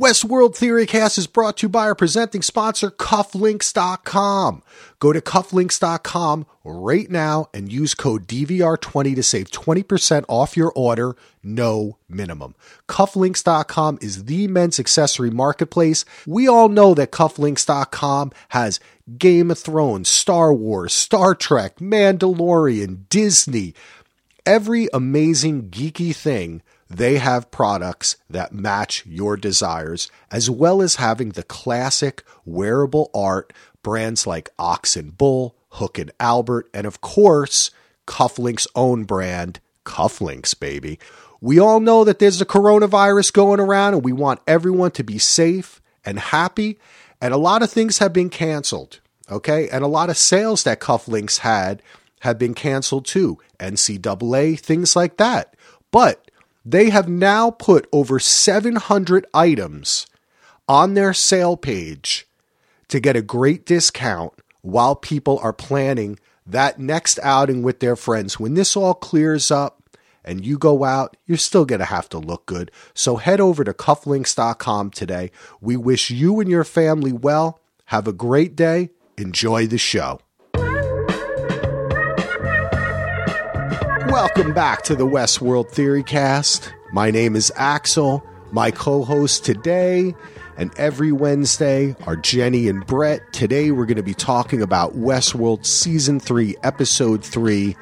Westworld Theorycast is brought to you by our presenting sponsor, Cufflinks.com. Go to Cufflinks.com right now and use code DVR20 to save 20% off your order, no minimum. Cufflinks.com is the men's accessory marketplace. We all know that Cufflinks.com has Game of Thrones, Star Wars, Star Trek, Mandalorian, Disney, every amazing geeky thing they have products that match your desires, as well as having the classic wearable art brands like Ox and Bull, Hook and Albert, and of course, Cufflink's own brand, Cufflinks, baby. We all know that there's a coronavirus going around and we want everyone to be safe and happy. And a lot of things have been canceled. Okay. And a lot of sales that Cufflinks had have been canceled too. NCAA, things like that. But they have now put over 700 items on their sale page to get a great discount while people are planning that next outing with their friends. When this all clears up and you go out, you're still going to have to look good. So head over to cufflinks.com today. We wish you and your family well. Have a great day. Enjoy the show. Welcome back to the Westworld Theory Cast. My name is Axel. My co hosts today and every Wednesday are Jenny and Brett. Today we're going to be talking about Westworld Season 3, Episode 3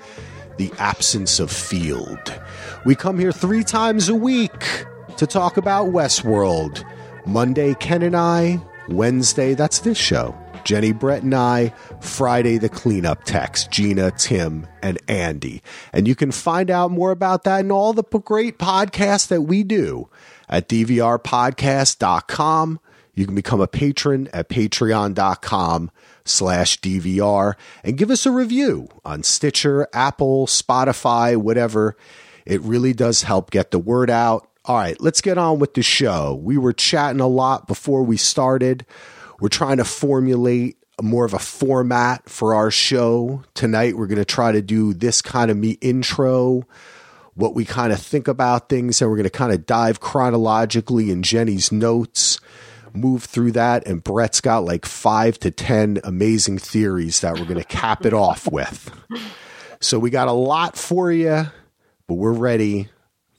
The Absence of Field. We come here three times a week to talk about Westworld. Monday, Ken and I. Wednesday, that's this show. Jenny, Brett, and I, Friday, the cleanup text, Gina, Tim, and Andy. And you can find out more about that and all the great podcasts that we do at dvrpodcast.com. You can become a patron at patreon.com slash DVR and give us a review on Stitcher, Apple, Spotify, whatever. It really does help get the word out. All right, let's get on with the show. We were chatting a lot before we started. We're trying to formulate more of a format for our show. Tonight, we're going to try to do this kind of me intro, what we kind of think about things, and we're going to kind of dive chronologically in Jenny's notes, move through that. And Brett's got like five to 10 amazing theories that we're going to cap it off with. So we got a lot for you, but we're ready.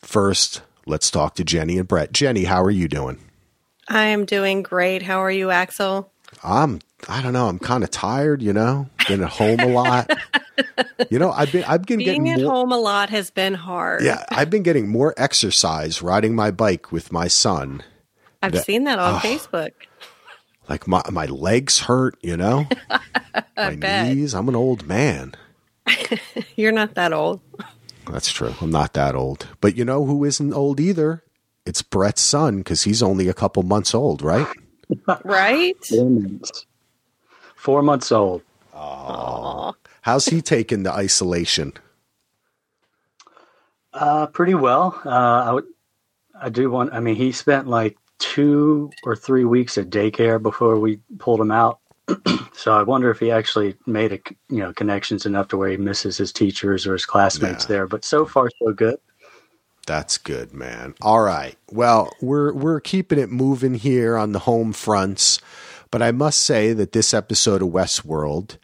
First, let's talk to Jenny and Brett. Jenny, how are you doing? I am doing great. How are you, Axel? I'm I don't know, I'm kind of tired, you know. Been at home a lot. you know, I've been I've been Being getting at more, home a lot has been hard. Yeah, I've been getting more exercise riding my bike with my son. I've that- seen that on oh. Facebook. Like my my legs hurt, you know? my bet. knees. I'm an old man. You're not that old. That's true. I'm not that old. But you know who isn't old either? It's Brett's son because he's only a couple months old, right? Right? Four months. Four months old. Aw. How's he taking the isolation? Uh, pretty well. Uh, I would, I do want. I mean, he spent like two or three weeks at daycare before we pulled him out. so I wonder if he actually made a you know connections enough to where he misses his teachers or his classmates Yeah. there. But so far so good. That's good, man. All right. Well, we're we're keeping it moving here on the home fronts, but I must say that this episode of Westworld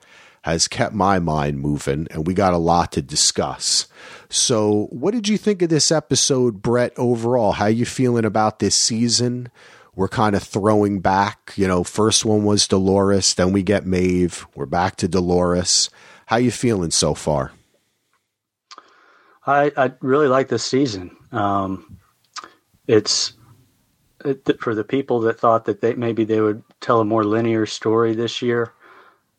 has kept my mind moving, and we got a lot to discuss. So, what did you think of this episode, Brett? Overall, how you feeling about this season? We're kind of throwing back. You know, first one was Dolores, then we get Maeve. We're back to Dolores. How you feeling so far? I, I really like this season. Um, it's it, for the people that thought that they maybe they would tell a more linear story this year.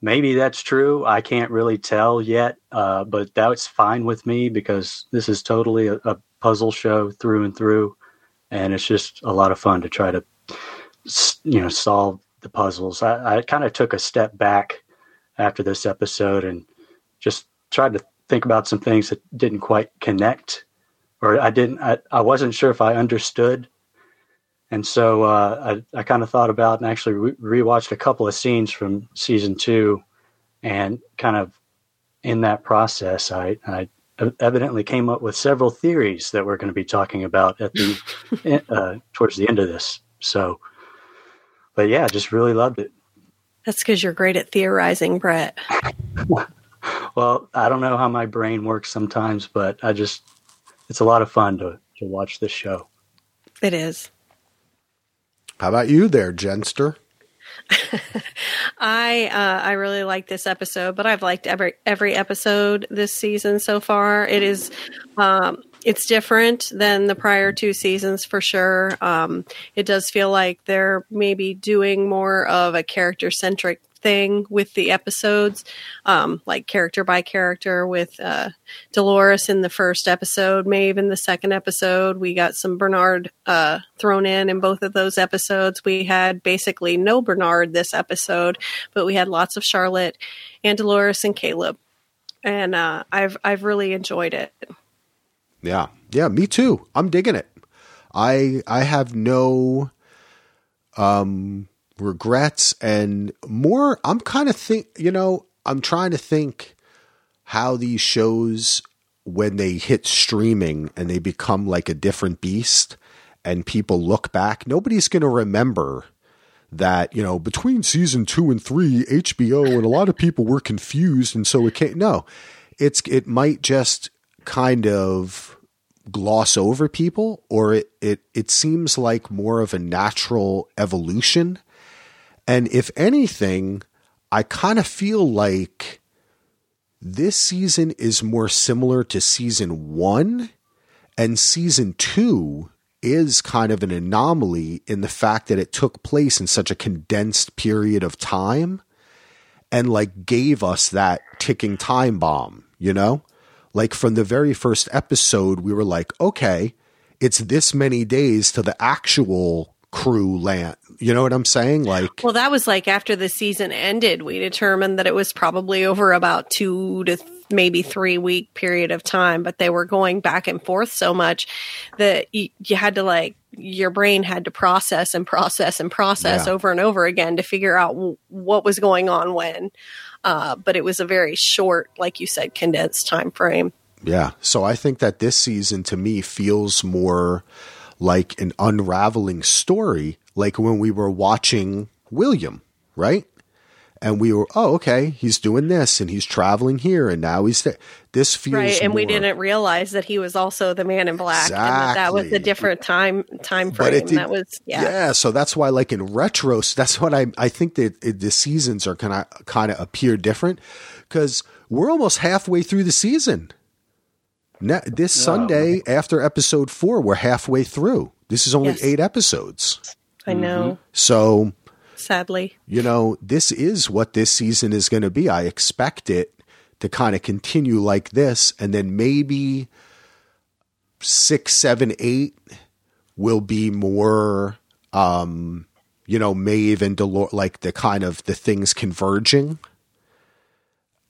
Maybe that's true. I can't really tell yet, uh, but that's fine with me because this is totally a, a puzzle show through and through, and it's just a lot of fun to try to you know solve the puzzles. I, I kind of took a step back after this episode and just tried to think about some things that didn't quite connect or I didn't I, I wasn't sure if I understood and so uh, I, I kind of thought about and actually re- rewatched a couple of scenes from season two and kind of in that process I, I evidently came up with several theories that we're going to be talking about at the uh, towards the end of this So, but yeah, just really loved it. That's because you're great at theorizing, Brett. Well, I don't know how my brain works sometimes, but I just, it's a lot of fun to, to watch this show. It is. How about you there, Jenster? I uh, I really like this episode, but I've liked every every episode this season so far. It is um, it's different than the prior two seasons for sure. Um, it does feel like they're maybe doing more of a character centric thing with the episodes, um, like character by character with uh, Dolores in the first episode, Maeve in the second episode. We got some Bernard uh, thrown in in both of those episodes. We had basically no Bernard this episode, but we had lots of Charlotte and Dolores and Caleb, and uh, I've I've really enjoyed it. Yeah. Yeah, me too. I'm digging it. I I have no um regrets and more I'm kind of think, you know, I'm trying to think how these shows when they hit streaming and they become like a different beast and people look back, nobody's going to remember that, you know, between season 2 and 3 HBO and a lot of people were confused and so it can't no. It's it might just kind of gloss over people or it, it it seems like more of a natural evolution and if anything i kind of feel like this season is more similar to season 1 and season 2 is kind of an anomaly in the fact that it took place in such a condensed period of time and like gave us that ticking time bomb you know like from the very first episode, we were like, okay, it's this many days to the actual crew land. You know what I'm saying? Like, Well, that was like after the season ended, we determined that it was probably over about two to th- maybe three week period of time, but they were going back and forth so much that you, you had to like, your brain had to process and process and process Yeah. over and over again to figure out w- what was going on when. Uh, but it was a very short, like you said, condensed time frame. yeah. So I think that this season to me feels more like an unraveling story, like when we were watching William, right? And we were, oh, okay, he's doing this and he's traveling here and now he's there. This feels right and we didn't realize that he was also the man in black and that, that was Exactly. a different time time But frame it did- that was yeah, yeah. so that's why, like in retro, that's what I I think that it, the seasons are kind of kind of appear different because we're almost halfway through the season. Ne- this Sunday after episode four, we're halfway through. This is only Yes. eight episodes, i know so sadly you know this is what this season is going to be. I expect it to kind of continue like this, and then maybe six, seven, eight will be more, um, you know, Maeve and Dolores, like the kind of the things converging.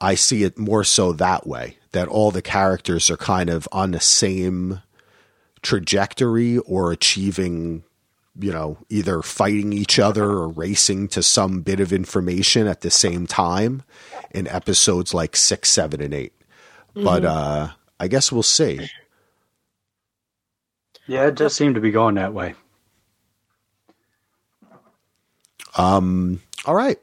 I see it more so that way that all the characters are kind of on the same trajectory or achieving, you know, either fighting each other or racing to some bit of information at the same time in episodes like six, seven, and 8 But uh, I guess we'll see. Yeah, it does seem to be going that way. Um, all right.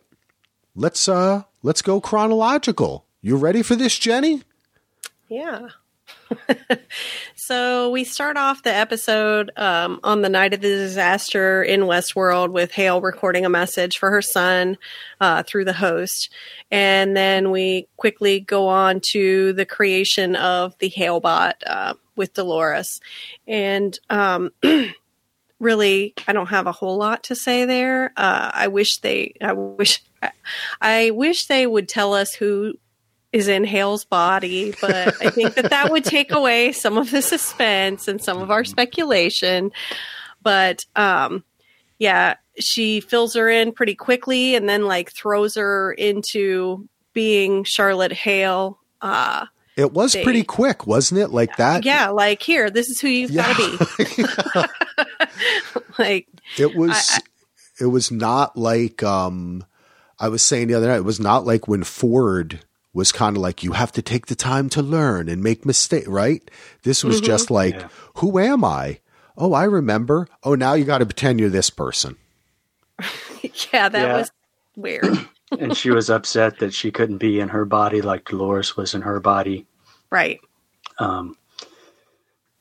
Let's uh let's go chronological. You ready for this, Jenny? Yeah. so we start off the episode um, on the night of the disaster in Westworld with Hale recording a message for her son uh, through the host. And then we quickly go on to the creation of the Halebot uh, with Dolores. And um, really, I don't have a whole lot to say there. Uh, I wish they, I wish, I wish they would tell us who is in Hale's body, but I think that that would take away some of the suspense and some of our speculation. But um, yeah, she fills her in pretty quickly and then like throws her into being Charlotte Hale. Uh, It was They- pretty quick, wasn't it? Like that. yeah, like here, this is who you've Yeah. got to be. like, It was it was not like um I was saying the other night, it was not like when Ford was kind of like you have to take the time to learn and make mistake, right? This was just like Yeah. who am I? Oh, I remember. Oh, now you got to pretend you're this person. yeah, that Yeah. was weird. and she was upset that she couldn't be in her body like Dolores was in her body. right. Um,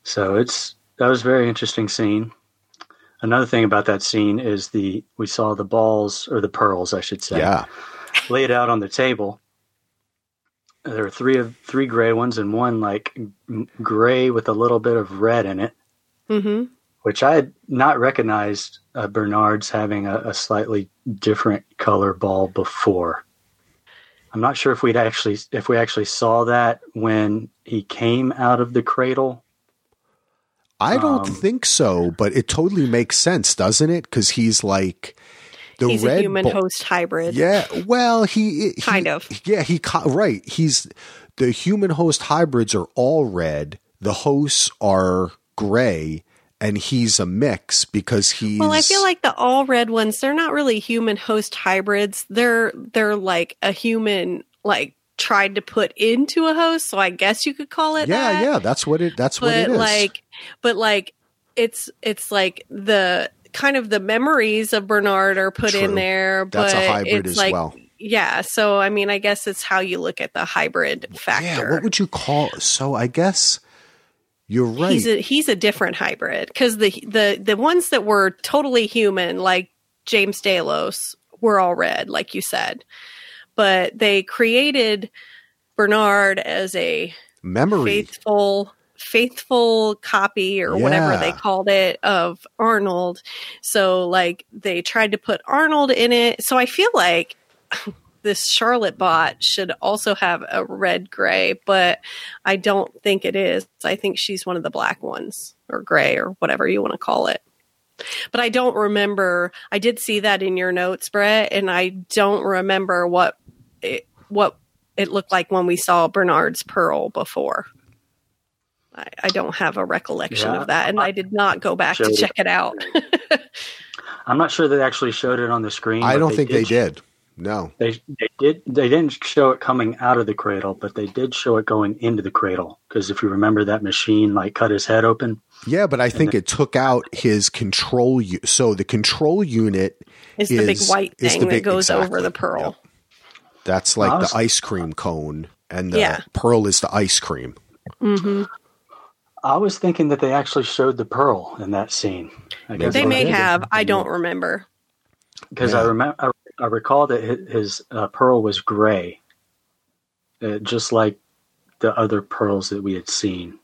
so it's that was a very interesting scene. Another thing about that scene is the we saw the balls or the pearls, I should say, Yeah. laid out on the table. There are three of three gray ones and one like gray with a little bit of red in it, hmm which I had not recognized uh, Bernard's having a, a slightly different color ball before. I'm not sure if we'd actually if we actually saw that when he came out of the cradle. I don't Um, think so, but it totally makes sense, doesn't it? Because he's like the He's red a human ball- host hybrid. Yeah, well, he, he Kind of. Yeah, he right. He's the human host hybrids are all red. The hosts are gray, and he's a mix because he's. Well, I feel like the all red ones, they're not really human host hybrids. They're they're like a human like tried to put into a host, so I guess you could call it yeah, that. yeah. That's what it. That's what it But like but like it's it's like the kind of the memories of Bernard are put True. in there, that's but a hybrid it's as like well. yeah, so I mean I guess it's how you look at the hybrid factor. Yeah, what would you call? So I guess you're right. He's a he's a different hybrid because the the the ones that were totally human, like James Delos, were all red, like you said, but they created Bernard as a Memory. faithful faithful copy or whatever they called it of Arnold. So like they tried to put Arnold in it. So I feel like this Charlotte bot should also have a red gray, but I don't think it is. I think she's one of the black ones or gray or whatever you want to call it. But I don't remember. I did see that in your notes, Brett, and I don't remember what it, what it looked like when we saw Bernard's pearl before. I, I don't have a recollection Yeah. of that, and I did not go back to Showed it. check it out. I'm not sure they actually showed it on the screen. I don't think they sh- did. No. They they did they didn't show it coming out of the cradle, but they did show it going into the cradle. Because if you remember, that machine like cut his head open. Yeah, but I think it took out his control. U- so the control unit Is the big white thing big- that goes exactly. over the pearl. That's like was- the ice cream cone, and the Yeah. pearl is the ice cream. hmm I was thinking that they actually showed the pearl in that scene. I guess They may have. I don't remember. because I remember I, I recall that his, his uh, pearl was gray, uh, just like the other pearls that we had seen.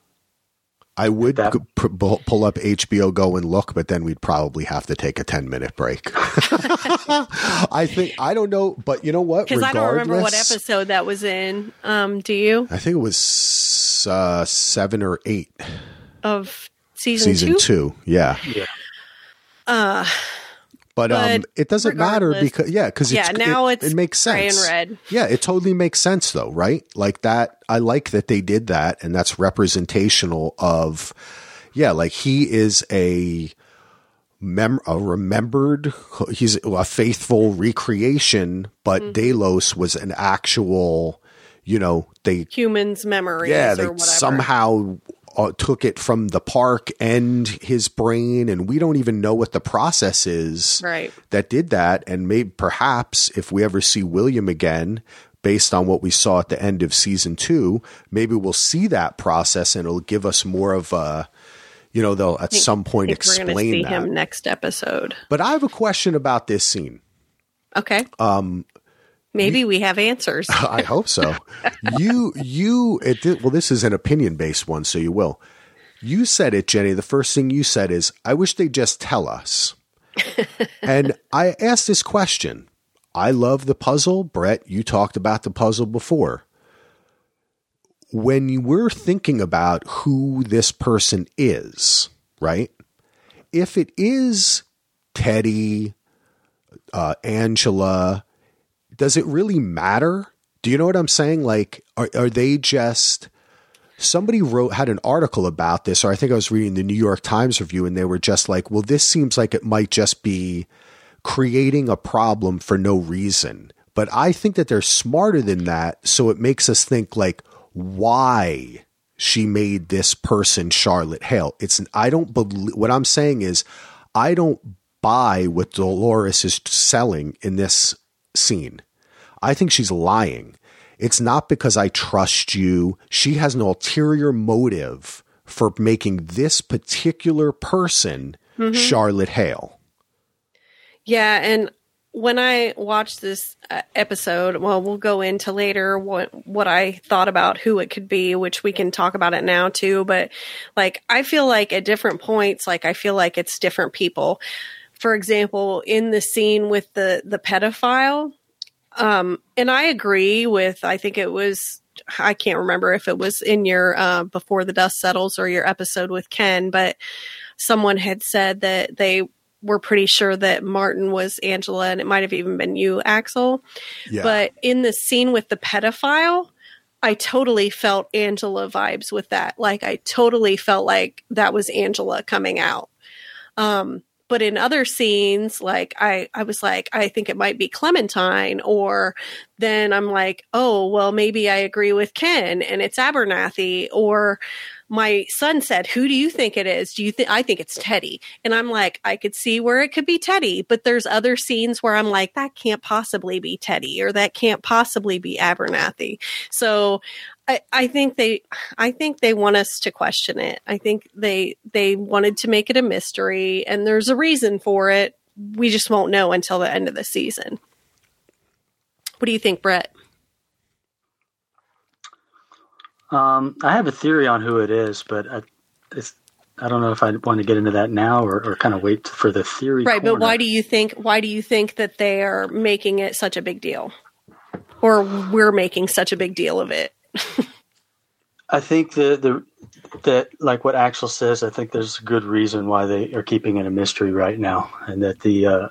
I would That- g- p- pull pull up HBO Go and look, but then we'd probably have to take a ten minute break. I think I don't know, but you know what? Because I don't remember what episode that was in. Um, do you? I think it was uh, seven or eight, Of season, season two? two. Yeah, Yeah, Uh, but, um, it doesn't matter because yeah, because yeah, now it, it's it makes sense. red. Yeah, it totally makes sense though, right? Like that. I like that they did that, and that's representational of, yeah, like he is a mem a remembered. He's a faithful recreation, but Mm-hmm. Delos was an actual. You know, they humans' memories yeah or they whatever. somehow uh, took it from the park and his brain, and we don't even know what the process is Right. that did that. And maybe perhaps if we ever see William again, based on what we saw at the end of season two, maybe we'll see that process and it'll give us more of a, you know, they'll at some point explain see that. him next episode. But I have a question about this scene. Okay. Um, Maybe we have answers. I hope so. you, you, it did, well, this is an opinion based one, so you will. You said it, Jenny. The first thing you said is, I wish they'd just tell us. and I asked this question. I love the puzzle. Brett, you talked about the puzzle before. When you were thinking about who this person is, right? If it is Teddy, uh, Angela, does it really matter? Do you know what I'm saying? Like, are, are they just somebody wrote had an article about this, or I think I was reading the New York Times review, and they were just like, well, this seems like it might just be creating a problem for no reason. But I think that they're smarter than that, so it makes us think like, why she made this person Charlotte Hale. It's I don't believe what I'm saying is I don't buy what Dolores is selling in this scene. I think she's lying. It's not because I trust you. She has an ulterior motive for making this particular person mm-hmm. Charlotte Hale. Yeah, and when I watched this uh, episode, well, we'll go into later what what I thought about who it could be, which we can talk about it now too. But like, I feel like at different points, like I feel like it's different people. For example, in the scene with the the pedophile, um, and I agree with. I think it was. I can't remember if it was in your uh, before the dust settles or your episode with Ken, but someone had said that they were pretty sure that Martin was Angela, and it might have even been you, Axel. Yeah. But in the scene with the pedophile, I totally felt Angela vibes with that. Like I totally felt like that was Angela coming out. Um, but in other scenes, like I, I was like, I think it might be Clementine, or then I'm like, oh, well, maybe I agree with Ken and it's Abernathy, or my son said, "Who do you think it is? Do you think I think it's Teddy?" And I'm like, I could see where it could be Teddy, but there's other scenes where I'm like, that can't possibly be Teddy, or that can't possibly be Abernathy. So I, I think they I think they want us to question it. I think they they wanted to make it a mystery and there's a reason for it. We just won't know until the end of the season. What do you think, Brett? Um, I have a theory on who it is, but I, I don't know if I want to get into that now or, or kind of wait for the theory. Right, corner. but why do you think why do you think that they are making it such a big deal, or we're making such a big deal of it? I think the the that like what Axel says. I think there's a good reason why they are keeping it a mystery right now, and that the uh,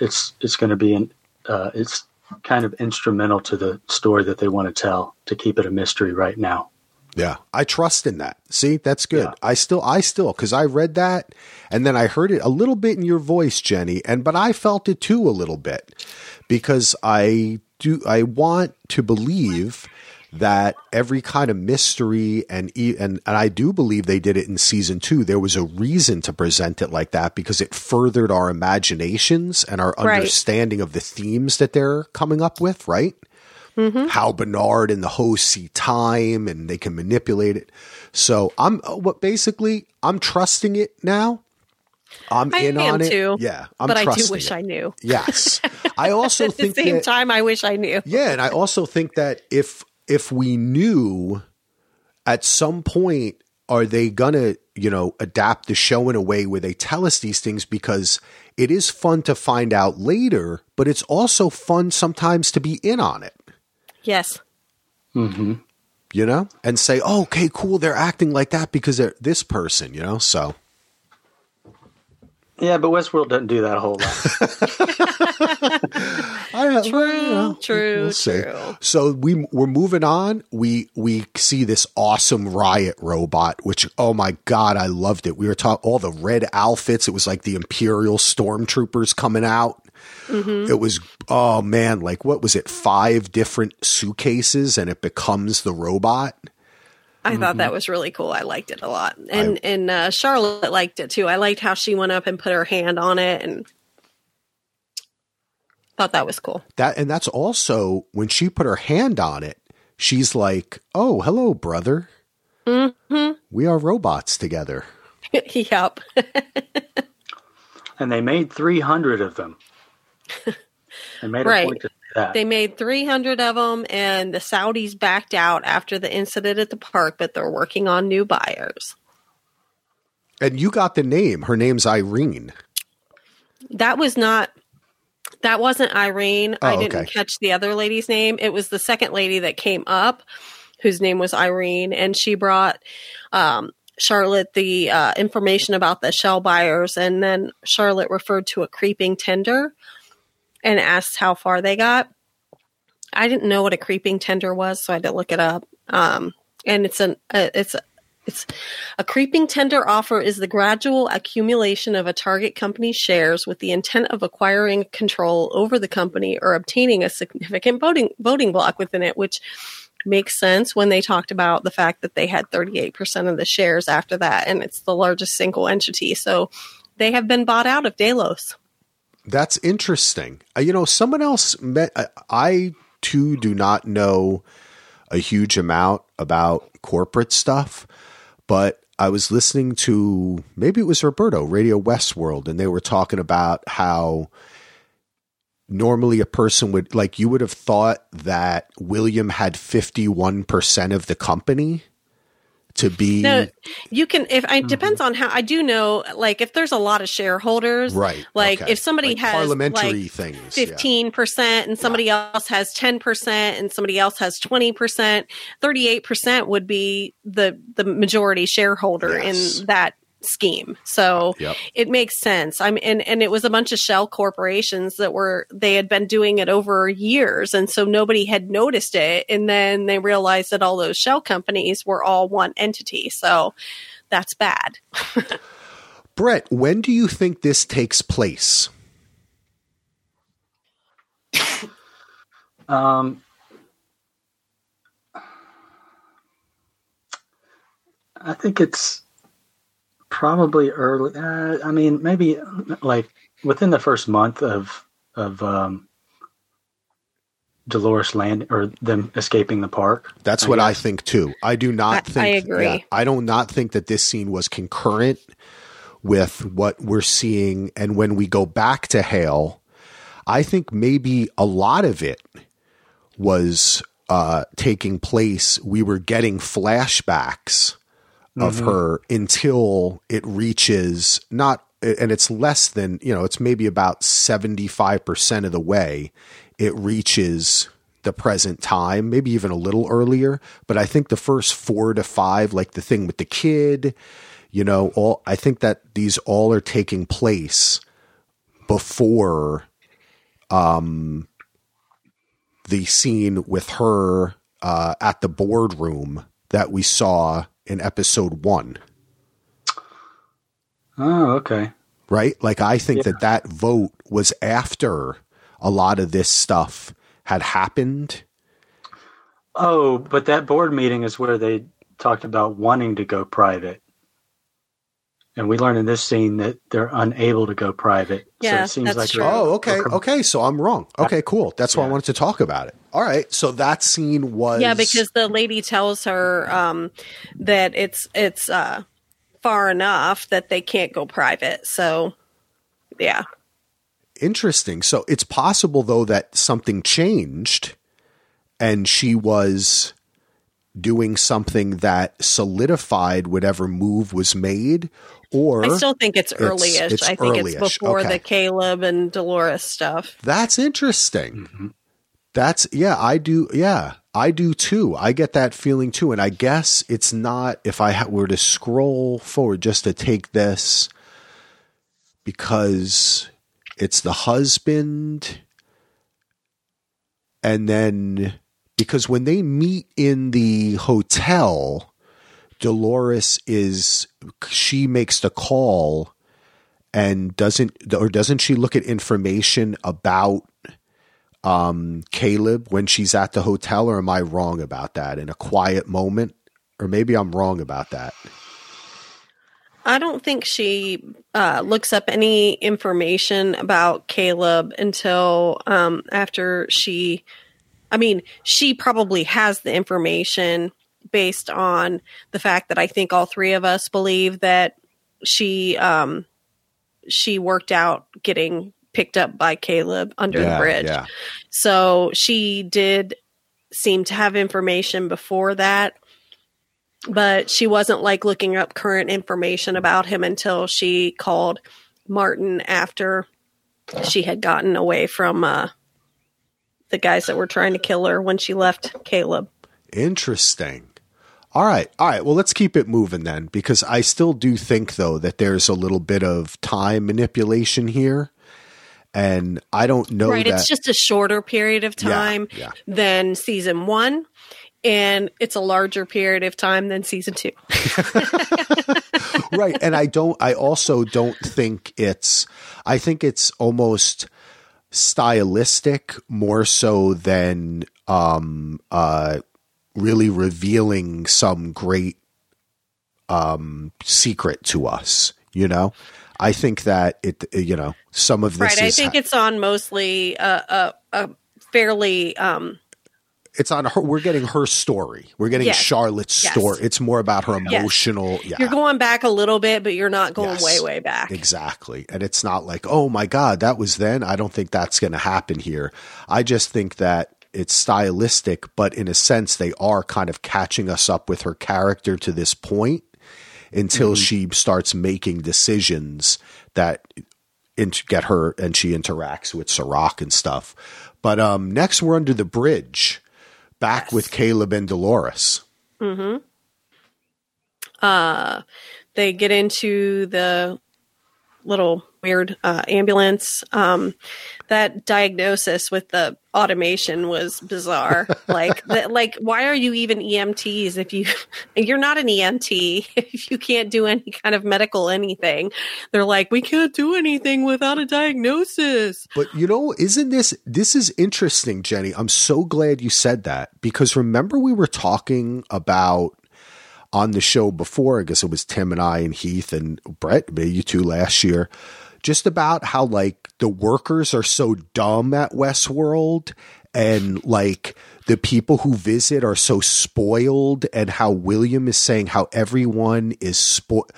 it's it's going to be an uh, it's kind of instrumental to the story that they want to tell to keep it a mystery right now. Yeah, I trust in that. See, that's good. Yeah. I still, I still, because I read that and then I heard it a little bit in your voice, Jenny, and but I felt it too a little bit because I do, I want to believe that every kind of mystery and and and I do believe they did it in season 2 there was a reason to present it like that because it furthered our imaginations and our right. understanding of the themes that they're coming up with right mm-hmm. how Bernard and the host see time and they can manipulate it. So I'm uh, what basically I'm trusting it now. I'm I in on it. Too, yeah, I'm but I do wish it. I knew. Yes, I also at think the same that, time I wish I knew. Yeah, and I also think that if if we knew at some point are they gonna you know adapt the show in a way where they tell us these things because it is fun to find out later, but it's also fun sometimes to be in on it. Yes. Mm-hmm. You know, and say, oh, okay, cool. They're acting like that because they're this person. You know, so. Yeah, but Westworld doesn't do that a whole lot. True, well, true, we'll true. So we we're moving on. We we see this awesome riot robot, which oh my god, I loved it. We were talking all the red outfits. It was like the Imperial stormtroopers coming out. Mm-hmm. It was, oh man, like what was it? Five different suitcases and it becomes the robot. I mm-hmm. thought that was really cool. I liked it a lot. And, I, and, uh, Charlotte liked it too. I liked how she went up and put her hand on it and thought that was cool. That, and that's also when she put her hand on it, she's like, oh, hello, brother. Mm-hmm. We are robots together. yep. and they made 300 of them. They made right. They made 300 of them, and the Saudis backed out after the incident at the park, but they're working on new buyers. And you got the name. Her name's Irene. That was not. That wasn't Irene. Oh, I didn't okay. catch the other lady's name. It was the second lady that came up, whose name was Irene, and she brought um, Charlotte the uh, information about the shell buyers, and then Charlotte referred to a creeping tender and asked how far they got. I didn't know what a creeping tender was, so I had to look it up. Um, and it's an uh, it's a, it's a creeping tender offer is the gradual accumulation of a target company's shares with the intent of acquiring control over the company or obtaining a significant voting voting block within it, which makes sense when they talked about the fact that they had 38% of the shares after that, and it's the largest single entity. So they have been bought out of Delos. That's interesting. Uh, you know, someone else met, I, I too do not know a huge amount about corporate stuff, but I was listening to maybe it was Roberto, Radio Westworld, and they were talking about how normally a person would like you would have thought that William had 51% of the company to be no you can if it mm-hmm. depends on how i do know like if there's a lot of shareholders right like okay. if somebody like has parliamentary like things 15% and somebody yeah. else has 10% and somebody else has 20% 38% would be the the majority shareholder yes. in that scheme. So yep. it makes sense. I'm and and it was a bunch of shell corporations that were they had been doing it over years and so nobody had noticed it and then they realized that all those shell companies were all one entity. So that's bad. Brett, when do you think this takes place? um I think it's probably early. Uh, I mean, maybe like within the first month of of um, Dolores land or them escaping the park. That's I what guess. I think too. I do not I, think. I agree. Yeah, I do not think that this scene was concurrent with what we're seeing. And when we go back to Hale, I think maybe a lot of it was uh, taking place. We were getting flashbacks of mm-hmm. her until it reaches not and it's less than you know it's maybe about 75% of the way it reaches the present time maybe even a little earlier but i think the first 4 to 5 like the thing with the kid you know all i think that these all are taking place before um the scene with her uh, at the boardroom that we saw in episode one. Oh, okay. Right? Like, I think yeah. that that vote was after a lot of this stuff had happened. Oh, but that board meeting is where they talked about wanting to go private. And we learn in this scene that they're unable to go private. Yeah, so it seems that's like true. Oh, okay. Okay, so I'm wrong. Okay, cool. That's why yeah. I wanted to talk about it. All right. So that scene was Yeah, because the lady tells her um, that it's it's uh, far enough that they can't go private. So yeah. Interesting. So it's possible though that something changed and she was doing something that solidified whatever move was made or I still think it's early-ish. I think early-ish. it's before okay. the Caleb and Dolores stuff. That's interesting. Mm-hmm. That's yeah, I do. Yeah, I do too. I get that feeling too, and I guess it's not if I were to scroll forward just to take this because it's the husband, and then because when they meet in the hotel Dolores is she makes the call and doesn't or doesn't she look at information about um, Caleb when she's at the hotel or am I wrong about that in a quiet moment? Or maybe I'm wrong about that. I don't think she uh, looks up any information about Caleb until um, after she I mean, she probably has the information based on the fact that I think all three of us believe that she um, she worked out getting picked up by Caleb under yeah, the bridge. Yeah. So she did seem to have information before that, but she wasn't like looking up current information about him until she called Martin after she had gotten away from uh, the guys that were trying to kill her when she left Caleb. Interesting. All right. All right. Well, let's keep it moving then, because I still do think, though, that there's a little bit of time manipulation here. And I don't know. Right. That, it's just a shorter period of time yeah, yeah. than season one. And it's a larger period of time than season two. right. And I don't, I also don't think it's, I think it's almost stylistic more so than um, uh, really revealing some great um, secret to us. You know, I think that it. You know, some of this. Right. I think ha- it's on mostly a, a, a fairly um, it's on her. We're getting her story. We're getting Yes. Charlotte's Yes. story. It's more about her Yes. emotional. Yeah. you're going back a little bit, but you're not going Yes. way way back. Exactly. And it's not like, oh my God, that was then. I don't think that's going to happen here. I just think that it's stylistic, but in a sense, they are kind of catching us up with her character to this point until she starts making decisions that get her and she interacts with Serac and stuff. But um, next, we're under the bridge back Yes. with Caleb and Dolores. Uh, they get into the little weird uh, ambulance. Um, that diagnosis with the automation was bizarre. like, the, like, why are you even EMTs if you you're not an EMT if you can't do any kind of medical anything? They're like, we can't do anything without a diagnosis. But you know, isn't this this is interesting, Jenny? I'm so glad you said that because remember we were talking about on the show before, I guess it was Tim and I and Heath and Brett, maybe you two last year, just about how like the workers are so dumb at Westworld and like the people who visit are so spoiled and how William is saying how everyone is spoiled.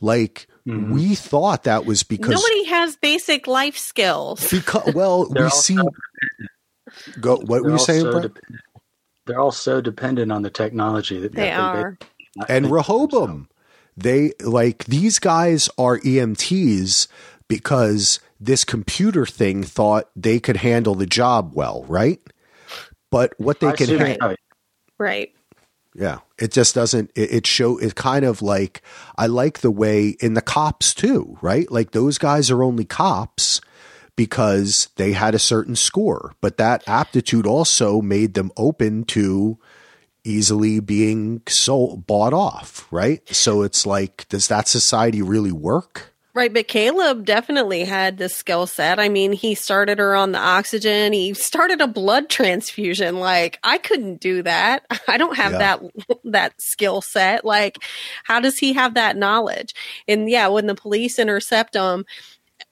Like mm-hmm. we thought that was because Nobody has basic life skills. because well we see so- go what were They're you saying so Brett? dependent- they're all so dependent on the technology that They that are. ba- and think for Rehoboam they like these guys are EMTs because this computer thing thought they could handle the job well right but what they I can assume handle. Right. Yeah, it just doesn't. It, it show. It kind of like I like the way in the cops too, right? Like those guys are only cops because they had a certain score, but that aptitude also made them open to easily being sold bought off, right? So it's like, does that society really work? Right, but Caleb definitely had the skill set. I mean, he started her on the oxygen. He started a blood transfusion. Like, I couldn't do that. I don't have Yeah. that that skill set. Like, how does he have that knowledge? And yeah, when the police intercept him,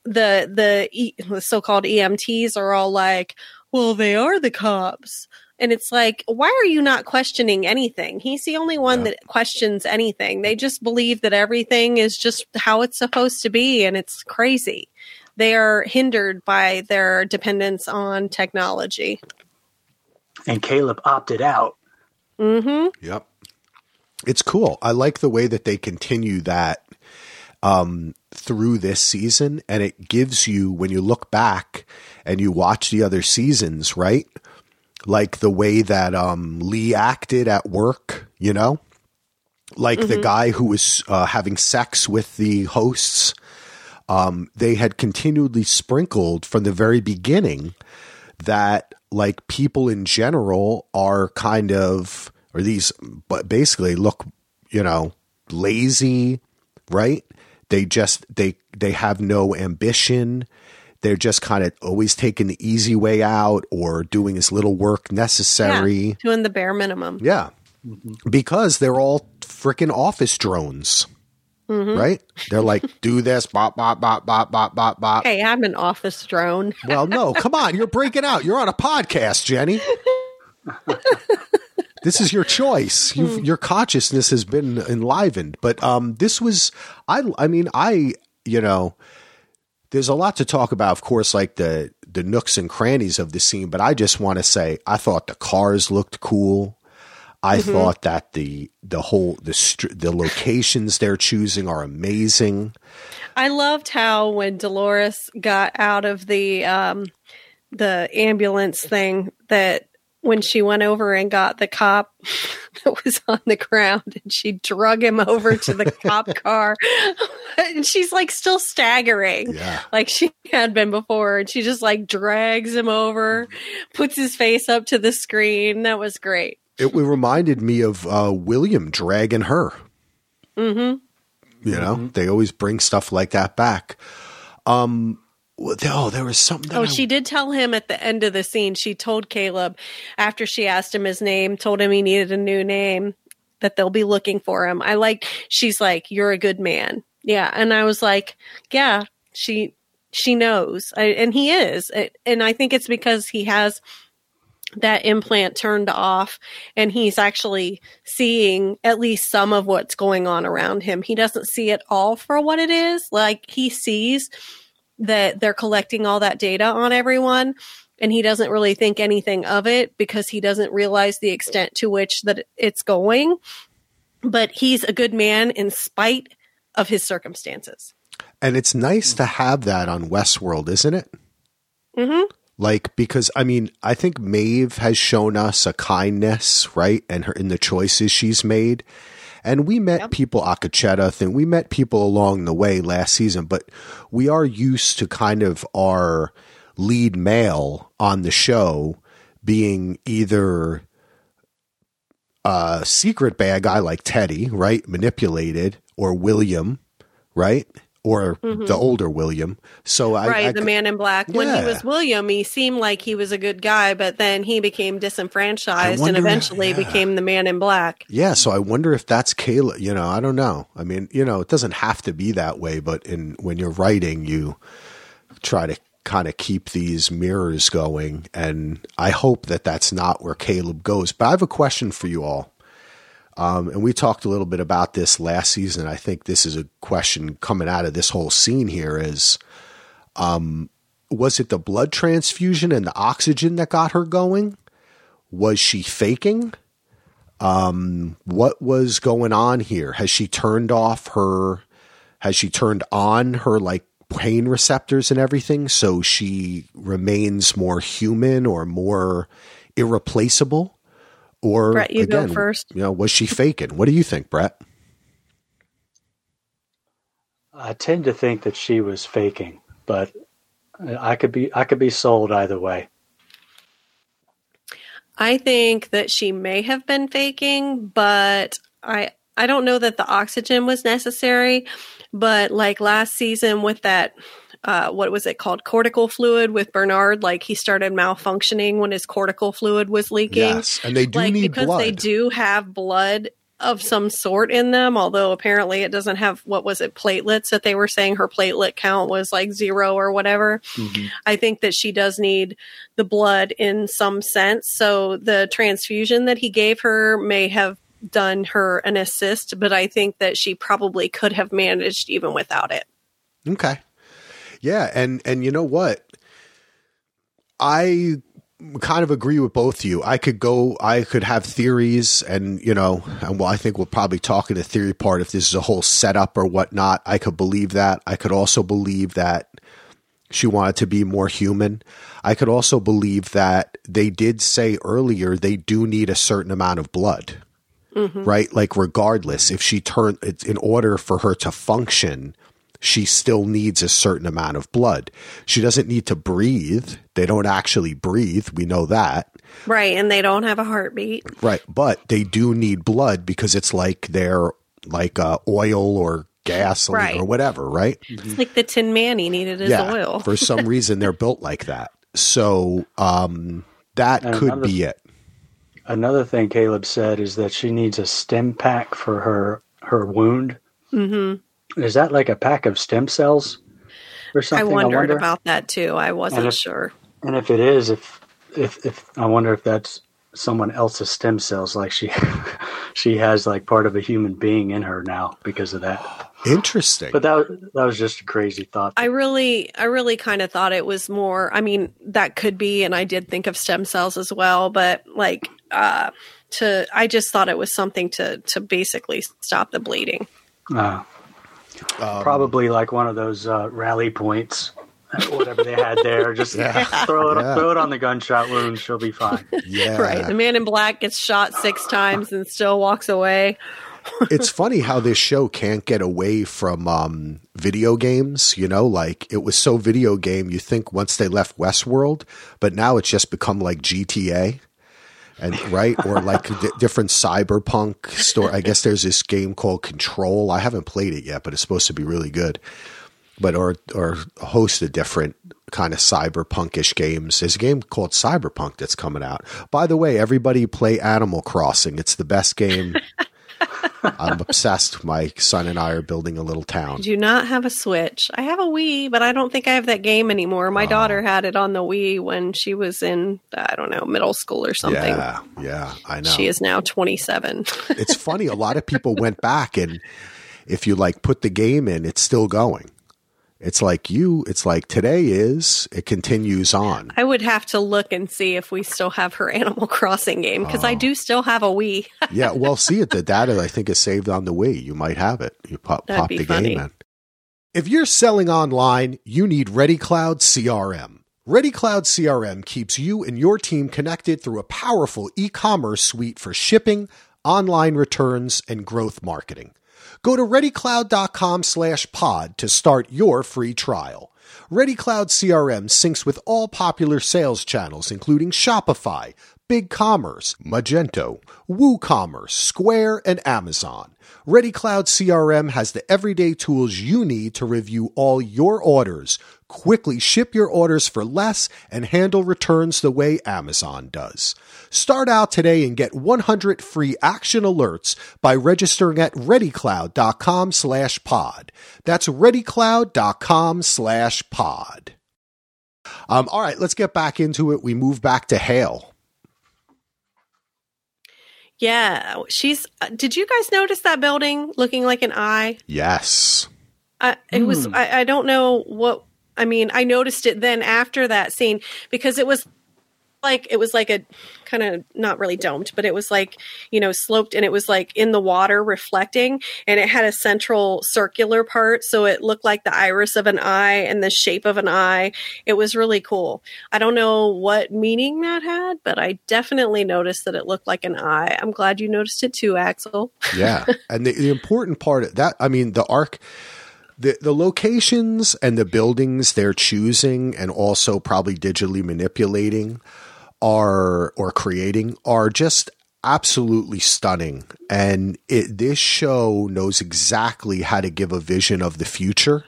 the the, e, the so-called EMTs are all like, "Well, they are the cops." And it's like, why are you not questioning anything? He's the only one Yeah. that questions anything. They just believe that everything is just how it's supposed to be, and it's crazy. They are hindered by their dependence on technology. And Caleb opted out. Mm-hmm. Yep. It's cool. I like the way that they continue that um, through this season. And it gives you, when you look back and you watch the other seasons, right? Like the way that um, Lee acted at work, you know? Like the guy who was uh, having sex with the hosts. Um, they had continually sprinkled from the very beginning that like people in general are kind of or these but basically look you know lazy right they just they they have no ambition they're just kind of always taking the easy way out or doing as little work necessary Doing the bare minimum. yeah, mm-hmm. because they're all freaking office drones mm-hmm. right they're like do this bop bop bop bop bop bop bop Hey, I'm an office drone. well, no, come on. You're breaking out. You're on a podcast, Jenny. this is your choice. You've, mm. your consciousness has been enlivened. But um, this was, I, I mean, I, you know, there's a lot to talk about, of course, like the the nooks and crannies of the scene. But I just want to say, I thought the cars looked cool. I thought that the the whole the str- the locations they're choosing are amazing. I loved how when Dolores got out of the um, the ambulance thing that when she went over and got the cop that was on the ground and she drug him over to the cop car. And she's like still staggering Yeah. like she had been before. And she just like drags him over puts his face up to the screen. That was great. It reminded me of uh, William dragging her. mm-hmm. You know, they always bring stuff like that back. Um, oh, there was something. Oh, I- she did tell him at the end of the scene. She told Caleb after she asked him his name, told him he needed a new name, that they'll be looking for him. I like. She's like, "You're a good man." Yeah, and I was like, "Yeah." She she knows, I, and he is, and I think it's because he has that implant turned off and he's actually seeing at least some of what's going on around him. He doesn't see it all for what it is. Like he sees that they're collecting all that data on everyone and he doesn't really think anything of it because he doesn't realize the extent to which that it's going. But he's a good man in spite of his circumstances. and it's nice to have that on Westworld, isn't it? Mhm. Like because I mean, I think Maeve has shown us a kindness, right? And her in the choices she's made. And we met Yep. people Akecheta and we met people along the way last season, but we are used to kind of our lead male on the show being either a secret bad guy like Teddy, right? Manipulated, or William, right? Or the older William. So I, Mm-hmm. right, I the man in black. When he was William, he seemed like he was a good guy, but then he became disenfranchised and eventually yeah. became the man in black. Yeah, so I wonder if that's Caleb. You know, I don't know. I mean, you know, it doesn't have to be that way, but in when you're writing, you try to kind of keep these mirrors going, and I hope that that's not where Caleb goes. But I have a question for you all. Um, and we talked a little bit about this last season. I think this is a question coming out of this whole scene here is um, was it the blood transfusion and the oxygen that got her going? Was she faking? what was going on here? Has she turned off her? Has she turned on her like pain receptors and everything so she remains more human or more irreplaceable? Or Brett, you go again, first. You know, was she faking? What do you think, Brett? I tend to think that she was faking, but I could be I could be sold either way. I think that she may have been faking, but I I don't know that the oxygen was necessary. But like last season with that uh, what was it called cortical fluid with Bernard, like he started malfunctioning when his cortical fluid was leaking. Yes, and they do like need because blood. they do have blood of some sort in them although apparently it doesn't have what was it platelets that they were saying her platelet count was like zero or whatever i think that she does need the blood in some sense so the transfusion that he gave her may have done her an assist but i think that she probably could have managed even without it Okay. Yeah, and and you know what? I kind of agree with both of you. I could go I could have theories and you know, and well I think we'll probably talk in the theory part if this is a whole setup or whatnot. I could believe that. I could also believe that she wanted to be more human. I could also believe that they did say earlier they do need a certain amount of blood. Mm-hmm. Right? Like regardless if she turned it's in order for her to function, she still needs a certain amount of blood. She doesn't need to breathe. They don't actually breathe. We know that. right and they don't have a heartbeat Right. But they do need blood because it's like they're like uh, oil or gasoline Right. or whatever, right? it's like the tin man he needed his oil For some reason, they're built like that. So um, that And could another- be it. Another thing Caleb said is that she needs a stem pack for her her wound. Mm-hmm. Is that like a pack of stem cells or something? I something? wondered wonder? about that too. I wasn't And if- sure. And if it is, if if if I wonder if that's someone else's stem cells, like she she has like part of a human being in her now because of that. Interesting. But that that was just a crazy thought. I really, I really kind of thought it was more. I mean, that could be, and I did think of stem cells as well, but like, uh, to, I just thought it was something to, to basically stop the bleeding. Uh, Um, probably like one of those uh, rally points, whatever they had there. Just throw it Yeah. throw it on the gunshot wound. She'll be fine. yeah. Right. The man in black gets shot six times and still walks away. it's funny how this show can't get away from um, video games. You know, like it was so video game. You think once they left Westworld, but now it's just become like GTA, and right or like d- different cyberpunk store. I guess there's this game called Control. I haven't played it yet, but it's supposed to be really good. but or or a host of different kind of cyberpunkish games. There's a game called Cyberpunk that's coming out. By the way, everybody play Animal Crossing. It's the best game. I'm obsessed. My son and I are building a little town. I do not have a Switch. I have a Wii, but I don't think I have that game anymore. My Oh. daughter had it on the Wii when she was in, I don't know, middle school or something. Yeah, yeah, I know. She is now 27. it's funny. A lot of people went back, and if you like put the game in, it's still going. It's like you. It's like today is. It continues on. I would have to look and see if we still have her Animal Crossing game because Oh. I do still have a Wii. Yeah. Well, see it. The data I think is saved on the Wii. You might have it. You pop, That'd pop the funny. game in. If you're selling online, you need ReadyCloud CRM. ReadyCloud CRM keeps you and your team connected through a powerful e-commerce suite for shipping, online returns, and growth marketing. Go to readycloud.com slash pod to start your free trial. ReadyCloud CRM syncs with all popular sales channels, including Shopify, BigCommerce, Magento, WooCommerce, Square, and Amazon. ReadyCloud CRM has the everyday tools you need to review all your orders, quickly ship your orders for less, and handle returns the way Amazon does. Start out today and get 100 free action alerts by registering at readycloud.com slash pod. That's readycloud.com slash pod. Um, all right, let's get back into it. We move back to Hale. Yeah, she's. uh, Did you guys notice that building looking like an eye? Yes. I, it was. Hmm. I, I don't know what. I mean, I noticed it then after that scene because it was like it was like a kind of not really domed, but it was like you know sloped and it was like in the water reflecting, and it had a central circular part, so it looked like the iris of an eye and the shape of an eye. It was really cool. I don't know what meaning that had, but I definitely noticed that it looked like an eye. I'm glad you noticed it too, Axel. Yeah. and the, the important part of that, I mean, the arc, the, the locations and the buildings they're choosing and also probably digitally manipulating are, or creating are just absolutely stunning. And it, this show knows exactly how to give a vision of the future.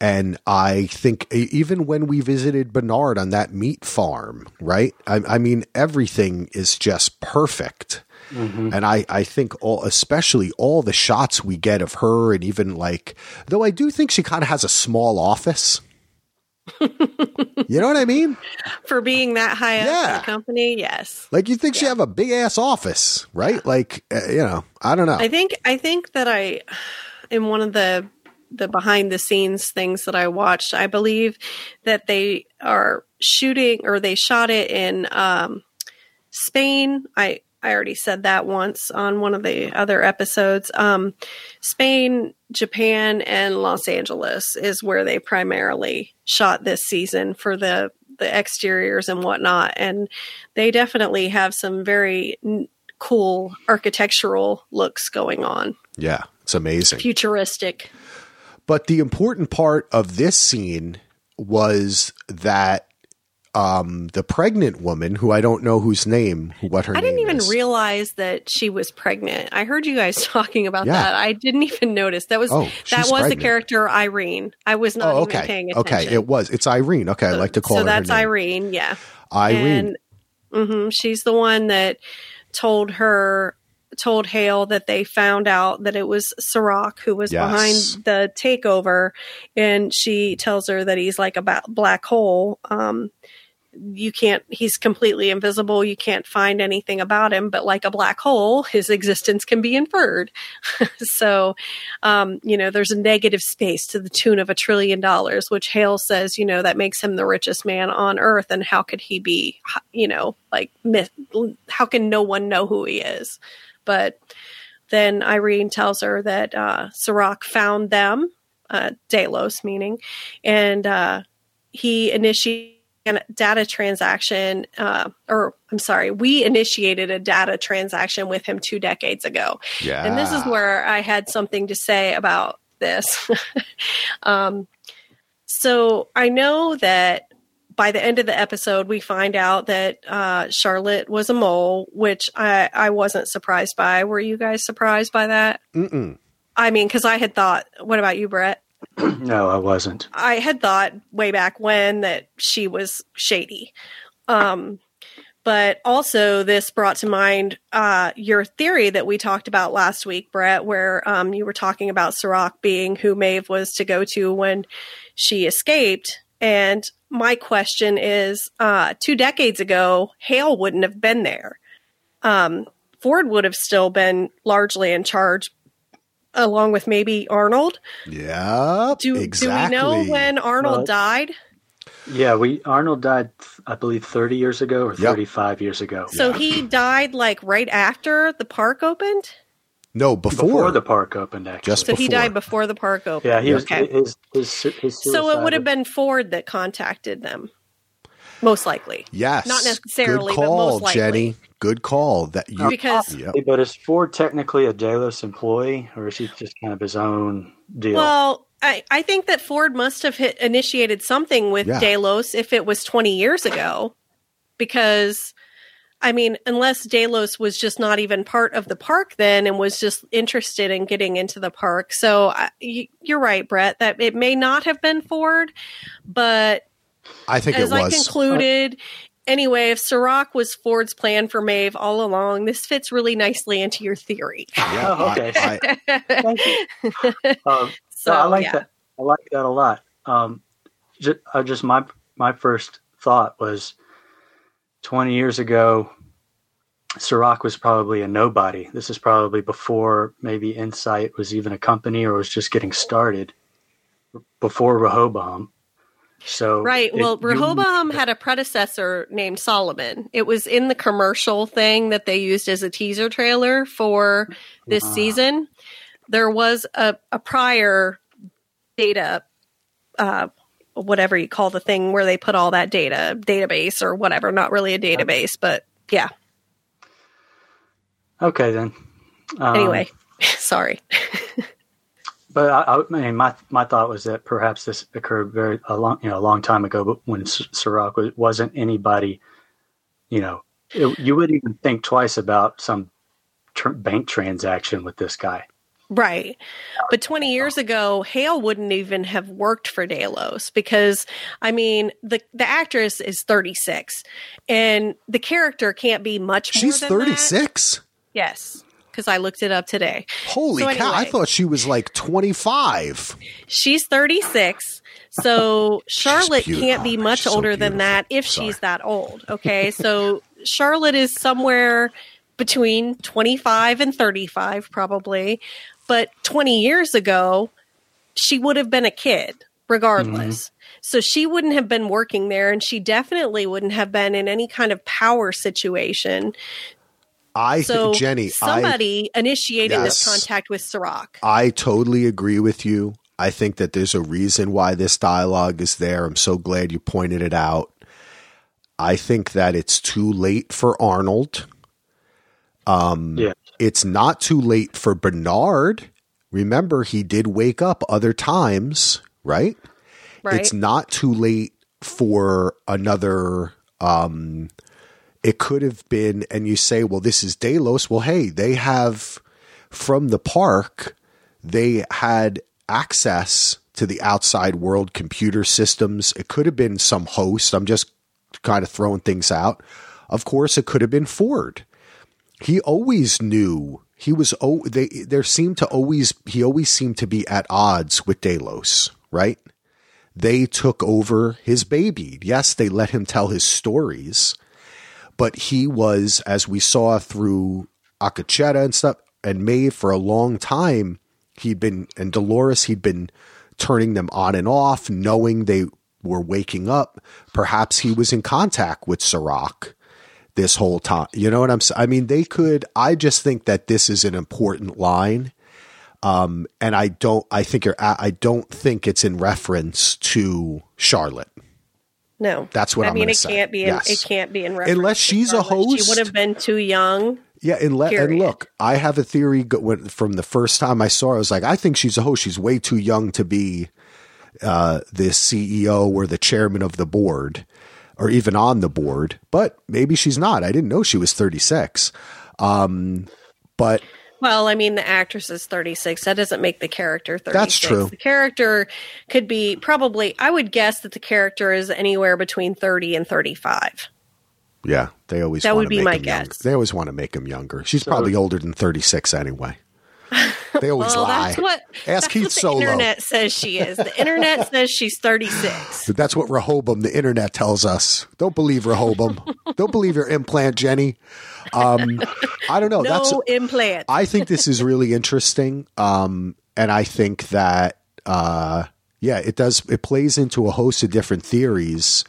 And I think even when we visited Bernard on that meat farm, right? I, I mean, everything is just perfect. Mm-hmm. And I, I think all, especially all the shots we get of her, and even like, though I do think she kind of has a small office. You know what I mean? For being that high up in Yeah. the company, yes. Like you think she have a big ass office, right? Like, uh, you know, I don't know. I think I think that I in one of the the behind the scenes things that I watched, I believe that they are shooting or they shot it in um, Spain. I I already said that once on one of the other episodes. Um, Spain, Japan, and Los Angeles is where they primarily shot this season for the the exteriors and whatnot, and they definitely have some very n- cool architectural looks going on, yeah, it's amazing. futuristic. But the important part of this scene was that um, the pregnant woman, who I don't know whose name, what her name I didn't even is. realize that she was pregnant. I heard you guys talking about Yeah. that. I didn't even notice. That was Oh, that was the character Irene. I was not oh, even okay, paying attention. okay, it was. It's Irene. Okay, I like to call so her. that's her. Irene, yeah. Irene. And hmm she's the one that told her told Hale that they found out that it was Serac who was Yes. behind the takeover, and she tells her that he's like a ba- black hole. Um, you can't. He's completely invisible. You can't find anything about him. But like a black hole, his existence can be inferred. so, um, you know, there's a negative space to the tune of a trillion dollars, which Hale says, you know, that makes him the richest man on earth. And how could he be, you know, like, myth, how can no one know who he is? But then Irene tells her that uh, Serac found them, uh, Delos meaning, and uh, he initiated data transaction, uh, or I'm sorry, we initiated a data transaction with him two decades ago. yeah, And this is where I had something to say about this. um, so I know that by the end of the episode, we find out that uh, Charlotte was a mole, which I, I wasn't surprised by. Were you guys surprised by that? Mm-mm. I mean, because I had thought, what about you, Brett? no, I wasn't. I had thought way back when that she was shady. Um, but also, this brought to mind uh, your theory that we talked about last week, Brett, where um, you were talking about Serac being who Maeve was to go to when she escaped. And my question is uh, two decades ago, Hale wouldn't have been there. Um, Ford would have still been largely in charge, along with maybe Arnold. Yeah, Do, exactly. do we know when Arnold Well, died? Yeah, we Arnold died, I believe, thirty years ago or Yep. thirty-five years ago. So Yeah. he died like right after the park opened. No, before, before the park opened, actually. Just So he died before the park opened. yeah, he was Okay. his his his. So it would have been Ford that contacted them, most likely. yes, Not necessarily, Good but call, most likely. Jenny. Good call. That you. Because Yep. But is Ford technically a Delos employee, or is he just kind of his own deal? well, I, I think that Ford must have hit, initiated something with Yeah. Delos if it was 20 years ago, because I mean, unless Delos was just not even part of the park then and was just interested in getting into the park. So I, you, you're right, Brett, that it may not have been Ford, but I think as it I was. concluded, anyway, if Serac was Ford's plan for Maeve all along, this fits really nicely into your theory. Yeah, Oh, okay. I- Thank you. Um, So no, I like yeah. that. I like that a lot. Um, just, uh, just my my first thought was twenty years ago. Serac was probably a nobody. This is probably before maybe Incite was even a company or was just getting started. Before Rehoboam. So Right. Well, you- Rehoboam had a predecessor named Solomon. It was in the commercial thing that they used as a teaser trailer for this season. There was a, a prior data, uh, whatever you call the thing where they put all that data, database or whatever. Not really a database, but yeah. Okay then. Um, Anyway, sorry. But I, I mean, my my thought was that perhaps this occurred very a long you know a long time ago, but when S- was, wasn't anybody, you know, it, you wouldn't even think twice about some tr- bank transaction with this guy. Right. But 20 years ago, Hale wouldn't even have worked for Delos because, I mean, the, the actress is 36 and the character can't be much she's than that. 36. Yes. Because I looked it up today. Holy So cow! I thought she was like 25. She's 36. So Charlotte can't be much She's so older than that if Sorry. she's that old. Okay. So Charlotte is somewhere between 25 and 35, probably. But 20 years ago, she would have been a kid regardless. Mm-hmm. So she wouldn't have been working there, and she definitely wouldn't have been in any kind of power situation. I So think Jenny, I somebody initiated this contact with Serac. I totally agree with you. I think that there's a reason why this dialogue is there. I'm so glad you pointed it out. I think that it's too late for Arnold. Mm. Yeah, It's not too late for Bernard. Remember, he did wake up other times, right? Right. It's not too late for another. Um, it could have been, and you say, well, this is Delos. Well, hey, they have from the park, they had access to the outside world computer systems. It could have been some host. I'm just kind of throwing things out. Of course, it could have been Ford. He always knew he was. Oh, they there seemed to always he always seemed to be at odds with Delos, right? They took over his baby. Yes, they let him tell his stories, but he was, as we saw through Akecheta and stuff, and Maeve for a long time, he'd been, and Dolores, he'd been turning them on and off, knowing they were waking up. Perhaps he was in contact with Serac this whole time. You know what I'm saying? I mean, they could, I just think that this is an important line. Um, and I don't, I think you're, I don't think it's in reference to Charlotte. No, That's what I I'm mean. It say. can't be. In, Yes. It can't be in reference Unless she's a host. She would have been too young. Yeah, and, le- and look, I have a theory go- when, from the first time I saw her. I was like, I think she's a host. She's way too young to be uh, the CEO or the chairman of the board or even on the board. But maybe she's not. I didn't know she was 36. Um, but Well, I mean, the actress is 36. That doesn't make the character 36. That's true. The character could be probably, I would guess that the character is anywhere between 30 and 35. Yeah, they always That would be make my him younger. guess. They always want to make him younger. She's probably older than 36 anyway. They always Well, lie. that's what, Ask that's Keith what the Solo. internet says she is. The internet says she's 36. But that's what Rehoboam, the internet, tells us. Don't believe Rehoboam. Don't believe your implant, Jenny. Um, I don't know. No that's implant. I think this is really interesting, um, and I think that uh, yeah, it does. It plays into a host of different theories,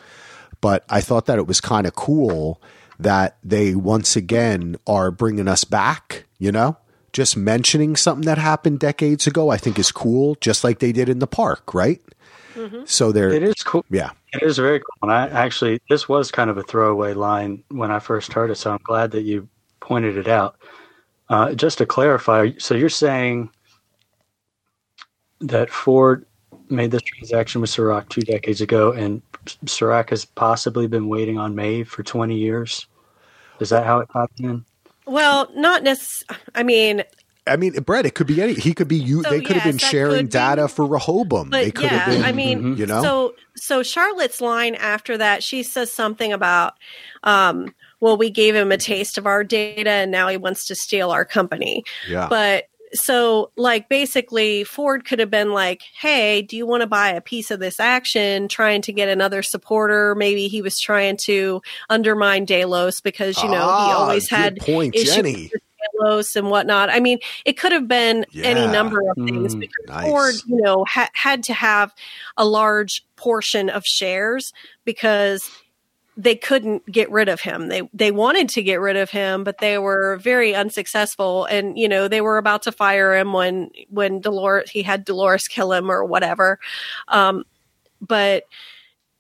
but I thought that it was kind of cool that they once again are bringing us back. You know, just mentioning something that happened decades ago, I think is cool, just like they did in the park, right? So they're It is cool. yeah. It is very cool. And I actually, this was kind of a throwaway line when I first heard it, so I'm glad that you pointed it out. Uh, just to clarify, so you're saying that Ford made this transaction with Serac two decades ago, and Serac has possibly been waiting on Maeve for 20 years? Is that how it happened? Well, not necessarily. I mean, I mean, Brett, it could be any. He could be you. So, they could have been sharing could be. data for Rehoboam. They could yeah, have been. I mean, you know? so so Charlotte's line after that, she says something about, um, well, we gave him a taste of our data, and now he wants to steal our company. yeah. But so, like, basically, Ford could have been like, "Hey, do you want to buy a piece of this action?" Trying to get another supporter. Maybe he was trying to undermine Delos because you know he Ah, always had point, issues Jenny. with Delos and whatnot. I mean, it could have been any number of things Mm, because nice. Ford, you know, ha- had to have a large portion of shares because they couldn't get rid of him. They they wanted to get rid of him, but they were very unsuccessful. And you know, they were about to fire him when when Dolores he had Dolores kill him or whatever. Um, but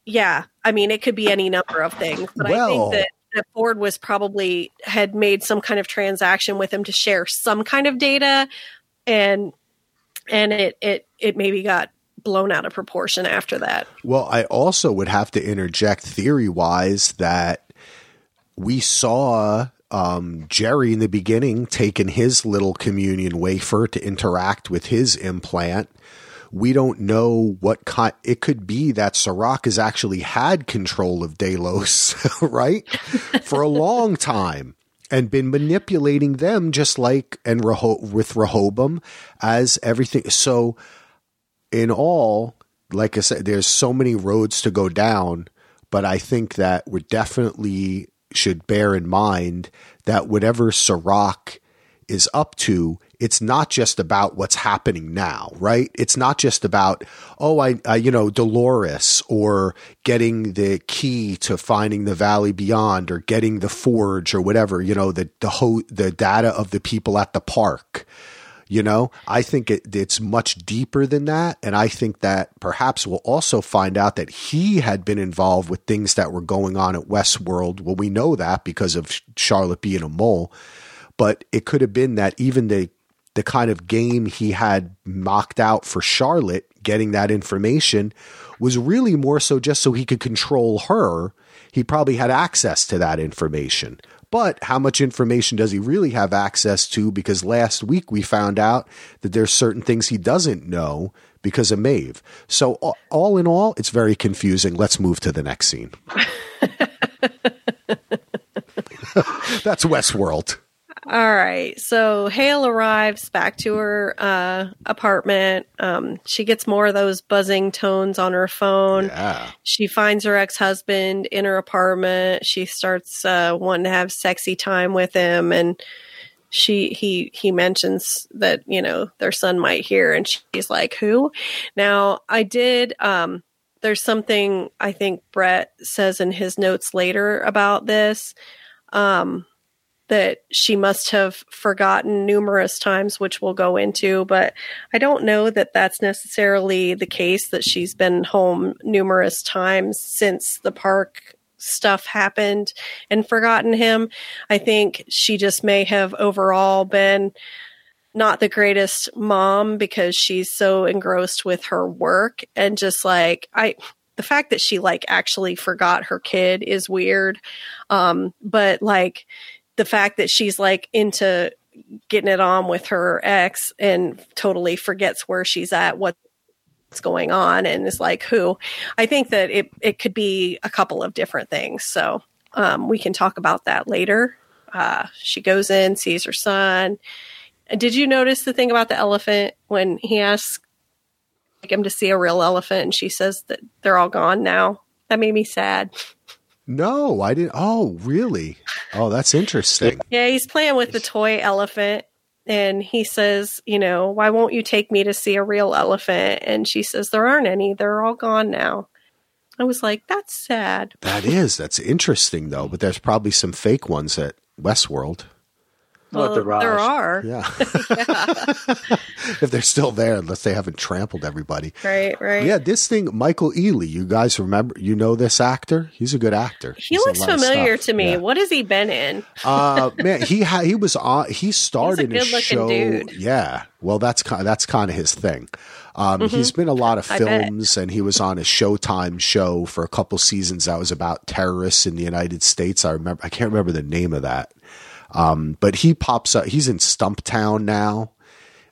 yeah, I mean, it could be any number of things. But I think that that Ford was probably had made some kind of transaction with him to share some kind of data, and and it it it maybe got blown out of proportion after that. Well, I also would have to interject theory wise that we saw um, Jerry in the beginning taking his little communion wafer to interact with his implant. We don't know what kind. It could be that Serac has actually had control of Delos, right, for a long time, and been manipulating them just like and Reho- with Rehoboam as everything. So in all, like I said, there's so many roads to go down, but I think that we definitely should bear in mind that whatever Serac is up to, it's not just about what's happening now, right? It's not just about, oh, I, I you know, Dolores or getting the key to finding the valley beyond or getting the forge or whatever, you know, the, the, ho- the data of the people at the park. You know, I think it, it's much deeper than that. And I think that perhaps we'll also find out that he had been involved with things that were going on at Westworld. Well, we know that because of Charlotte being a mole, but it could have been that even the, the kind of game he had mocked out for Charlotte, getting that information was really more so just so he could control her. He probably had access to that information. But how much information does he really have access to? Because last week we found out that there's certain things he doesn't know because of Maeve. So all- all in all, it's very confusing. Let's move to the next scene. That's Westworld. All right. So Hale arrives back to her uh, apartment. Um, she gets more of those buzzing tones on her phone. Yeah. She finds her ex husband in her apartment. She starts uh, wanting to have sexy time with him, and she he he mentions that you know their son might hear, and she's like, "Who?" Now I did. Um, there's something I think Brett says in his notes later about this. Um, that she must have forgotten numerous times, which we'll go into, but I don't know that that's necessarily the case that she's been home numerous times since the park stuff happened and forgotten him. I think she just may have overall been not the greatest mom because she's so engrossed with her work and just like I the fact that she like actually forgot her kid is weird. Um but like the fact that she's like into getting it on with her ex and totally forgets where she's at, what's going on, and is like, who? I think that it, it could be a couple of different things. So um, we can talk about that later. Uh, she goes in, sees her son. Did you notice the thing about the elephant when he asks him to see a real elephant and she says that they're all gone now? That made me sad. No, I didn't. Oh, really? Oh, that's interesting. Yeah, he's playing with the toy elephant and he says, you know, why won't you take me to see a real elephant? And she says, there aren't any. They're all gone now. I was like, that's sad. That is. That's interesting, though. But there's probably some fake ones at Westworld. Well, the Raj. there are. Yeah. if they're still there, unless they haven't trampled everybody. Right, right. Yeah, this thing, Michael Ealy, you guys remember, you know this actor? He's a good actor. He He's looks familiar to me. Yeah. What has he been in? uh man he ha- he was on he started He's a a, show dude. yeah well that's kind that's kind of his thing um he's been a lot of Mm-hmm. I bet. films and he was on a showtime show for a couple seasons that was about terrorists in the united states i remember i can't remember the name of that um but he pops up he's in stumptown now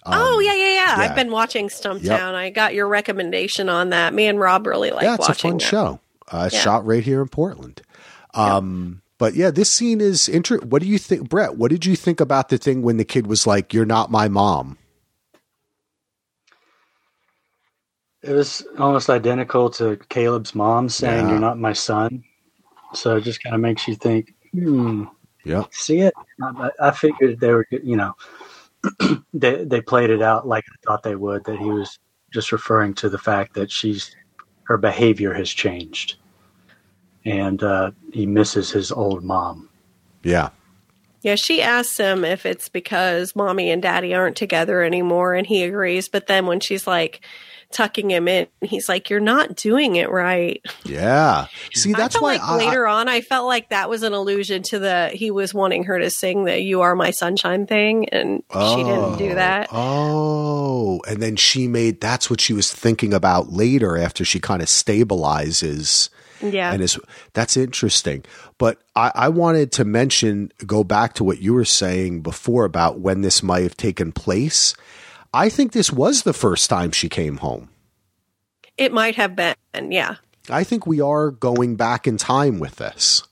oh, yeah, yeah, yeah, yeah. I've been watching Stumptown. Yep. I got your recommendation on that. Me and Rob really like yeah it's a fun that. show uh it's Yeah. shot right here in portland um but yeah this scene is interesting. what do you think brett what did you think about the thing when the kid was like you're not my mom It was almost identical to Caleb's mom saying, Yeah. "You're not my son." So it just kind of makes you think, "Hmm, Yep. see it." I, I figured they were, you know, they they played it out like I thought they would. That he was just referring to the fact that she's her behavior has changed, and uh, he misses his old mom. yeah Yeah, she asks him if it's because mommy and daddy aren't together anymore, and he agrees. But then when she's like tucking him in, he's like, "You're not doing it right." Yeah. See, that's why like I, later on, I felt like that was an allusion to the he was wanting her to sing the "You Are My Sunshine" thing, and she didn't do Oh, that. Oh, and then she made that's what she was thinking about later after she kind of stabilizes. Yeah, And is that's interesting. But I, I wanted to mention, go back to what you were saying before about when this might have taken place. I think this was the first time she came home. it might have been. Yeah, I think we are going back in time with this.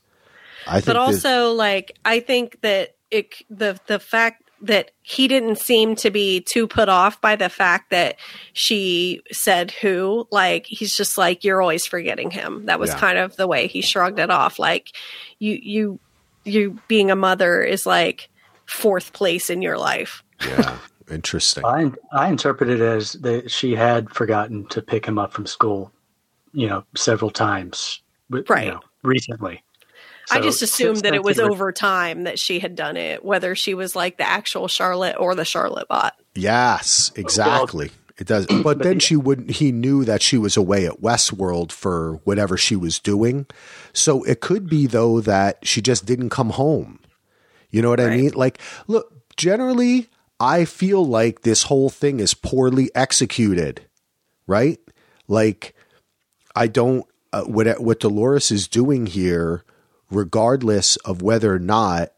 I think but also like I think that it the the fact that he didn't seem to be too put off by the fact that she said who like he's just like you're always forgetting him that was Yeah. kind of the way he shrugged it off like you you you being a mother is like fourth place in your life yeah, interesting. I I interpret it as that she had forgotten to pick him up from school, you know, several times, but, you Right. know, recently. I just assumed that it was over time that she had done it, whether she was like the actual Charlotte or the Charlotte bot. Yes, exactly. it does. But then she wouldn't he knew that she was away at Westworld for whatever she was doing. So it could be though that she just didn't come home. You know what I mean? Like look, generally I feel like this whole thing is poorly executed, right? Like I don't uh, what what Dolores is doing here regardless of whether or not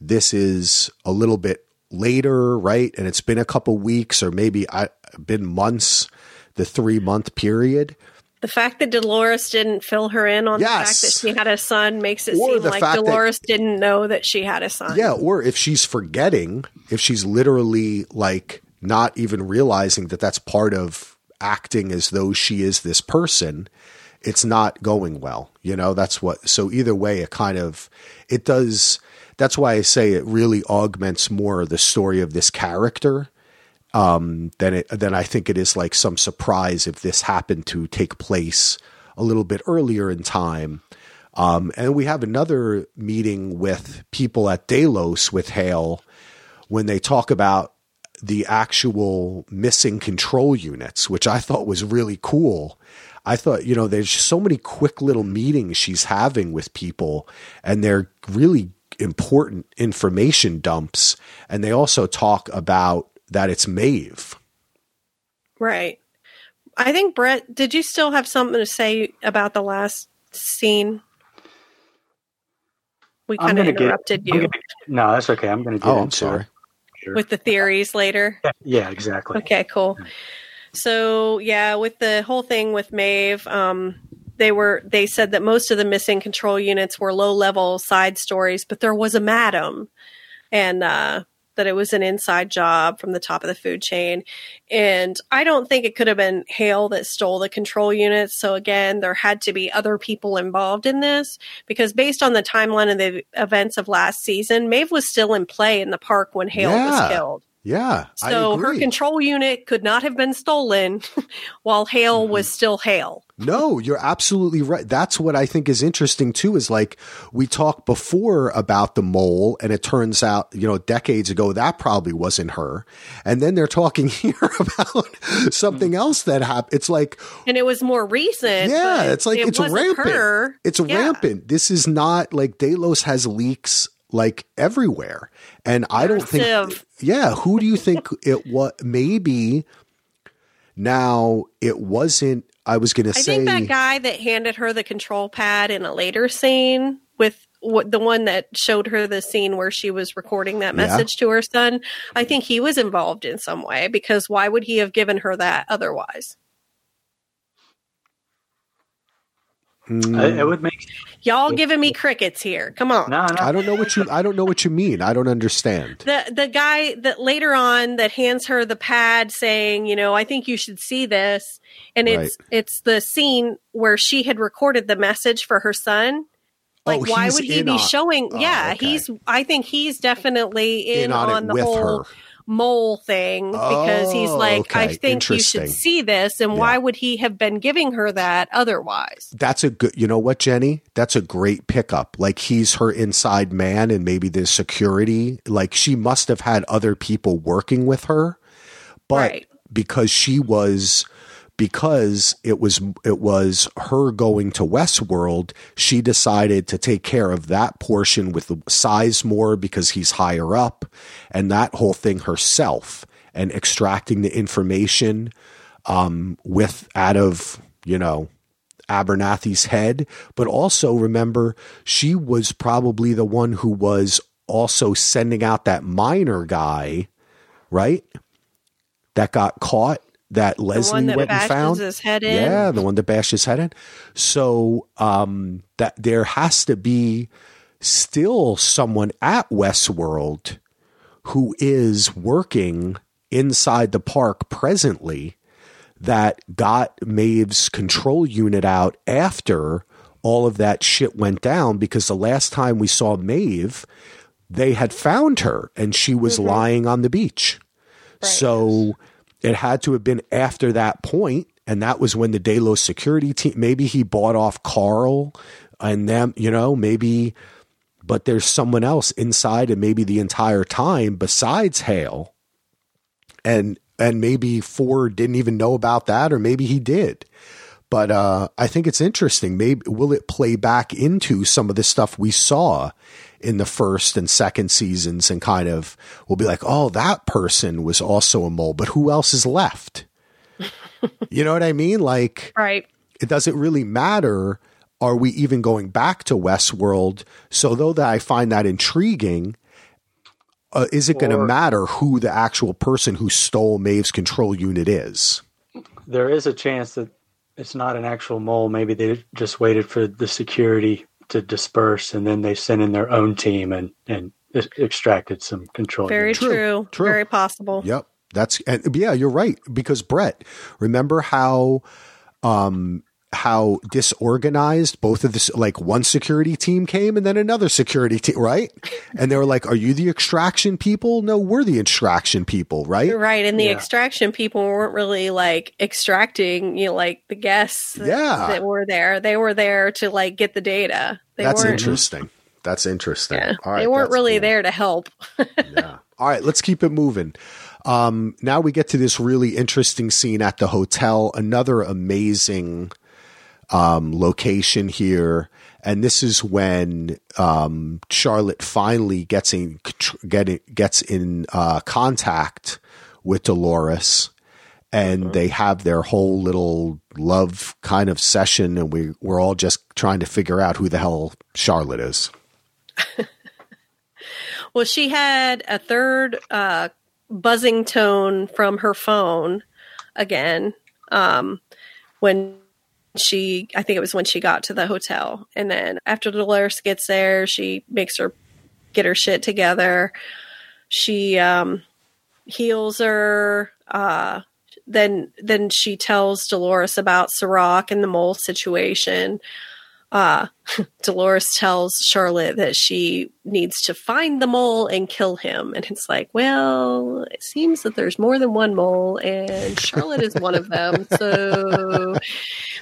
this is a little bit later, right? And it's been a couple weeks or maybe I been months, the three month period. The fact that Dolores didn't fill her in on the fact that she had a son makes it Or seem like fact that- Dolores didn't know that she had a son. Yeah, or if she's forgetting, if she's literally like not even realizing that that's part of acting as though she is this person, it's not going well. You know, that's what so either way it kind of it does that's why I say it really augments more the story of this character um than it than I think it is like some surprise if this happened to take place a little bit earlier in time. Um, and we have another meeting with people at Delos with Hale when they talk about the actual missing control units, which I thought was really cool. I thought, you know, there's so many quick little meetings she's having with people, and they're really important information dumps. And they also talk about that it's Maeve. Right. I think Brett, did you still have something to say about the last scene? We I'm kind of gonna get- interrupted I'm you. gonna- no, that's okay. I'm going to get Oh, I'm sorry. it. later. with the theories later. yeah, exactly. Okay, cool. So yeah, with the whole thing with Maeve, um, they were they said that most of the missing control units were low level side stories, but there was a madam, and uh, that it was an inside job from the top of the food chain. And I don't think it could have been Hale that stole the control units. So again, there had to be other people involved in this because based on the timeline of the events of last season, Maeve was still in play in the park when Hale Yeah. was killed. Yeah. So her control unit could not have been stolen while Hale was Mm-hmm. still Hale. No, you're absolutely right. That's what I think is interesting too. Is like we talked before about the mole, and it turns out, you know, decades ago that probably wasn't her. And then they're talking here about something else that happened. It's like, And it was more recent. yeah, it's like it it's rampant. Her. It's Yeah. rampant. This is not like Delos has leaks like everywhere, and I don't think. Yeah, who do you think it was? Maybe now it wasn't. I was going to say. I think that guy that handed her the control pad in a later scene with the one that showed her the scene where she was recording that Yeah. message to her son. I think he was involved in some way because why would he have given her that otherwise? Mm. I, it would make Y'all giving me crickets here. Come on. no, no. I don't know what you. I don't know what you mean. I don't understand. the the guy that later on that hands her the pad saying, you know, I think you should see this, and it's it's the scene where she had recorded the message for her son. Like, Oh, why would he be on- showing? Oh, yeah, okay. he's. I think he's definitely in, In on on, it the with whole her. Mole thing because he's Oh, like, I think you should see this, and Yeah. why would he have been giving her that otherwise? That's a good. You know what, Jenny? That's a great pickup. Like he's her inside man, and maybe the security. Like she must have had other people working with her, but Right. because she was. Because it was it was her going to Westworld, she decided to take care of that portion with the Sizemore because he's higher up, and that whole thing herself, and extracting the information um, with out of you know Abernathy's head, but also remember she was probably the one who was also sending out that minor guy, right? That got caught. That Leslie that went and found. his head in. Yeah, the one that bashed his head in. So um, that there has to be still someone at Westworld who is working inside the park presently that got Maeve's control unit out after all of that shit went down because the last time we saw Maeve, they had found her and she was lying on the beach. So it had to have been after that point, and that was when the Delos security team. Maybe he bought off Karl and them. You know, maybe. But there's someone else inside, and maybe the entire time besides Hale, and and maybe Ford didn't even know about that, or maybe he did. But uh, I think it's interesting. Maybe will it play back into some of the stuff we saw in the first and second seasons, and kind of we'll be like, oh, that person was also a mole, but who else is left? you know what I mean? Like, Right. it doesn't really matter. Are we even going back to Westworld? So, though that I find that intriguing, uh, is it going to matter who the actual person who stole Maeve's control unit is? there is a chance that it's not an actual mole. Maybe they just waited for the security to disperse, and then they sent in their own team and and extracted some control. Very units. True, true. true. Very possible. Yep. That's and yeah, you're right because Brett, remember how um how disorganized both of this like one security team came and then another security team, right? And they were like, "Are you the extraction people?" No, we're the extraction people, right? Right. And the Yeah. extraction people weren't really like extracting, you know, like the guests Yeah. that were there. They were there to like get the data. They That's interesting. That's interesting. Yeah. All right, they weren't really cool. there to help. yeah. All right, let's keep it moving. Um, now we get to this really interesting scene at the hotel. Another amazing um, location here, and this is when um, Charlotte finally gets in get gets in uh, contact with Dolores, and they have their whole little love kind of session, and we we're all just trying to figure out who the hell Charlotte is. Well, she had a third uh, buzzing tone from her phone again um, when she, I think it was when she got to the hotel. And then after Dolores gets there, she makes her get her shit together. She um, heals her. Uh, then then she tells Dolores about Serac and the mole situation. Uh, Dolores tells Charlotte that she needs to find the mole and kill him. And it's like, well, it seems that there's more than one mole, and Charlotte is one of them. So,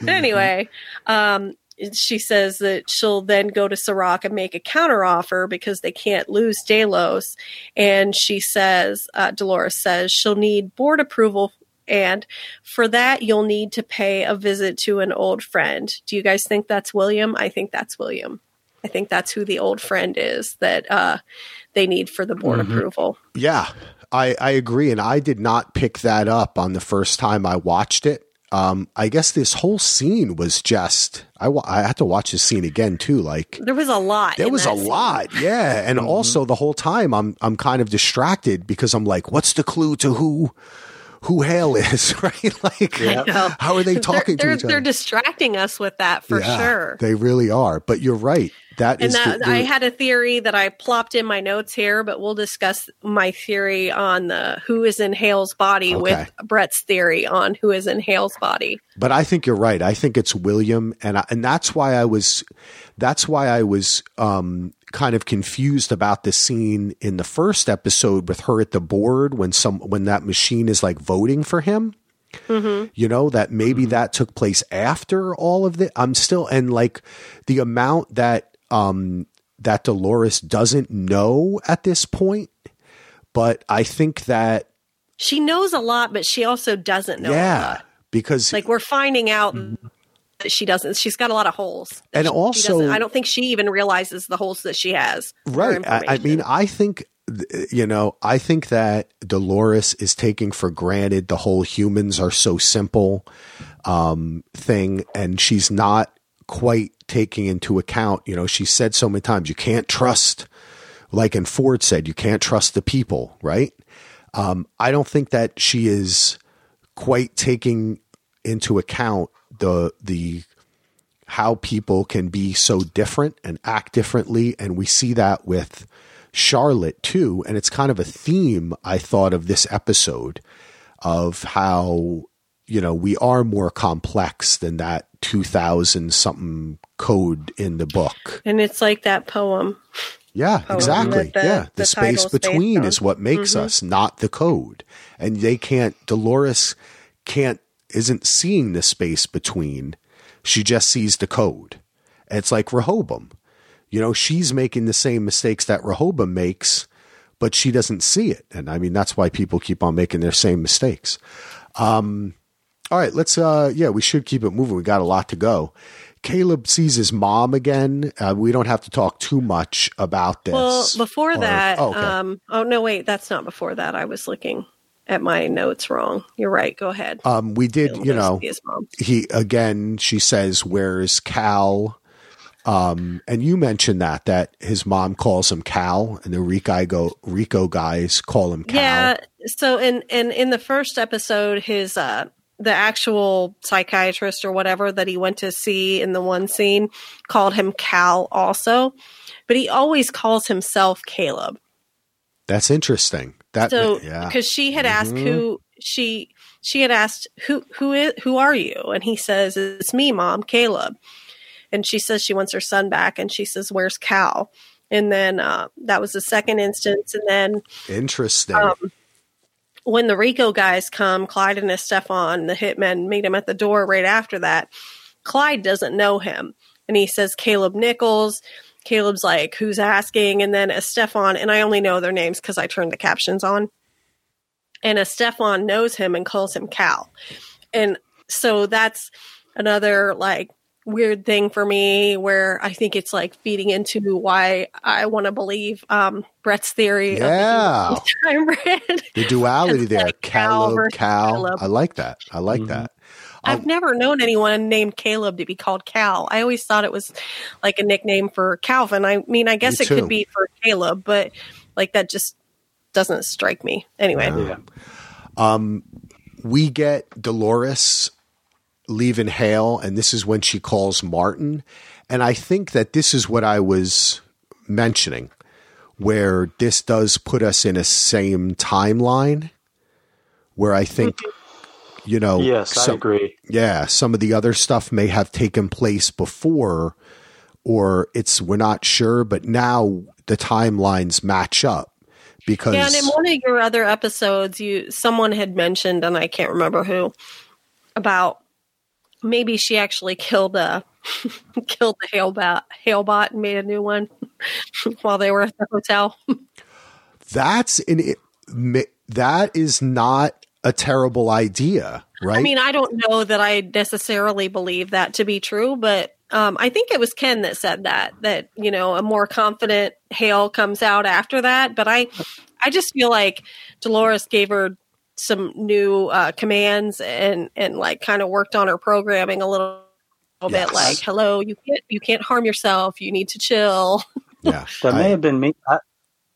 but anyway, um, she says that she'll then go to Serac and make a counteroffer because they can't lose Delos. And she says, uh, Dolores says she'll need board approval and for that, you'll need to pay a visit to an old friend. Do you guys think that's William? I think that's William. I think that's who the old friend is that uh, they need for the board mm-hmm. approval. Yeah, I, I agree. And I did not pick that up on the first time I watched it. Um, I guess this whole scene was just I, I had to watch this scene again too. Like there was a lot. There was a scene. lot, yeah. And mm-hmm. also the whole time I'm I'm kind of distracted because I'm like, what's the clue to who who Hale is, right? Like, how are they talking they're, to each other? They're distracting us with that for yeah, sure. They really are. But you're right. That and is. That, the, I had a theory that I plopped in my notes here, but we'll discuss my theory on the who is in Hale's body okay. with Brett's theory on who is in Hale's body. But I think you're right. I think it's William, and I, and that's why I was. That's why I was um, kind of confused about the scene in the first episode with her at the board when some when that machine is like voting for him. Mm-hmm. You know that maybe mm-hmm. that took place after all of the. I'm still and like the amount that um that Dolores doesn't know at this point, but I think that she knows a lot, but she also doesn't know. Yeah, because like we're finding out mm-hmm that she doesn't. She's got a lot of holes. And she, also, she I don't think she even realizes the holes that she has. Right. I, I mean, I think you know, I think that Dolores is taking for granted the whole humans are so simple um, thing, and she's not quite taking into account. You know, she said so many times, you can't trust, like in Ford said, you can't trust the people, right? Um, I don't think that she is quite taking into account the the how people can be so different and act differently. And we see that with Charlotte too. And it's kind of a theme I thought of this episode of how you know we are more complex than that 2000 something code in the book. And it's like that poem. Yeah poem exactly. the, yeah the, the space between is what makes mm-hmm. us not the code. And they can't dolores can't isn't seeing the space between. She just sees the code. it's like Rehoboam. You know, she's making the same mistakes that Rehoboam makes, but she doesn't see it. And I mean, that's why people keep on making their same mistakes. Um, all right, let's, uh, yeah, we should keep it moving. We got a lot to go. Caleb sees his mom again. Uh, we don't have to talk too much about this. Well, before or, that, oh, okay. um, oh no, wait, that's not before that. I was looking at my notes wrong. You're right. Go ahead. Um, we did, you know, he again. She says, "Where's Cal?" Um, and you mentioned that that his mom calls him Cal, and the Rico go Rico guys call him Cal. Yeah. So in in in the first episode, his uh the actual psychiatrist or whatever that he went to see in the one scene called him Cal also, but he always calls himself Caleb. That's interesting. That so because she had asked mm-hmm. who she she had asked who who is who are you? And he says it's me mom Caleb. And she says she wants her son back and she says where's Cal? And then uh, that was the second instance and then interesting. um, when the Rico guys come Clyde and his Estefan the hitmen meet him at the door right after that Clyde doesn't know him. And he says Caleb Nichols Caleb's like, who's asking? And then Estefan, and I only know their names because I turned the captions on. And Estefan knows him and calls him Cal. And so that's another like weird thing for me where I think it's like feeding into why I want to believe um, Brett's theory. Yeah. The, the duality there. Like Caleb, Cal. Caleb. I like that. I like mm-hmm. that. I've never known anyone named Caleb to be called Cal. I always thought it was like a nickname for Calvin. I mean, I guess Me it could be for Caleb, but Like that just doesn't strike me. Anyway, Yeah. Um, we get Dolores leaving Hale, and this is when she calls Martin. And I think that this is what I was mentioning, where this does put us in a same timeline, where I think, mm-hmm. You know, Yes, I some- agree. yeah, some of the other stuff may have taken place before, or it's we're not sure, but now the timelines match up because yeah, and in one of your other episodes, you someone had mentioned, and I can't remember who, about maybe she actually killed a killed the Halebot Halebot and made a new one while they were at the hotel. that's an it, that is not a terrible idea, right? I mean, I don't know that I necessarily believe that to be true, but um, I think it was Ken that said that that you know a more confident Hale comes out after that. But I, I just feel like Dolores gave her some new uh, commands and and like kind of worked on her programming a little. little Yes. bit like hello you can't you can't harm yourself you need to chill yeah, That I- may have been me. I,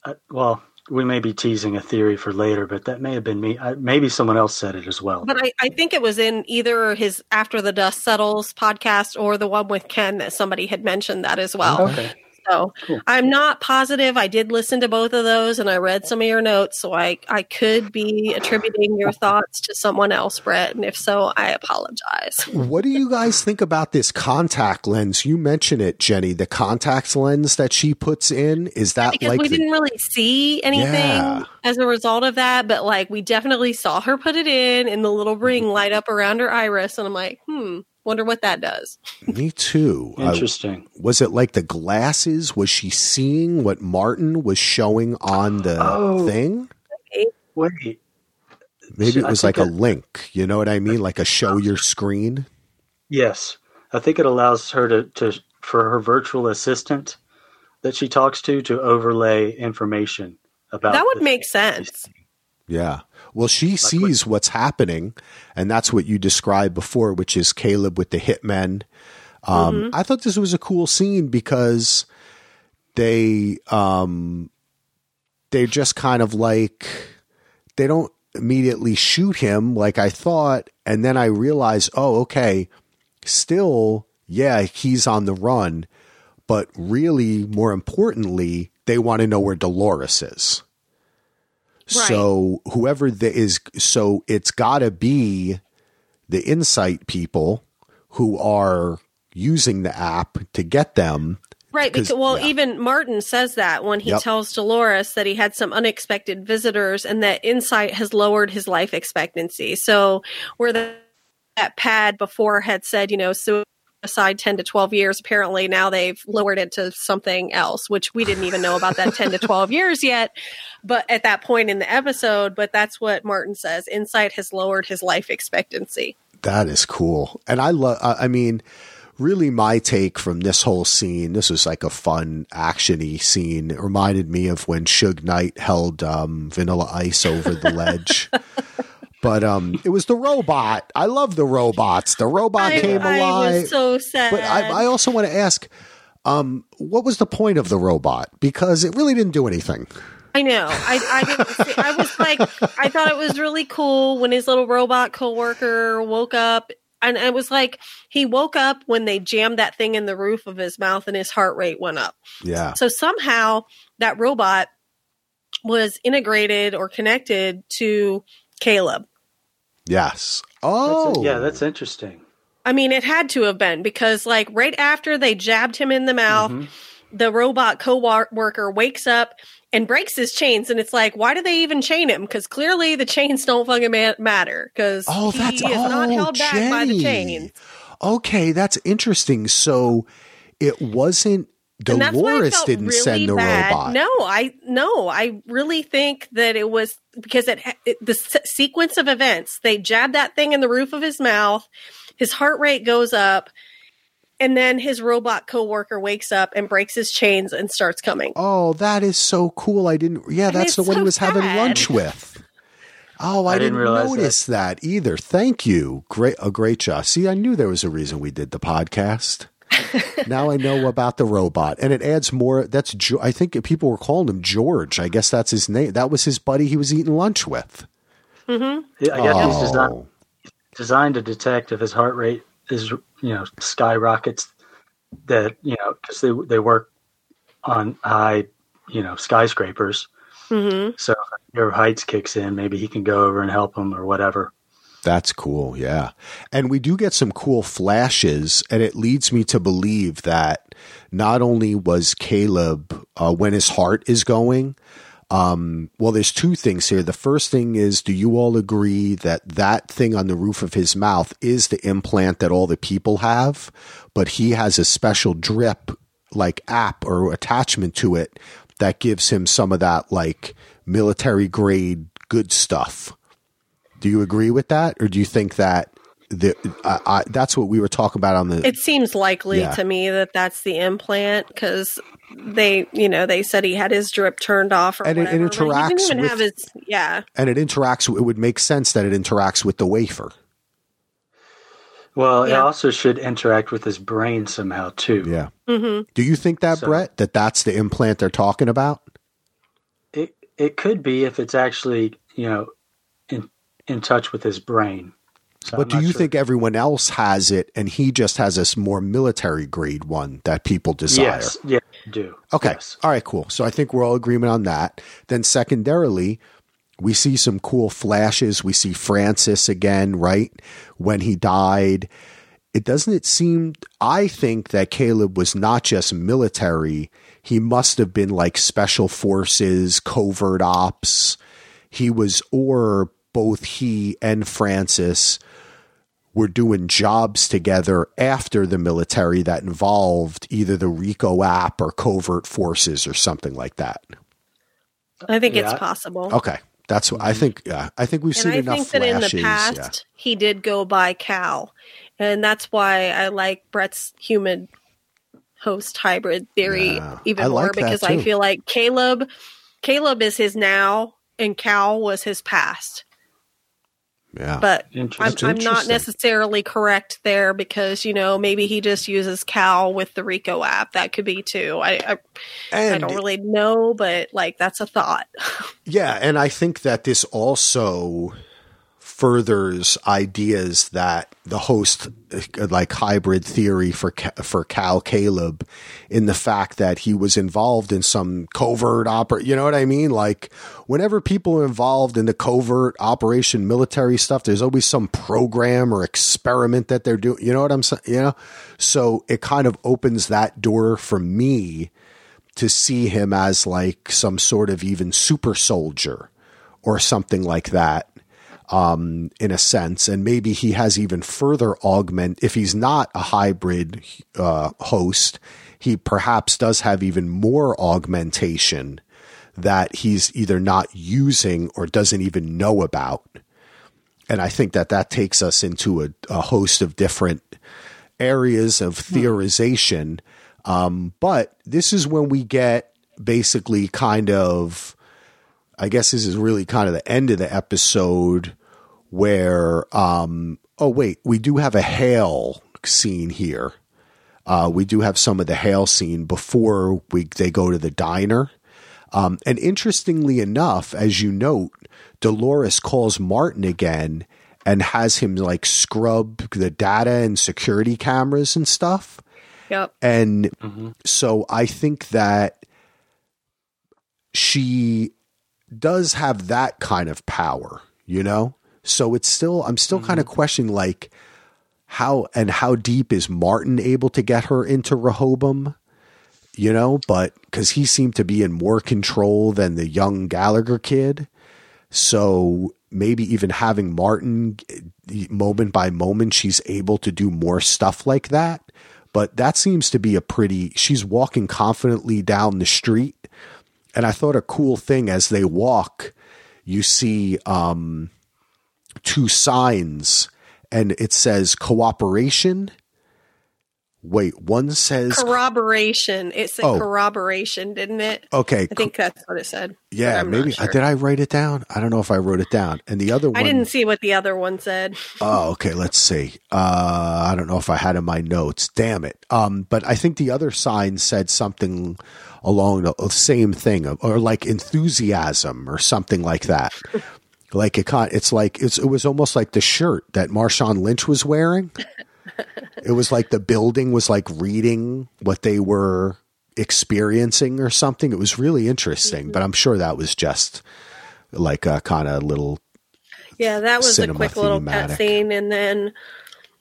I, well, we may be teasing a theory for later, but that may have been me. I, maybe someone else said it as well. But I, I think it was in either his After the Dust Settles podcast or the one with Ken that somebody had mentioned that as well. okay. So Cool. I'm not positive. I did listen to both of those and I read some of your notes. So I, I could be attributing your thoughts to someone else, Brett. And if so, I apologize. What do you guys think about this contact lens? You mentioned it, Jenny. The contact lens that she puts in is that Because like we the- didn't really see anything Yeah. as a result of that, but like we definitely saw her put it in and the little ring light up around her iris. And I'm like, hmm, wonder what that does. me too. I- Interesting. was it like the glasses? Was she seeing what Martin was showing on the Oh. thing? Wait. Maybe it was like think a it- link. You know what I mean? Like a show your screen. Yes, I think it allows her to, to for her virtual assistant that she talks to to overlay information about That would make thing sense. Yeah. Well, she sees what's happening, and that's what you described before, which is Caleb with the hitmen. Um, I thought this was a cool scene because they um, they just kind of like they don't immediately shoot him like I thought, and then I realized, oh, okay, still, yeah, he's on the run, but really, more importantly, they want to know where Dolores is. Right. So whoever the is, so it's got to be the Incite people who are using the app to get them. Right. Because, well, yeah. even Martin says that when he Yep. tells Dolores that he had some unexpected visitors and that Incite has lowered his life expectancy. So, where the, that pad before had said, you know, suicide 10 to 12 years, apparently now they've lowered it to something else, which we didn't even know about that 10 to 12 years yet. But at that point in the episode, but that's what Martin says. Incite has lowered his life expectancy. That is cool. And I love, I mean, really my take from this whole scene, this was like a fun actiony scene. It reminded me of when Suge Knight held um, Vanilla Ice over the ledge. But um, it was the robot. I love the robots. The robot I, came I alive. was so sad. But I, I also want to ask, um, what was the point of the robot? Because it really didn't do anything. I know. I I. See, I was like, I thought it was really cool when his little robot coworker woke up, and it was like he woke up when they jammed that thing in the roof of his mouth, and his heart rate went up. Yeah. So somehow that robot was integrated or connected to Caleb. Yes. That's Oh, it. yeah, that's interesting. I mean, it had to have been because, like, right after they jabbed him in the mouth, Mhm. the robot co-worker wakes up and breaks his chains and it's like why do they even chain him because clearly the chains don't fucking ma- matter because Oh, he that's is not oh, held back by the chains Okay, that's interesting. So it wasn't and that's why I Dolores didn't really send the bad. robot. No, I no, I really think that it was because it, it the se- sequence of events. They jab that thing in the roof of his mouth, his heart rate goes up, and then his robot coworker wakes up and breaks his chains and starts coming. Oh, that is so cool. I didn't. Yeah, And that's it's the one he so was having lunch with. Oh, I, I didn't, didn't realize notice that. either. Thank you. Great, a great job. See, I knew there was a reason we did the podcast. now I know about the robot, and it adds more. That's Jo- I think people were calling him George. I guess that's his name. That was his buddy he was eating lunch with. Yeah, I guess he's Oh. designed, designed to detect if his heart rate is you know skyrockets. That you know because they they work on high you know skyscrapers. hmm So if your heights kicks in, maybe he can go over and help him or whatever. That's cool, yeah. And we do get some cool flashes, and it leads me to believe that not only was Caleb uh, when his heart is going. Um, well, there's two things here. The first thing is, do you all agree that that thing on the roof of his mouth is the implant that all the people have, but he has a special drip like app or attachment to it that gives him some of that like military grade good stuff. Do you agree with that, or do you think that the I I, that's what we were talking about on the? It seems likely Yeah. to me that that's the implant because they, you know, they said he had his drip turned off or And it- it whatever. but he interacts didn't even with- have his, yeah. and it interacts. It would make sense that it interacts with the wafer. Well, it also should interact with his brain somehow too. Yeah. hmm Do you think that, So- Brett, that that's the implant they're talking about? It it could be if it's actually you know in touch with his brain. So but I'm do you sure. think everyone else has it, and he just has this more military grade one that people desire? Yes, yeah, do. Okay. Yes. All right, cool. So I think we're all agreement on that. Then secondarily, we see some cool flashes. We see Francis again, right? When he died. It doesn't it seem I think that Caleb was not just military. He must have been like special forces, covert ops. He was or both he and Francis were doing jobs together after the military that involved either the RICO app or covert forces or something like that. I think Yeah. it's possible. Okay. That's what I mm-hmm. think. Yeah. I think we've and seen I enough think that in the past yeah. he did go by Cal, and that's why I like Brett's human host hybrid theory Yeah, even I more like that because I feel like Caleb, Caleb is his now, and Cal was his past. Yeah. But I'm, I'm not necessarily correct there because you know maybe he just uses Cal with the Rico app. That could be too. I I, I don't really know, but like that's a thought. Yeah, and I think that this also furthers ideas that the host like hybrid theory for for Cal Caleb in the fact that he was involved in some covert opera you know what I mean? Like whenever people are involved in the covert operation military stuff there's always some program or experiment that they're doing you know what I'm saying you know? So it kind of opens that door for me to see him as like some sort of even super soldier or something like that um, in a sense. And maybe he has even further augment. If he's not a hybrid uh, host, he perhaps does have even more augmentation that he's either not using or doesn't even know about. And I think that that takes us into a, a host of different areas of theorization. Um, but this is when we get basically kind of, I guess this is really kind of the end of the episode where, um, oh, wait, we do have a Hale scene here. Uh, we do have some of the Hale scene before we they go to the diner. Um, and interestingly enough, as you note, Dolores calls Martin again and has him like scrub the data and security cameras and stuff. yep. And Mm-hmm. so I think that she does have that kind of power, you know? So it's still, I'm still kind of questioning like how and how deep is Martin able to get her into Rehoboam, you know? But because he seemed to be in more control than the young Gallagher kid. So maybe even having Martin eh, moment by moment, she's able to do more stuff like that. But that seems to be a pretty, she's walking confidently down the street. And I thought a cool thing as they walk, you see um, two signs and it says cooperation Wait, one says corroboration. It said Oh. corroboration, didn't it? okay. I think that's what it said. yeah, maybe sure. did I write it down? I don't know if I wrote it down. And the other one, I didn't see what the other one said. Oh, okay. Let's see. Uh, I don't know if I had in my notes. Damn it. Um, but I think the other sign said something along the same thing, or like enthusiasm or something like that. like it, it's like it's, it was almost like the shirt that Marshawn Lynch was wearing. it was like the building was like reading what they were experiencing or something. It was really interesting, but I'm sure that was just like a kind of little Yeah, that was a quick little thematic. cutscene, and then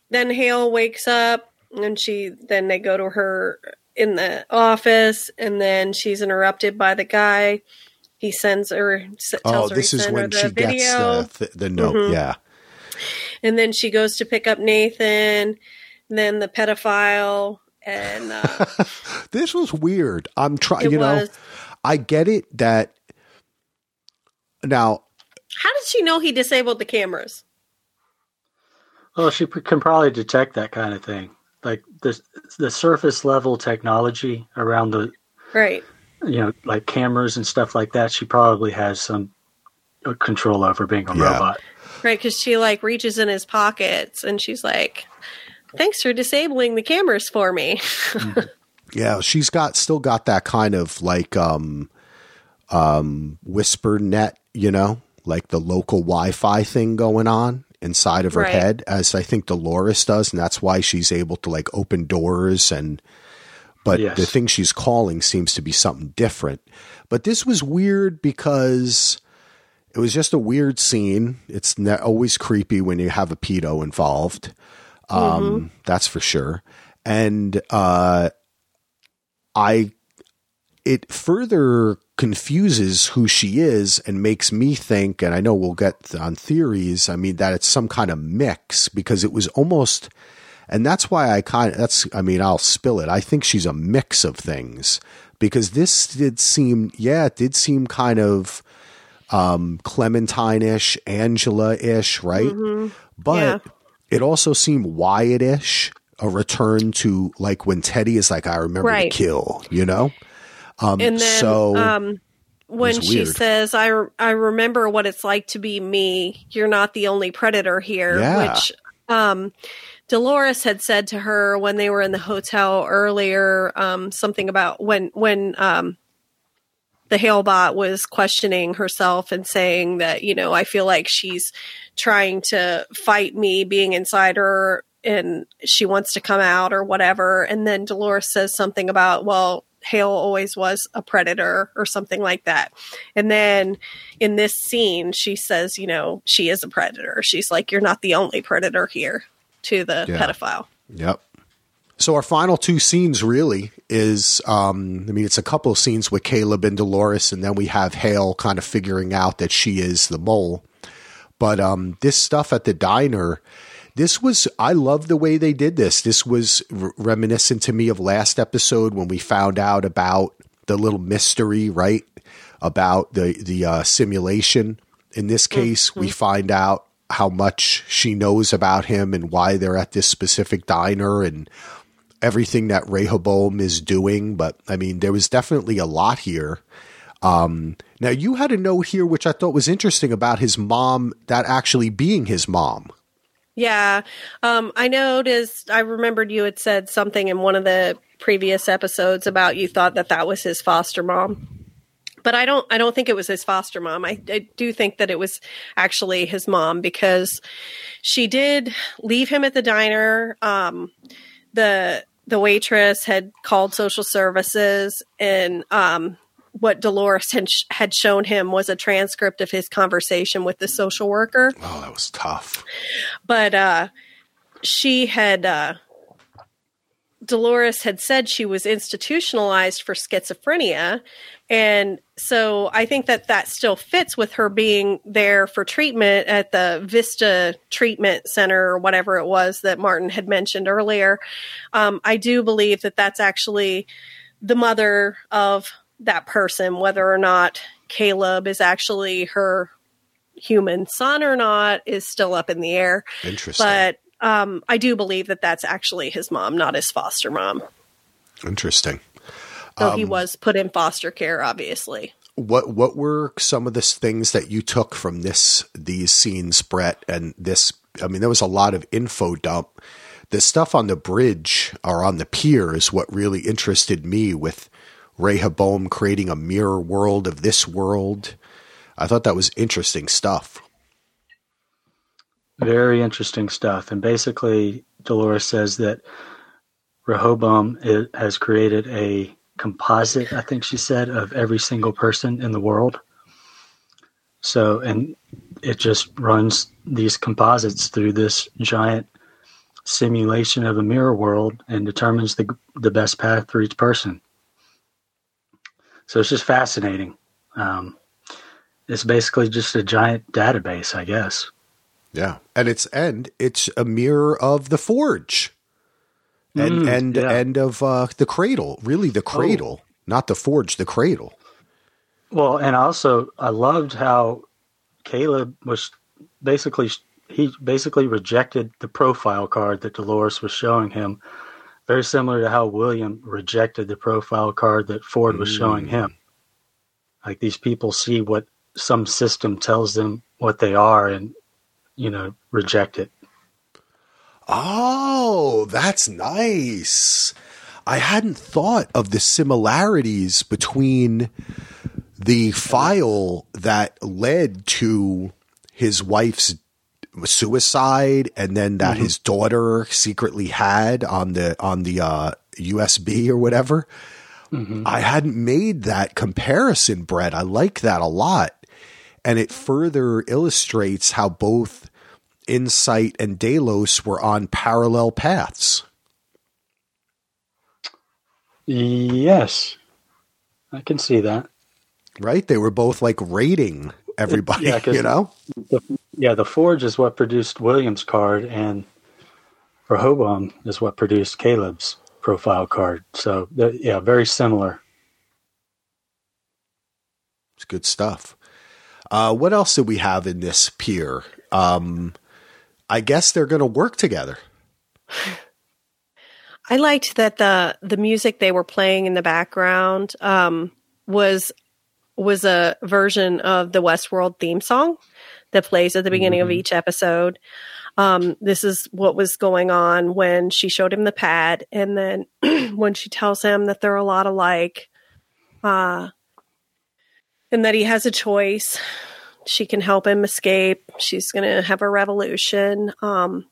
then Hale wakes up, and she then they go to her in the office, and then she's interrupted by the guy. He sends her. Oh, her this is when the she video, gets the, the, the note. Mhm. Yeah. and then she goes to pick up Nathan. And then the pedophile, and uh, This was weird. I'm trying, it you know. I get it that now, How did she know he disabled the cameras? Well, she can probably detect that kind of thing, like the the surface level technology around the Right. you know like cameras and stuff like that. She probably has some uh, control over being a Yeah. robot. Right, because she like reaches in his pockets and she's like, "Thanks for disabling the cameras for me." yeah, she's got still got that kind of like um um whisper net, you know, like the local Wi-Fi thing going on inside of her Right. head, as I think Dolores does, and that's why she's able to like open doors and. But Yes. the thing she's calling seems to be something different. But this was weird because it was just a weird scene. It's ne- always creepy when you have a pedo involved. Um, That's for sure. And uh, I, it further confuses who she is and makes me think, and I know we'll get on theories. I mean that it's some kind of mix because it was almost, and that's why I kind of that's. I mean, I'll spill it. I think she's a mix of things because this did seem, yeah, it did seem kind of um, Clementine-ish, Angela-ish, right? But Yeah. It also seemed Wyatt-ish, a return to like when Teddy is like, "I remember Right. to kill," you know. Um, and then so um, when she says, "I I remember what it's like to be me. You're not the only predator here," Yeah. which um, Dolores had said to her when they were in the hotel earlier, um, something about when when um, the Halebot was questioning herself and saying that you know I feel like she's trying to fight me being inside her and she wants to come out or whatever and then Dolores says something about well Hale always was a predator or something like that. And then in this scene she says, you know, she is a predator. She's like you're not the only predator here to the Yeah. pedophile. Yep. So our final two scenes really is, um, I mean, it's a couple of scenes with Caleb and Dolores, and then we have Hale kind of figuring out that she is the mole. But um, this stuff at the diner, this was, I love the way they did this. This was r- reminiscent to me of last episode when we found out about the little mystery, right? About the, the uh, simulation. In this case, we find out how much she knows about him and why they're at this specific diner and everything that Rehoboam is doing. But I mean, there was definitely a lot here. Um, now you had a note here, which I thought was interesting about his mom, that actually being his mom. Yeah. Um, I noticed, I remembered you had said something in one of the previous episodes about you thought that that was his foster mom. But I don't. I don't think it was his foster mom. I, I do think that it was actually his mom because she did leave him at the diner. Um, the the waitress had called social services, and um, what Dolores had sh- had shown him was a transcript of his conversation with the social worker Oh, that was tough. but uh she had uh Dolores had said she was institutionalized for schizophrenia and so I think that that still fits with her being there for treatment at the Vista Treatment Center or whatever it was that Martin had mentioned earlier. Um, I do believe that that's actually the mother of that person, whether or not Caleb is actually her human son or not is still up in the air Interesting. but um, I do believe that that's actually his mom, not his foster mom. Interesting. Though um, he was put in foster care, obviously. What what were some of the things that you took from this these scenes, Brett, and this? I mean, there was a lot of info dump. The stuff on the bridge or on the pier is what really interested me with Rehoboam creating a mirror world of this world. I thought that was interesting stuff. Very interesting stuff. And basically, Dolores says that Rehoboam has created a composite, I think she said, of every single person in the world. So, and it just runs these composites through this giant simulation of a mirror world and determines the the best path for each person. So it's just fascinating. Um, it's basically just a giant database, I guess. Yeah, and its end, it's a mirror of the forge, and mm, and yeah. end of uh, the cradle. Really, the cradle, oh. not the forge, the cradle. Well, and also, I loved how Caleb was basically he basically rejected the profile card that Dolores was showing him, very similar to how William rejected the profile card that Ford was mm. showing him. Like these people see what some system tells them what they are, and you know, reject it. Oh, that's nice. I hadn't thought of the similarities between the file that led to his wife's suicide and then that mm-hmm. his daughter secretly had on the on the uh, USB or whatever. Mm-hmm. I hadn't made that comparison, Brett. I like that a lot. And it further illustrates how both Incite and Delos were on parallel paths. Yes, I can see that. Right? They were both like rating everybody, yeah, you know? The, yeah, the Forge is what produced Williams' card, and Rehoboam is what produced Caleb's profile card. So, yeah, very similar. It's good stuff. Uh, what else did we have in this pier? Um, I guess they're going to work together. I liked that the the music they were playing in the background um, was was a version of the Westworld theme song that plays at the beginning mm-hmm. of each episode. Um, this is what was going on when she showed him the pad, and then when she tells him that they're a lot alike, uh, and that he has a choice she can help him escape. She's going to have a revolution. Um,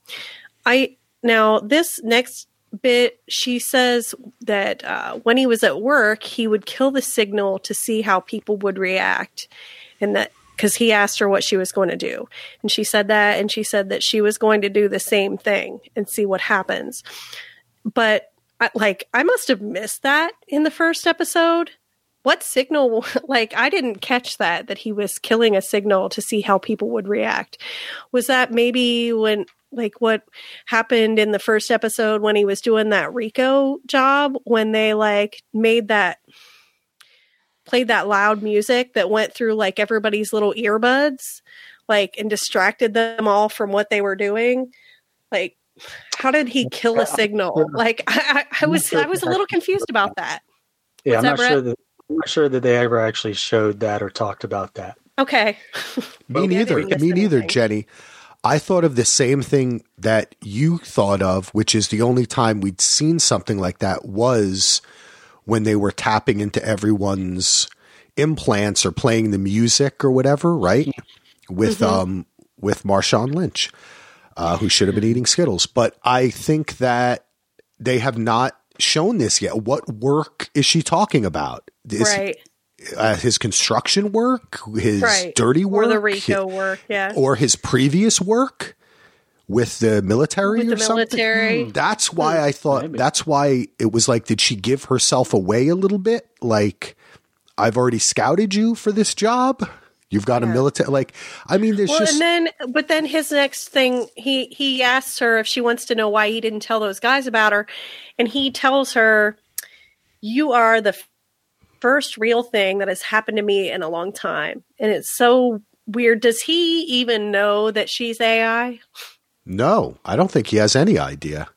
I now this next bit, she says that uh, when he was at work, he would kill the signal to see how people would react, and that because he asked her what she was going to do, and she said that, and she said that she was going to do the same thing and see what happens. But like, I must have missed that in the first episode. What signal like i didn't catch that that he was killing a signal to see how people would react. Was that maybe when like what happened in the first episode when he was doing that rico job when they like made that played that loud music that went through like everybody's little earbuds like and distracted them all from what they were doing like how did he kill a signal like i, I, I was i was a little confused about that yeah i'm not sure that I'm not sure that they ever actually showed that or talked about that. Okay. Me neither. Me neither, Jenny. I thought of the same thing that you thought of, which is the only time we'd seen something like that was when they were tapping into everyone's implants or playing the music or whatever, right? With mm-hmm. um with Marshawn Lynch, uh, who should have been eating Skittles. But I think that they have not shown this yet. What work is she talking about? Is, right. Uh, his construction work, his right. dirty work, or the Rico work, yeah, or his previous work with the military with or the something. Military. Hmm. That's why I thought. Maybe. That's why it was like, did she give herself away a little bit? Like, I've already scouted you for this job. You've got yeah. a military, like, I mean, there's well, just. And then, but then his next thing, he he asks her if she wants to know why he didn't tell those guys about her, and he tells her, "You are the first real thing that has happened to me in a long time," and it's so weird. Does he even know that she's AI? No, I don't think he has any idea.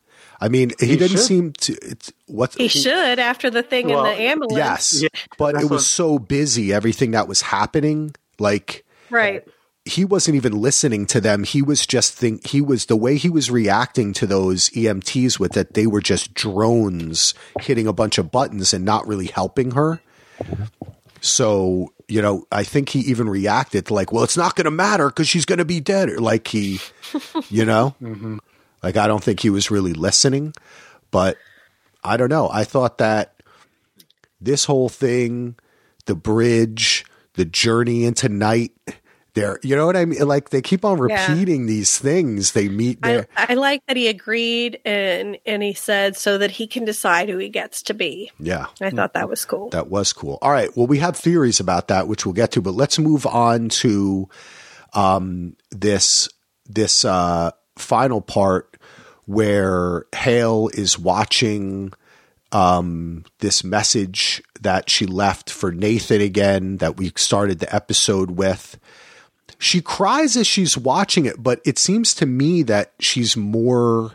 I mean, he, He didn't should. seem to. It's, what He should after the thing Well, in the ambulance. Yes, Yeah, but it was what- so busy. Everything that was happening, like Right. he wasn't even listening to them. He was just think he was the way he was reacting to those EMTs with that They were just drones hitting a bunch of buttons and not really helping her. So you know, I think he even reacted to like, well, it's not going to matter because she's going to be dead. Or like he, you know, mm-hmm. like I don't think he was really listening. But I don't know. I thought that this whole thing, the bridge, the journey into night, there, you know what I mean? Like they keep on Yeah. repeating these things. They meet there. I, I like that he agreed and and he said so that he can decide who he gets to be. yeah. I thought that was cool. That was cool. All right. Well, we have theories about that, which we'll get to, but let's move on to um, this this uh, final part where Hale is watching um, this message that she left for Nathan again that we started the episode with. She cries as she's watching it, but it seems to me that she's more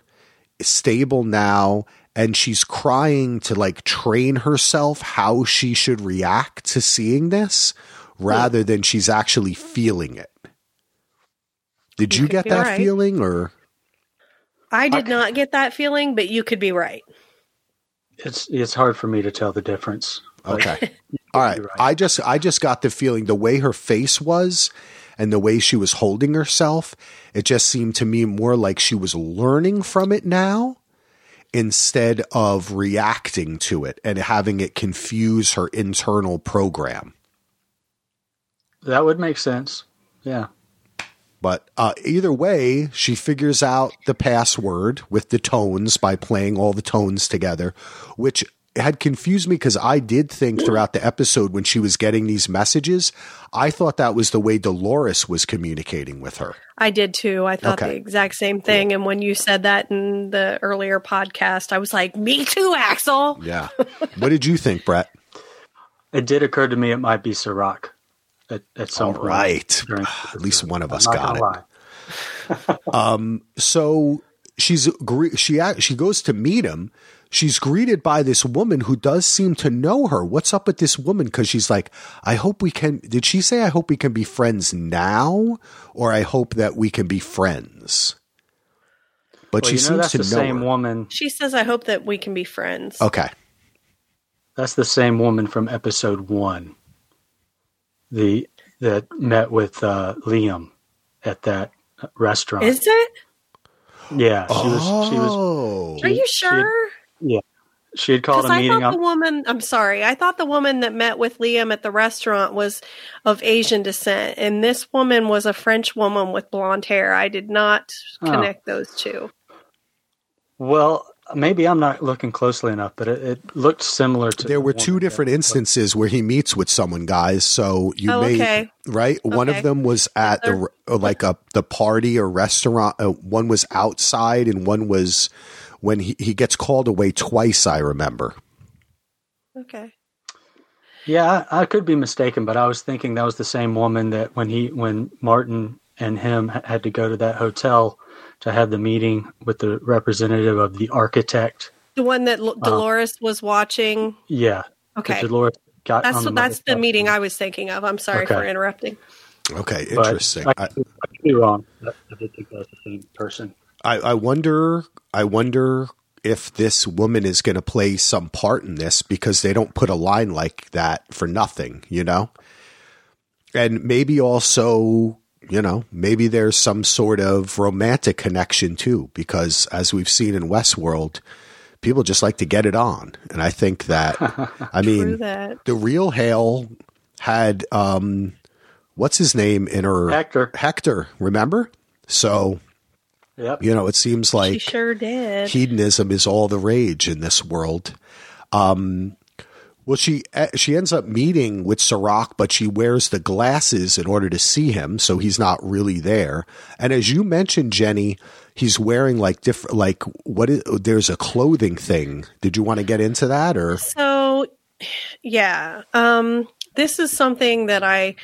stable now and she's crying to like train herself how she should react to seeing this rather than she's actually feeling it. Did you, You get that right. feeling or I did not get that feeling, but you could be right. It's it's hard for me to tell the difference. okay. All right. right. I just I just got the feeling the way her face was and the way she was holding herself, it just seemed to me more like she was learning from it now instead of reacting to it and having it confuse her internal program. That would make sense. Yeah. But uh, either way, she figures out the password with the tones by playing all the tones together, which had confused me because I did think throughout the episode when she was getting these messages, I thought that was the way Dolores was communicating with her. I did too. I thought Okay. the exact same thing. And when you said that in the earlier podcast, I was like, me too, Axel. Yeah. what did you think, Brett? It did occur to me it might be Serac at, at some All point. right. At least one of I'm us not got it. lie. Um, so she's she she goes to meet him. She's greeted by this woman who does seem to know her. What's up with this woman? Because she's like, I hope we can. Did she say, I hope we can be friends now, or I hope that we can be friends? But Well, she you know seems that's to the know same her. woman. She says, I hope that we can be friends. Okay, That's the same woman from episode one. The that met with uh, Liam at that restaurant. Is it? yeah, she was. She was. oh, Are you she- sure? She had called Because a I meeting thought up. the woman, I'm sorry, I thought the woman that met with Liam at the restaurant was of Asian descent, and this woman was a French woman with blonde hair. I did not Oh. connect those two. Well, maybe I'm not looking closely enough, but it, it looked similar to. there the were two different that- instances where he meets with someone, guys. So you Oh, may okay. right. One of them was at the like a the party or restaurant. Uh, one was outside, and one was when he, he gets called away twice. I remember. Okay. Yeah, I, I could be mistaken, but I was thinking that was the same woman that when he when Martin and him had to go to that hotel to have the meeting with the representative of the architect. The one that L- Uh-huh. Dolores was watching. Yeah, that Okay. Dolores got That's on the that's the meeting I was thinking of. I'm sorry Okay. for interrupting. Okay, But interesting. I, I, I could be wrong. I, I did think that was the same person. I, I wonder. I wonder if this woman is going to play some part in this because they don't put a line like that for nothing, you know. And maybe also, you know, maybe there's some sort of romantic connection too, because as we've seen in Westworld, people just like to get it on, and I think that. I True mean, that. the real Hale had um, what's his name in her Hector. Hector, remember? So Yep. you know, it seems like she sure did. hedonism is all the rage in this world. Um, well, she eh, she ends up meeting with Serac, but she wears the glasses in order to see him, so he's not really there. And as you mentioned, Jenny, he's wearing like different, like what is? There's a clothing thing. Did you want to get into that, or So, yeah, um, this is something that I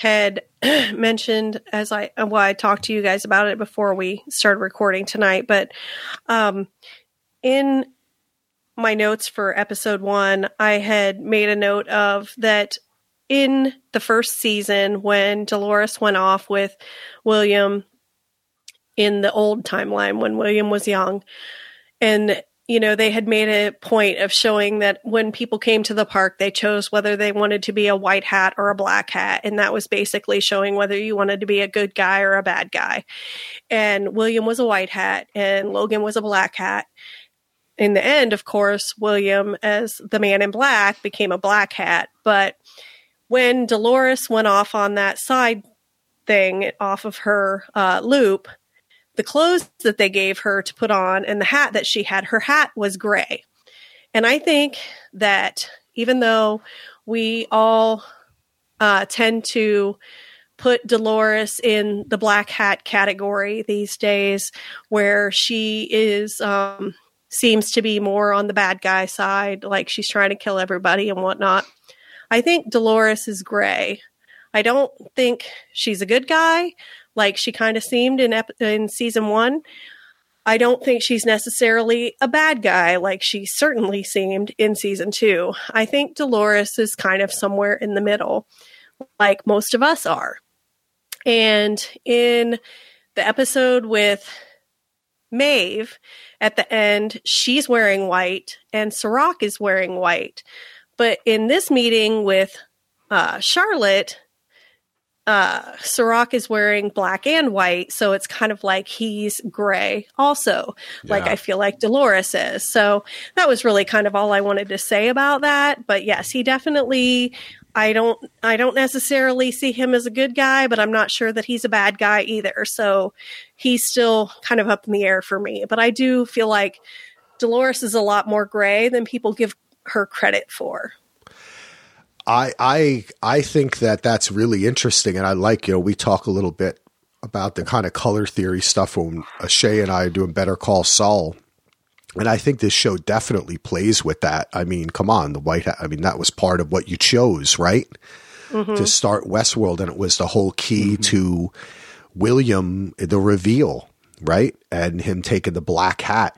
had mentioned as I well I talked to you guys about it before we started recording tonight, but um, in my notes for episode one, I had made a note of that in the first season when Dolores went off with William in the old timeline when William was young, and you know, they had made a point of showing that when people came to the park, they chose whether they wanted to be a white hat or a black hat. And that was basically showing whether you wanted to be a good guy or a bad guy. And William was a white hat and Logan was a black hat. In the end, of course, William, as the man in black, became a black hat. But when Dolores went off on that side thing off of her uh, loop, the clothes that they gave her to put on and the hat that she had, her hat was gray. And I think that even though we all uh, tend to put Dolores in the black hat category these days, where she is um, seems to be more on the bad guy side, like she's trying to kill everybody and whatnot. I think Dolores is gray. I don't think she's a good guy like she kind of seemed in ep- in season 1. I don't think she's necessarily a bad guy like she certainly seemed in season 2. I think Dolores is kind of somewhere in the middle like most of us are. And in the episode with Maeve at the end, she's wearing white and Serac is wearing white. But in this meeting with uh, Charlotte, uh, Serac is wearing black and white, so it's kind of like he's gray also, yeah. like I feel like Dolores is. So that was really kind of all I wanted to say about that. But yes, he definitely. I don't. I don't necessarily see him as a good guy, but I'm not sure that he's a bad guy either. So he's still kind of up in the air for me. But I do feel like Dolores is a lot more gray than people give her credit for. I I I think that that's really interesting, and I like you know we talk a little bit about the kind of color theory stuff when Shay and I are doing Better Call Saul. And I think this show definitely plays with that. I mean, come on, the White Hat. I mean, that was part of what you chose, right? Mm-hmm. To start Westworld, and it was the whole key mm-hmm. to William, the reveal, right? And him taking the black hat.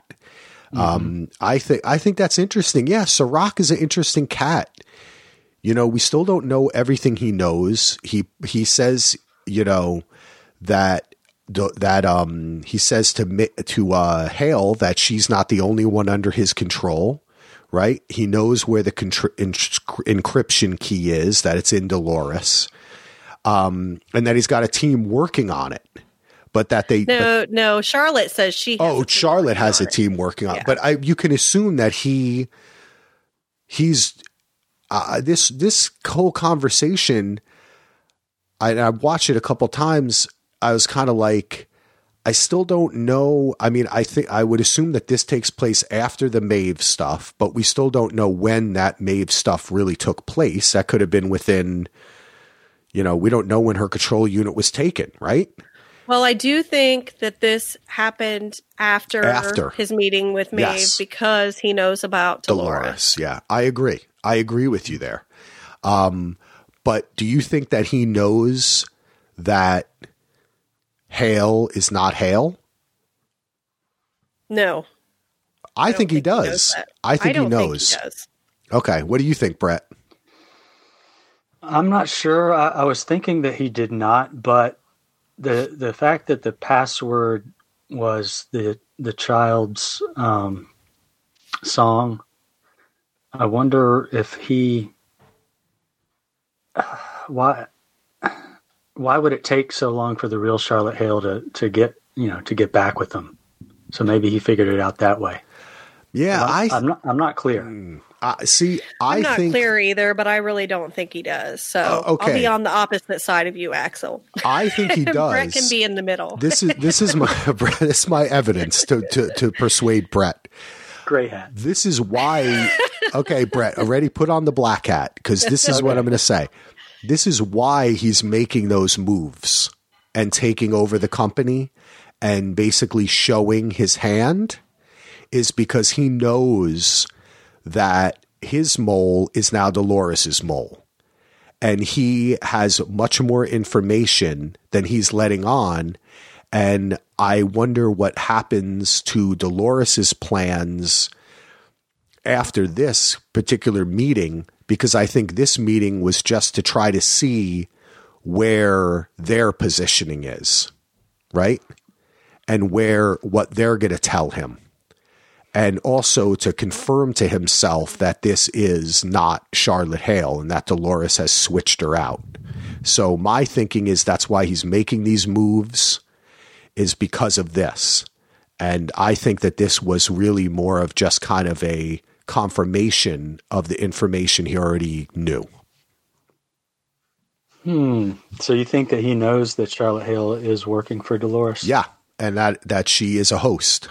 Mm-hmm. Um, I think I think that's interesting. Yeah, Serac is an interesting cat you know, we still don't know everything he knows. He he says, you know, that that um he says to to uh Hale that she's not the only one under his control, right? He knows where the contri- encryption key is, that it's in Dolores. Um and that he's got a team working on it. But that they No, but, no, Charlotte says she Oh, Charlotte has a team working on yeah. it. But I you can assume that he he's uh, this this whole conversation, I, I watched it a couple times. I was kind of like, I still don't know. I mean, I think I would assume that this takes place after the Maeve stuff, but we still don't know when that Maeve stuff really took place. That could have been within, you know, we don't know when her control unit was taken, right? Well, I do think that this happened after, after. his meeting with Maeve yes. because he knows about Dolores. Dolores. Yeah, I agree. I agree with you there. Um, but do you think that he knows that Hale is not Hale? No. I, I think, think, he does. He I think I he knows. Think he does. Okay. What do you think, Brett? I'm not sure. I, I, was thinking that he did not, but the the fact that the password was the the child's um, song I wonder if he why why would it take so long for the real Charlotte Hale to to get you know to get back with them? So maybe he figured it out that way. Yeah, I, am not. I'm not clear. Uh, see, I am not think, clear either, but I really don't think he does. So uh, okay. I'll be on the opposite side of you, Axel. I think he does. Brett can be in the middle. this is this is my this is my evidence to to, to persuade Brett. Gray hat. This is why okay, Brett, already put on the black hat because this is okay. what I'm going to say. This is why he's making those moves and taking over the company and basically showing his hand is because he knows that his mole is now Dolores's mole. and he has much more information than he's letting on. And I wonder what happens to Dolores's plans after this particular meeting, because I think this meeting was just to try to see where their positioning is, right? And where what they're going to tell him. And also to confirm to himself that this is not Charlotte Hale and that Dolores has switched her out. So my thinking is that's why he's making these moves is because of this. And I think that this was really more of just kind of a confirmation of the information he already knew. Hmm. So you think that he knows that Charlotte Hale is working for Dolores? Yeah, and that that she is a host.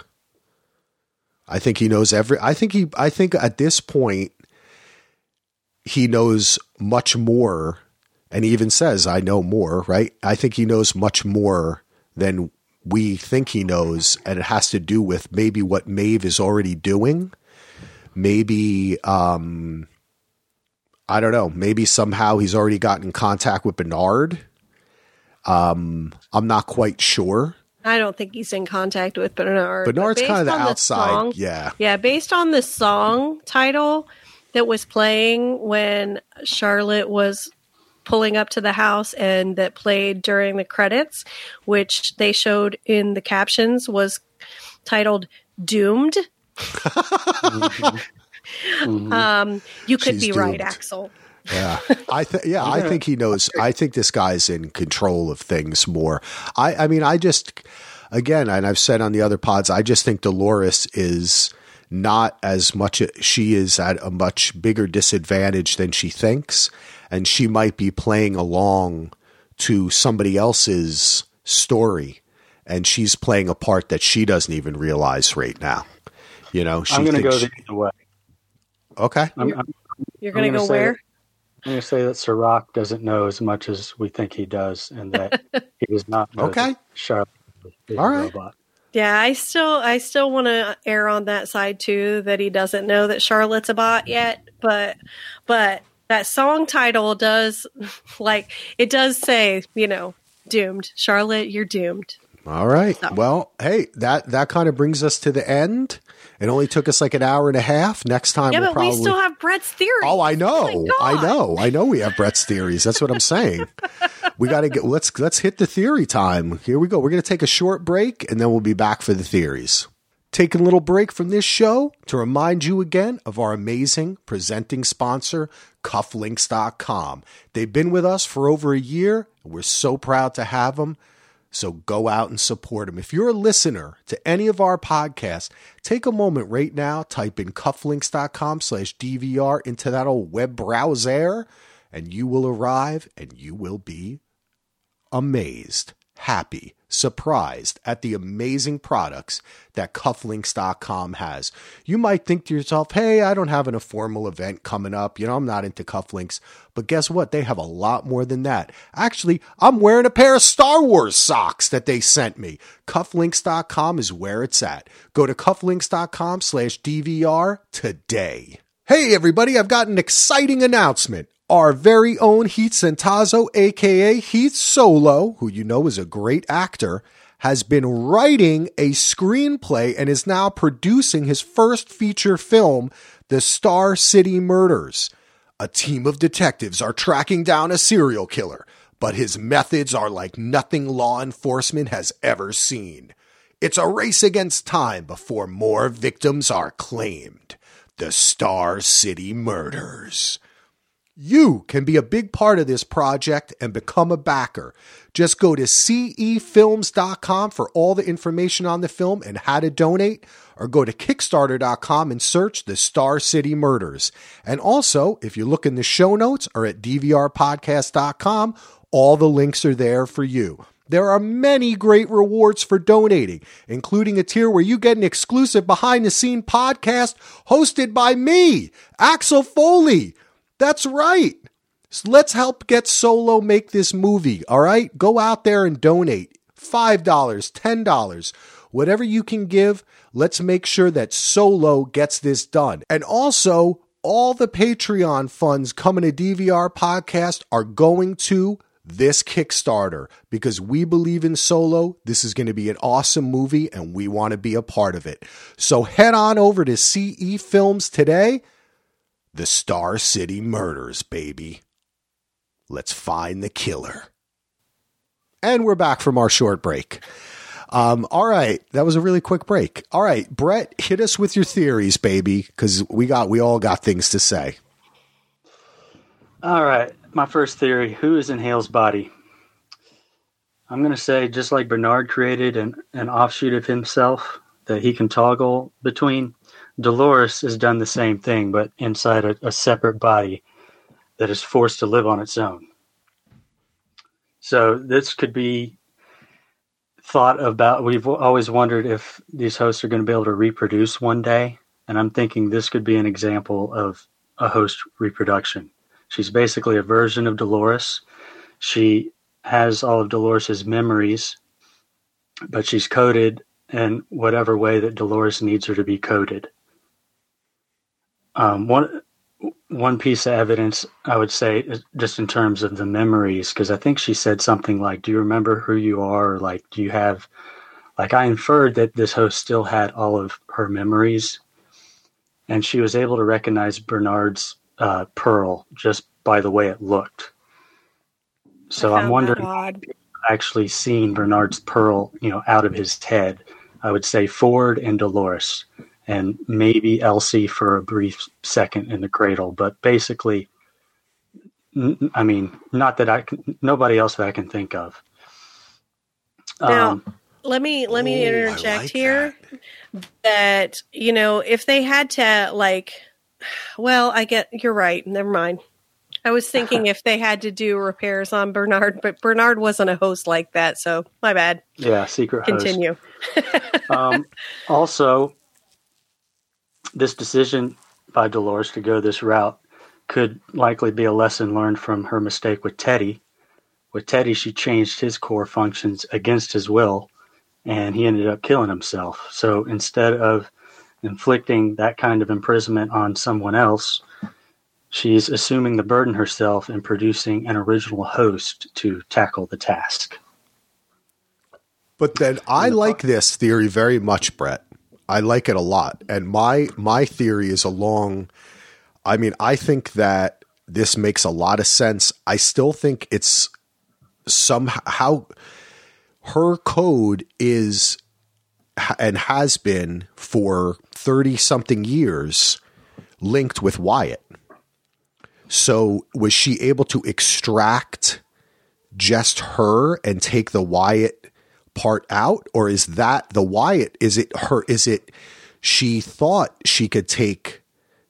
I think he knows every. I think he. I think at this point, he knows much more, and he even says, "I know more." Right? I think he knows much more than we think he knows, and it has to do with maybe what Maeve is already doing. Maybe um, I don't know. Maybe somehow he's already gotten in contact with Bernard. Um, I'm not quite sure. I don't think he's in contact with Bernard. Bernard's kind of the outside. song- yeah. Yeah, based on the song title that was playing when Charlotte was pulling up to the house and that played during the credits, which they showed in the captions, was titled Doomed. Um, you could Mm-hmm. She's be right. Axel. Yeah, I think yeah, I think he knows. I think this guy's in control of things more. I I mean, I just again, and I've said on the other pods, I just think Dolores is not as much. She is at a much bigger disadvantage than she thinks, and she might be playing along to somebody else's story, and she's playing a part that she doesn't even realize right now. You know, she I'm going to thinks go she- the other way. okay. I'm, I'm, You're going to go say where? that- I'm going to say that Serac doesn't know as much as we think he does, and that he does not know Okay. Charlotte is All a robot. Yeah, I still I still want to err on that side too that he doesn't know that Charlotte's a bot yet, but but that song title does like it does say, you know, doomed. Charlotte, you're doomed. All right. So- Well, hey, that that kind of brings us to the end. It only took us like an hour and a half. Next time Yeah, we'll but probably we still have Brett's theory. Oh, I know. my I know. I know we have Brett's theories. That's what I'm saying. we got to get let's let's hit the theory time. Here we go. We're going to take a short break and then we'll be back for the theories. Taking a little break from this show to remind you again of our amazing presenting sponsor, cufflinks.com. They've been with us for over a year, and we're so proud to have them. So go out and support them. If you're a listener to any of our podcasts, take a moment right now, type in cufflinks.com slash DVR into that old web browser, and you will arrive and you will be amazed, happy, surprised at the amazing products that cufflinks.com has. You might think to yourself, hey, I don't have an, a formal event coming up. You know, I'm not into cufflinks. But guess what? They have a lot more than that. Actually, I'm wearing a pair of Star Wars socks that they sent me. Cufflinks.com is where it's at. Go to cufflinks.com slash DVR today. Hey, everybody, I've got an exciting announcement. Our very own Heath Centazzo, aka Heath Solo, who you know is a great actor, has been writing a screenplay and is now producing his first feature film, The Star City Murders. A team of detectives are tracking down a serial killer, but his methods are like nothing law enforcement has ever seen. It's a race against time before more victims are claimed. The Star City Murders. You can be a big part of this project and become a backer. Just go to cefilms.com for all the information on the film and how to donate, or go to kickstarter.com and search the Star City Murders. And also, if you look in the show notes or at dvrpodcast.com, all the links are there for you. There are many great rewards for donating, including a tier where you get an exclusive behind the scene podcast hosted by me, Axel Foley. That's right. So let's help get Solo make this movie, all right? Go out there and donate $5, $10, whatever you can give. Let's make sure that Solo gets this done. And also, all the Patreon funds coming to DVR podcast are going to this Kickstarter because we believe in Solo. This is going to be an awesome movie and we want to be a part of it. So head on over to CE Films today. The Star City Murders, baby. Let's find the killer. And we're back from our short break. Um, all right, that was a really quick break. All right, Brett, hit us with your theories, baby, because we got we all got things to say. All right, my first theory: Who is in Hale's body? I'm going to say, just like Bernard created an, an offshoot of himself that he can toggle between, Dolores has done the same thing, but inside a, a separate body that is forced to live on its own. So this could be thought about. We've always wondered if these hosts are going to be able to reproduce one day, and I'm thinking this could be an example of a host reproduction. She's basically a version of Dolores. She has all of Dolores's memories, but she's coded in whatever way that Dolores needs her to be coded. Um, one one piece of evidence I would say, just in terms of the memories, because I think she said something like, "Do you remember who you are?" Or like, "Do you have?" Like I inferred that this host still had all of her memories, and she was able to recognize Bernard's uh, pearl just by the way it looked. So I'm wondering, actually seen Bernard's pearl, you know, out of his head. I would say Ford and Dolores and maybe Elsie for a brief second in the cradle, but basically, I mean, not that I can, nobody else that I can think of. Now, um, let me let me interject like here that. that you know if they had to like, well, I get you're right. Never mind. I was thinking if they had to do repairs on Bernard, but Bernard wasn't a host like that, so my bad. Yeah, secret Continue. um, also, this decision by Dolores to go this route could likely be a lesson learned from her mistake with Teddy. With Teddy, she changed his core functions against his will, and he ended up killing himself. So instead of inflicting that kind of imprisonment on someone else, she's assuming the burden herself and producing an original host to tackle the task. But then I like this theory very much, Brett. I like it a lot. And my my theory is along I mean, I think that this makes a lot of sense. I still think it's somehow how her code is and has been for 30 something years linked with Wyatt. So was she able to extract just her and take the Wyatt part out or is that the Wyatt? Is it her is it she thought she could take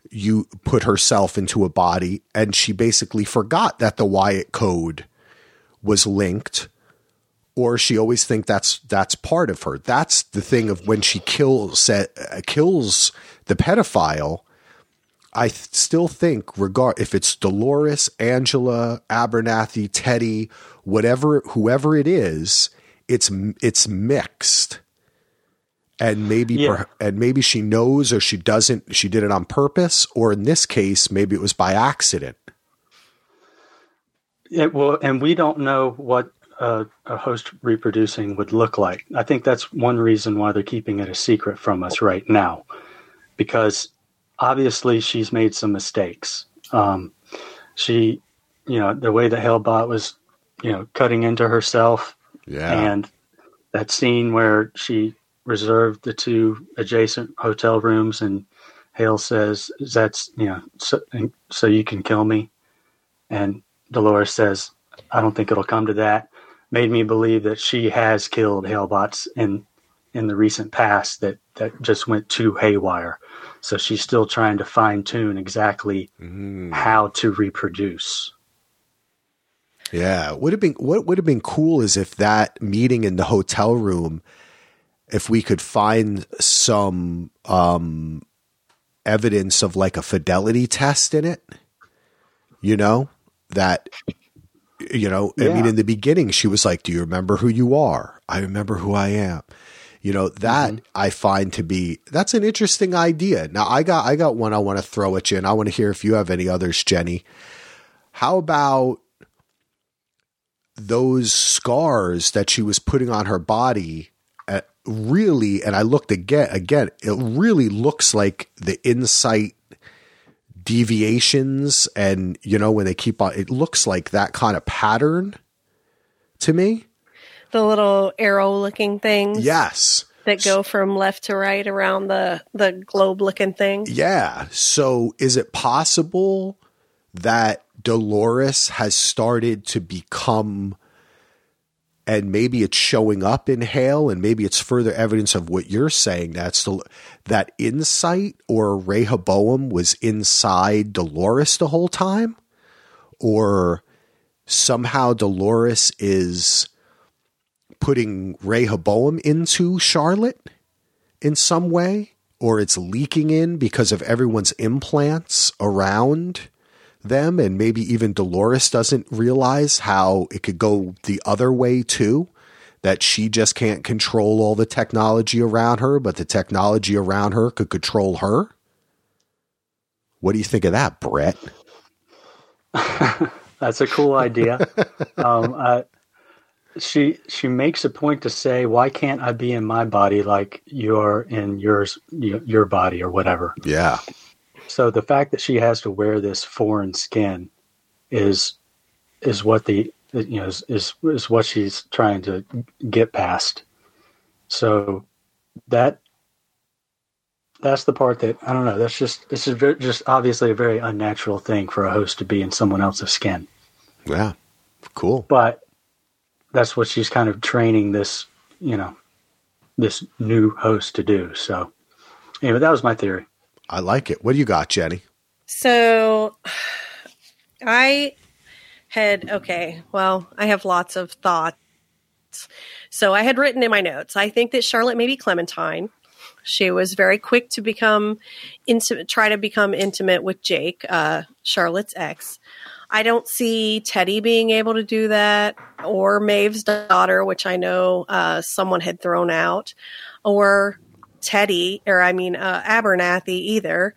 you put herself into a body and she basically forgot that the Wyatt code was linked or she always think that's that's part of her? That's the thing of when she kills uh, kills the pedophile I th- still think regard if it's Dolores, Angela, Abernathy, Teddy, whatever whoever it is, it's it's mixed. And maybe yeah. per, and maybe she knows or she doesn't she did it on purpose or in this case maybe it was by accident. Yeah well and we don't know what uh, a host reproducing would look like. I think that's one reason why they're keeping it a secret from us right now because obviously she's made some mistakes. Um, she you know the way the Halebot was you know cutting into herself yeah. And that scene where she reserved the two adjacent hotel rooms and Hale says, that's, you know, so, so you can kill me. And Dolores says, I don't think it'll come to that. Made me believe that she has killed Halebots in in the recent past that that just went too haywire. So she's still trying to fine tune exactly mm. how to reproduce. Yeah, would have been what would have been cool is if that meeting in the hotel room, if we could find some um, evidence of like a fidelity test in it. You know that. You know, yeah. I mean, in the beginning, she was like, "Do you remember who you are?" I remember who I am. You know, that I find to be that's an interesting idea. Now I got I got one I want to throw at you and I want to hear if you have any others, Jenny. How about those scars that she was putting on her body uh, really and I looked again again it really looks like the Incite deviations and you know when they keep on it looks like that kind of pattern to me. The little arrow looking things yes. that go from left to right around the, the globe looking thing. yeah. So is it possible that Dolores has started to become and maybe it's showing up in Hale, and maybe it's further evidence of what you're saying. That's the, that Incite or Rehoboam was inside Dolores the whole time, or somehow Dolores is putting Rehoboam into Charlotte in some way, or it's leaking in because of everyone's implants around them and maybe even Dolores doesn't realize how it could go the other way too that she just can't control all the technology around her but the technology around her could control her what do you think of that Brett That's a cool idea. um, I, she she makes a point to say, "Why can't I be in my body like you're in yours, your, your body, or whatever?" yeah So the fact that she has to wear this foreign skin is is what the you know is is, is what she's trying to get past. So that that's the part that I don't know. That's just this is very, just obviously a very unnatural thing for a host to be in someone else's skin. yeah cool But that's what she's kind of training this you know this new host to do. So anyway, that was my theory. I like it what do you got Jenny So I had, okay, well, I have lots of thoughts. So I had written in my notes, I think that Charlotte may be Clementine. She was very quick to become intimate, try to become intimate with Jake, uh, Charlotte's ex. I don't see Teddy being able to do that, or Maeve's daughter, which I know uh, someone had thrown out, or Teddy, or I mean uh, Abernathy either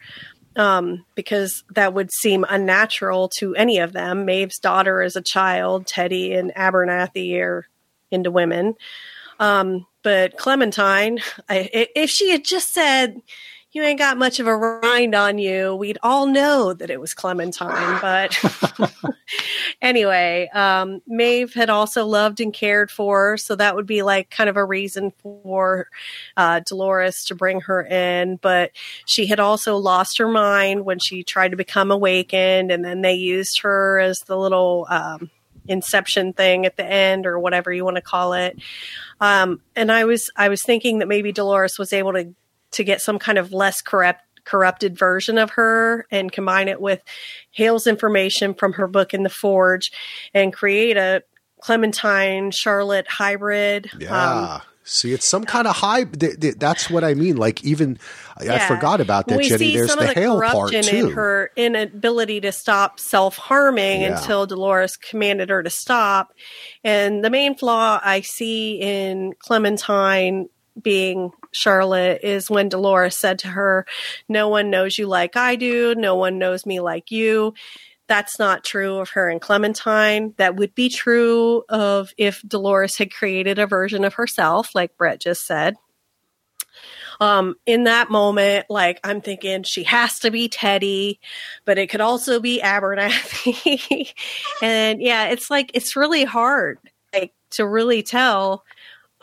um, because that would seem unnatural to any of them. Maeve's daughter is a child. Teddy and Abernathy are into women. Um, but Clementine, I, if she had just said, "You ain't got much of a rind on you," we'd all know that it was Clementine. But anyway, um, Maeve had also loved and cared for, her, so that would be like kind of a reason for uh, Dolores to bring her in. But she had also lost her mind when she tried to become awakened, and then they used her as the little um, inception thing at the end, or whatever you want to call it. Um, and I was I was thinking that maybe Dolores was able to to get some kind of less corrupt corrupted version of her and combine it with Hale's information from her book in the Forge and create a Clementine Charlotte hybrid. Um, yeah see it's some kind of high th- th- that's what I mean like even I forgot about that we Jenny see there's some the of the Hale part corruption too in her inability to stop self harming Yeah. until Dolores commanded her to stop. And the main flaw I see in Clementine being Charlotte is when Dolores said to her, No one knows you like I do, no one knows me like you. That's not true of her and Clementine. That would be true of if Dolores had created a version of herself, like Brett just said um, in that moment, like I'm thinking she has to be Teddy, but it could also be Abernathy. and yeah, it's like it's really hard like to really tell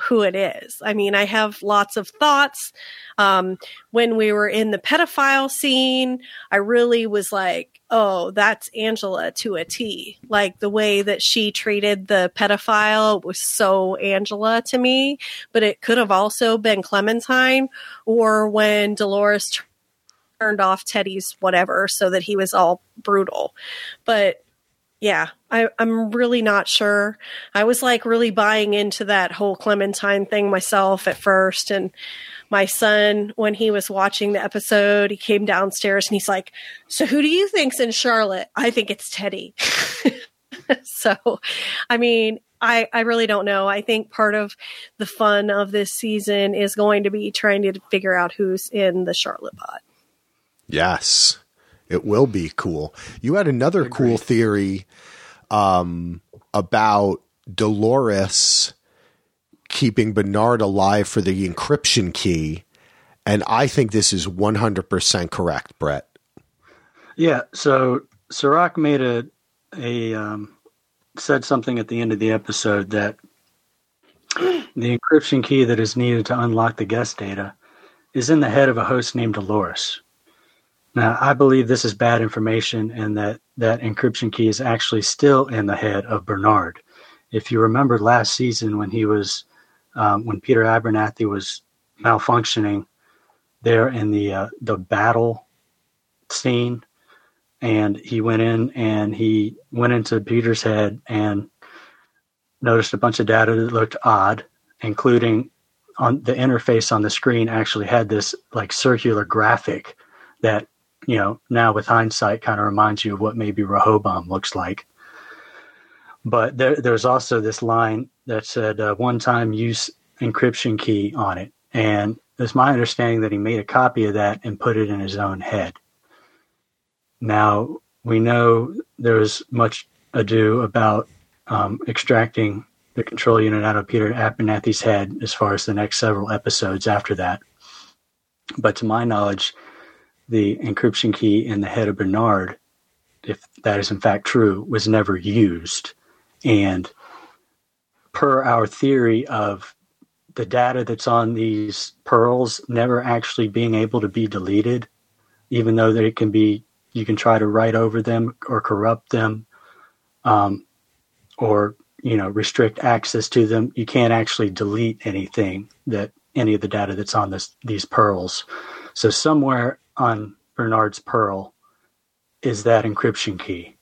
who it is. I mean, I have lots of thoughts. Um, when we were in the pedophile scene, I really was like, oh, that's Angela to a T. Like the way that she treated the pedophile was so Angela to me, but it could have also been Clementine or when Dolores turned off Teddy's whatever so that he was all brutal. But yeah, I, I'm really not sure. I was like really buying into that whole Clementine thing myself at first. And my son, when he was watching the episode, he came downstairs and he's like, So who do you think's in Charlotte? I think it's Teddy. so, I mean, I, I really don't know. I think part of the fun of this season is going to be trying to figure out who's in the Charlotte bot. Yes, it will be cool. You had another cool theory um, about Dolores keeping Bernard alive for the encryption key. And I think this is 100% correct, Brett. Yeah. So Serac made a, a um, said something at the end of the episode that the encryption key that is needed to unlock the guest data is in the head of a host named Dolores. Now, I believe this is bad information and that that encryption key is actually still in the head of Bernard. If you remember last season when he was, um, when Peter Abernathy was malfunctioning there in the uh, the battle scene, and he went in and he went into Peter's head and noticed a bunch of data that looked odd, including on the interface on the screen actually had this like circular graphic that you know now with hindsight kind of reminds you of what maybe Rehoboam looks like. But there, there's also this line that said uh, one-time use encryption key on it, and it's my understanding that he made a copy of that and put it in his own head. Now, we know there was much ado about um, extracting the control unit out of Peter Abernathy's head as far as the next several episodes after that. But to my knowledge, the encryption key in the head of Bernard, if that is in fact true, was never used. And per our theory of the data that's on these pearls never actually being able to be deleted, even though they can be you can try to write over them or corrupt them, um, or you know restrict access to them. You can't actually delete anything that any of the data that's on this these pearls. So somewhere on Bernard's pearl is that encryption key.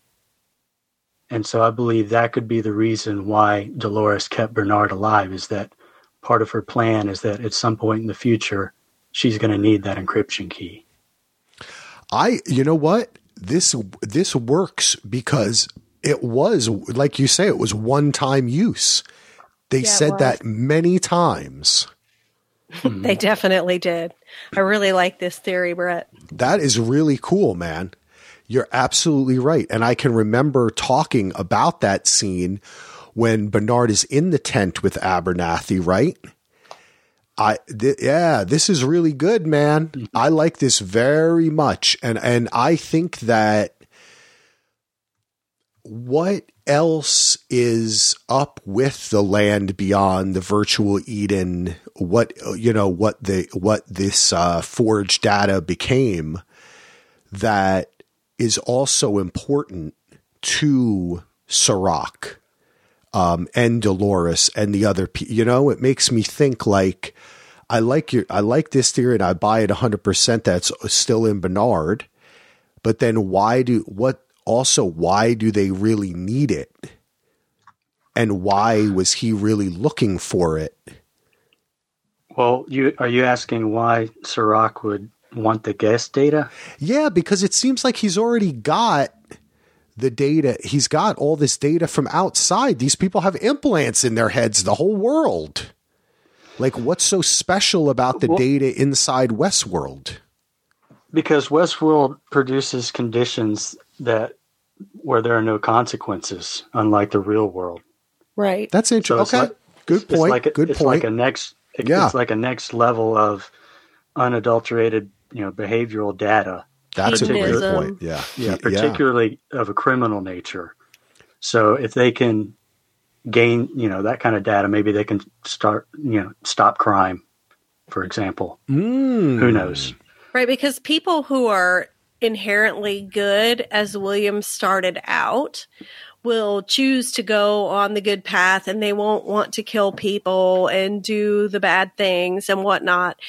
And so I believe that could be the reason why Dolores kept Bernard alive is that part of her plan is that at some point in the future she's going to need that encryption key. I, you know what? This this works because it was like you say, it was one time use. They yeah, said that many times. they definitely did. I really like this theory, Brett. That is really cool, man. You're absolutely right. And I can remember talking about that scene when Bernard is in the tent with Abernathy, right? I th- yeah, this is really good, man. I like this very much, and and I think that what else is up with the land beyond the virtual Eden? What you know, what the what this uh, forged data became that is also important to Serac um, and Dolores and the other, people. you know, it makes me think like, I like your, I like this theory and I buy it 100% that's still in Bernard. But then why do, what, also, why do they really need it? And why was he really looking for it? Well, you are you asking why Serac would want the guest data? Yeah, because it seems like he's already got the data. He's got all this data from outside. These people have implants in their heads, the whole world. Like, what's so special about the well, data inside Westworld? Because Westworld produces conditions that where there are no consequences, unlike the real world. Right. That's interesting. So okay. Like, Good point. Like a, Good it's point. Like a next. It, yeah. It's like a next level of unadulterated, you know, behavioral data that's a great point. Yeah. Yeah. Particularly yeah. of a criminal nature. So if they can gain, you know, that kind of data, maybe they can start, you know, stop crime, for example. Mm. Who knows? Right. Because people who are inherently good, as William started out, will choose to go on the good path and they won't want to kill people and do the bad things and whatnot.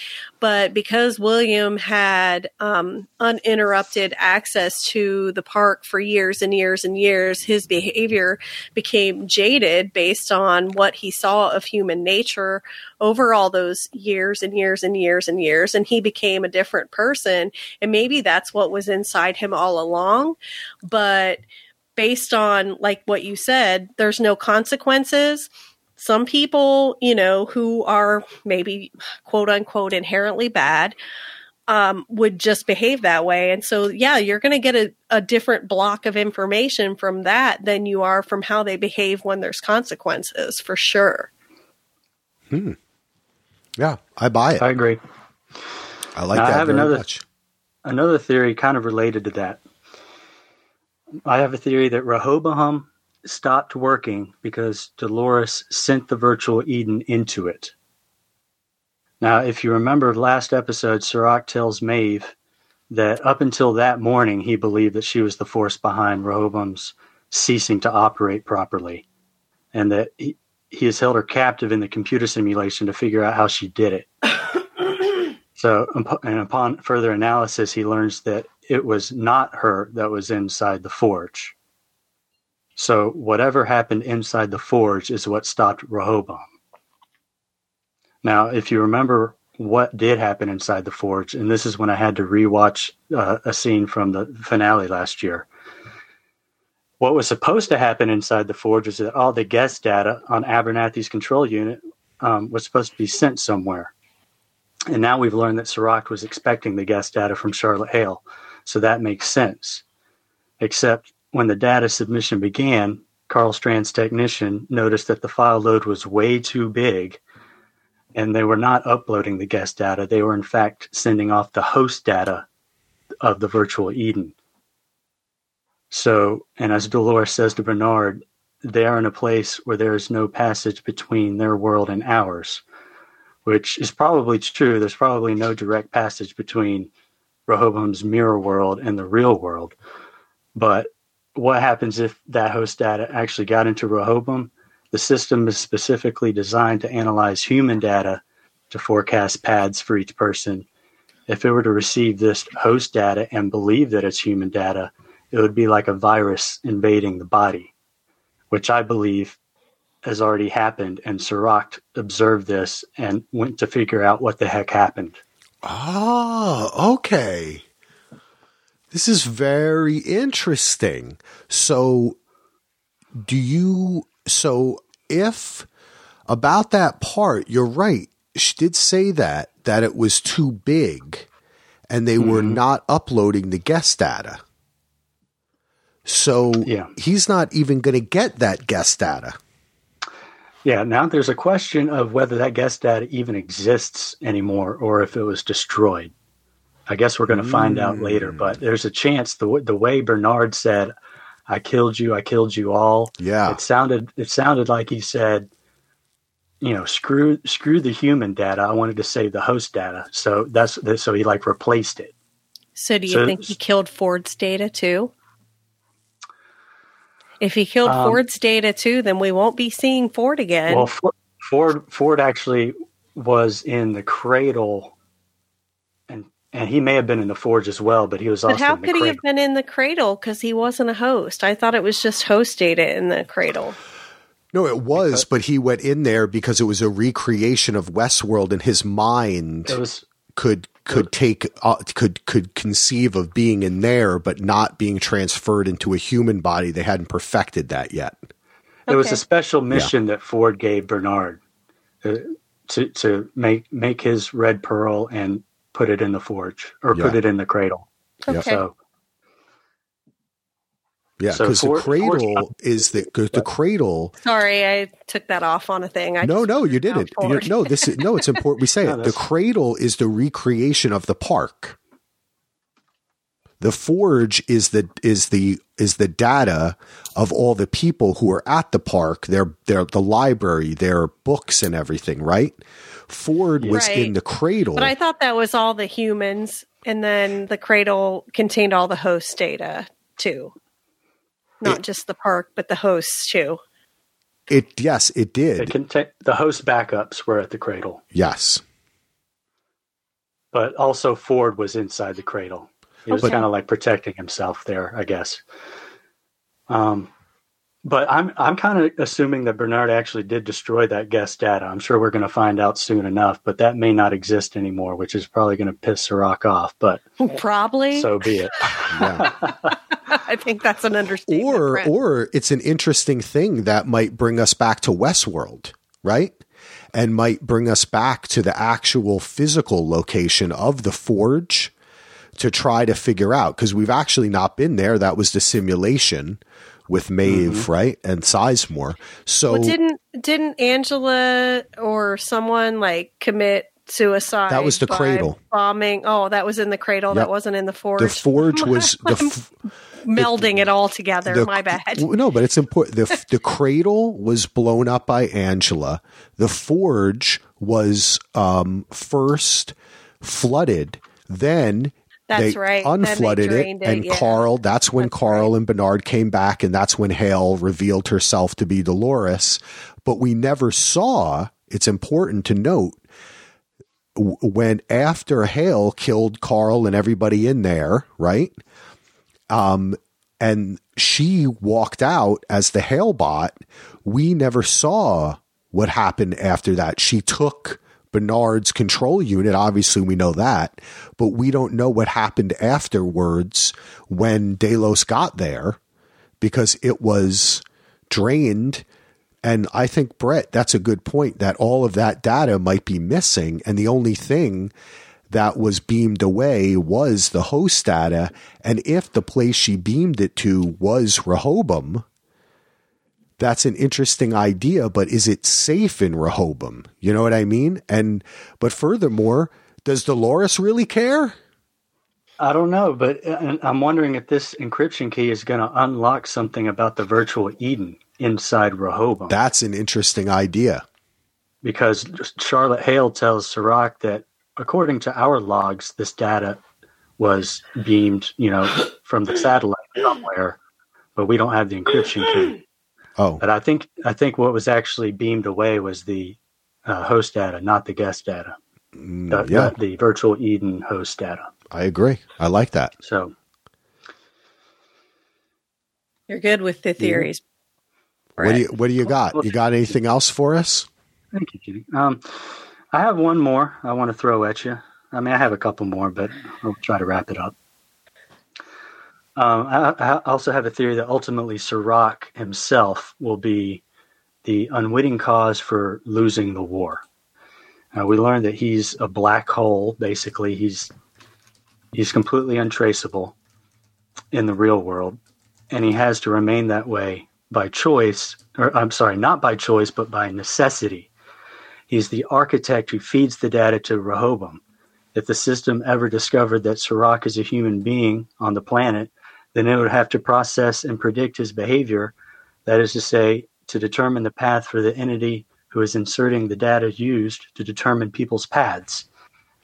But because William had um, uninterrupted access to the park for years and years and years, his behavior became jaded based on what he saw of human nature over all those years and years and years and years. And he became a different person. And maybe that's what was inside him all along. But based on like what you said, there's no consequences. Some people, you know, who are maybe quote unquote inherently bad, um, would just behave that way. And so, yeah, you're going to get a, a different block of information from that than you are from how they behave when there's consequences, for sure. Hmm. Yeah, I buy it. I agree. I like now, that I have very another, much. Another theory kind of related to that. I have a theory that Rehoboam stopped working because Dolores sent the virtual Eden into it. Now, if you remember last episode, Serac tells Maeve that up until that morning, he believed that she was the force behind Rehoboam's ceasing to operate properly, and that he, he has held her captive in the computer simulation to figure out how she did it. so, and upon further analysis, he learns that it was not her that was inside the forge. So, whatever happened inside the forge is what stopped Rehoboam. Now, if you remember what did happen inside the forge, and this is when I had to rewatch uh, a scene from the finale last year. What was supposed to happen inside the forge is that all the guest data on Abernathy's control unit um, was supposed to be sent somewhere. And now we've learned that Serac was expecting the guest data from Charlotte Hale. So that makes sense. Except when the data submission began, Karl Strand's technician noticed that the file load was way too big and they were not uploading the guest data. They were, in fact, sending off the host data of the virtual Eden. So, and as Dolores says to Bernard, they are in a place where there is no passage between their world and ours, which is probably true. There's probably no direct passage between Rehoboam's mirror world and the real world. But what happens if that host data actually got into Rehoboam? The system is specifically designed to analyze human data to forecast pads for each person. If it were to receive this host data and believe that it's human data, it would be like a virus invading the body, which I believe has already happened. And Serac observed this and went to figure out what the heck happened. Oh, okay. This is very interesting. So, do you so if about that part, you're right. She did say that that it was too big and they mm-hmm. were not uploading the guest data. So yeah. he's not even going to get that guest data. Yeah, now there's a question of whether that guest data even exists anymore or if it was destroyed. I guess we're going to find mm. out later, but there's a chance the the way Bernard said, I killed you. I killed you all. Yeah. It sounded it sounded like he said, you know, screw screw the human data. I wanted to save the host data. So that's so he like replaced it. So do you so, think he killed Ford's data too? If he killed um, Ford's data too, then we won't be seeing Ford again. Well, Ford Ford actually was in the cradle and and he may have been in the forge as well, but he was but also. how could cradle. he have been in the cradle? Because he wasn't a host. I thought it was just host data in the cradle. No, it was, because, but he went in there because it was a recreation of Westworld, and his mind was, could could take uh, could could conceive of being in there, but not being transferred into a human body. They hadn't perfected that yet. It okay. was a special mission yeah. that Ford gave Bernard uh, to to make make his red pearl and put it in the forge or yeah. put it in the cradle. Okay. So, yeah, because so the cradle is the the cradle. Sorry, I took that off on a thing. I no, no, you didn't. You, no, this is no. It's important. We say no, it. The cradle is the recreation of the park. The forge is the is the is the data of all the people who are at the park. Their their the library, their books and everything. Right. Ford was right. in the cradle. But I thought that was all the humans, and then the cradle contained all the host data too. Not it, just the park, but the hosts too. It yes, it did. It contain, the host backups were at the cradle. Yes. But also Ford was inside the cradle. He was okay. kind of like protecting himself there, I guess. Um, but I'm I'm kind of assuming that Bernard actually did destroy that guest data. I'm sure we're going to find out soon enough, but that may not exist anymore, which is probably going to piss Serac off. But probably so be it. I I think that's an understatement. or Brett. or it's an interesting thing that might bring us back to Westworld, right? And might bring us back to the actual physical location of the forge to try to figure out because we've actually not been there. That was the simulation with Maeve, mm-hmm. right, and Sizemore. So Well, didn't didn't Angela or someone like commit suicide? That was the cradle. bombing. Oh, that was in the cradle. Yep. That wasn't in the forge. the forge was the f- melding it all together. the- My bad. No, but it's important. The the cradle was blown up by Angela. The forge was um, first flooded. Then That's they right. Then they unflooded it, and yeah. Karl. That's when That's Karl and Bernard came back, and that's when Hale revealed herself to be Dolores. But we never saw. It's important to note when after Hale killed Karl and everybody in there, right? Um, and she walked out as the Halebot. We never saw what happened after that. She took Bernard's control unit. Obviously, we know that, but we don't know what happened afterwards when Delos got there because it was drained. And I think, Brett, that's a good point that all of that data might be missing. And the only thing that was beamed away was the host data. And if the place she beamed it to was Rehoboam, that's an interesting idea, but is it safe in Rehoboam? You know what I mean? And, but furthermore, does Dolores really care? I don't know, but uh, I'm wondering if this encryption key is going to unlock something about the virtual Eden inside Rehoboam. That's an interesting idea. because Charlotte Hale tells Serac that according to our logs, this data was beamed, you know, from the satellite somewhere, but we don't have the encryption key. Oh, But I think I think what was actually beamed away was the uh, host data, not the guest data. The, Mm, yeah, the, the virtual Eden host data. I agree. I like that. So You're good with the theories. What do you What do you got? You got anything else for us? Thank you, Kitty. Um, I have one more I want to throw at you. I mean, I have a couple more, but I'll try to wrap it up. Um, I, I also have a theory that ultimately Serac himself will be the unwitting cause for losing the war. Uh, we learned that he's a black hole. Basically, he's he's completely untraceable in the real world, and he has to remain that way by choice. Or I'm sorry, not by choice, but by necessity. He's the architect who feeds the data to Rehoboam. If the system ever discovered that Serac is a human being on the planet, then it would have to process and predict his behavior. That is to say, to determine the path for the entity who is inserting the data used to determine people's paths.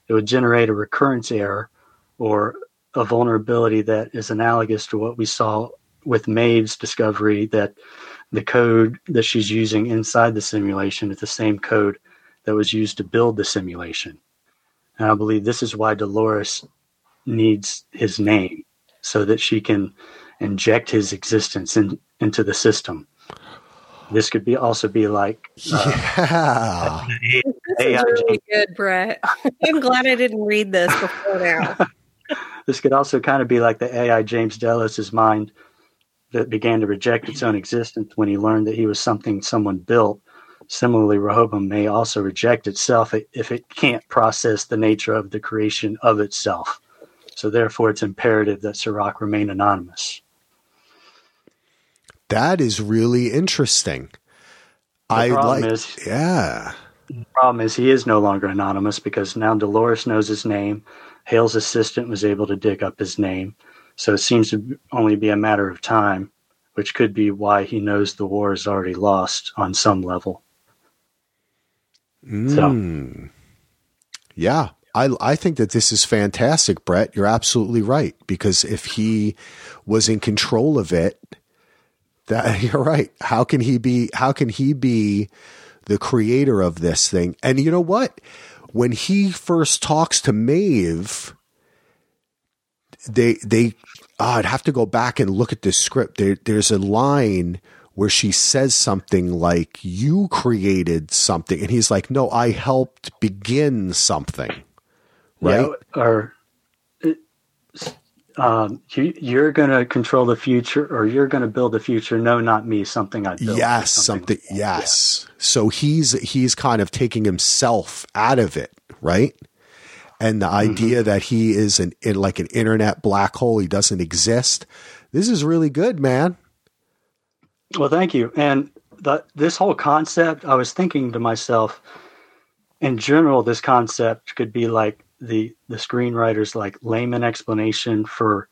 It would generate a recurrence error or a vulnerability that is analogous to what we saw with Maeve's discovery that the code that she's using inside the simulation is the same code that was used to build the simulation. And I believe this is why Dolores needs his name so that she can inject his existence in, into the system. This could be also be like uh, Yeah. This is AI really good, Brett. I'm glad I didn't read this before now. this could also kind of be like the AI James Delos's mind that began to reject its own existence when he learned that he was something someone built. Similarly, Rehoboam may also reject itself if it can't process the nature of the creation of itself. So, therefore, it's imperative that Serac remain anonymous. That is really interesting. I like. is- yeah. The problem is he is no longer anonymous because now Dolores knows his name. Hale's assistant was able to dig up his name. So it seems to only be a matter of time, which could be why he knows the war is already lost on some level. Mm. Yeah. I, I think that this is fantastic, Brett. You're absolutely right. Because if he was in control of it, that you're right. How can he be how can he be the creator of this thing? And you know what? When he first talks to Maeve, they they oh, I'd have to go back and look at this script. There, there's a line where she says something like, "You created something," and he's like, "No, I helped begin something." Right? Yeah, or um, you, you're going to control the future, or you're going to build the future. No, not me. Something I built. Yes, something. something yes. Yeah. So he's he's kind of taking himself out of it, right? And the mm-hmm. idea that he is an in like an internet black hole, he doesn't exist. This is really good, man. Well, thank you. And the, this whole concept, I was thinking to myself, in general, this concept could be like the the screenwriter's like layman explanation for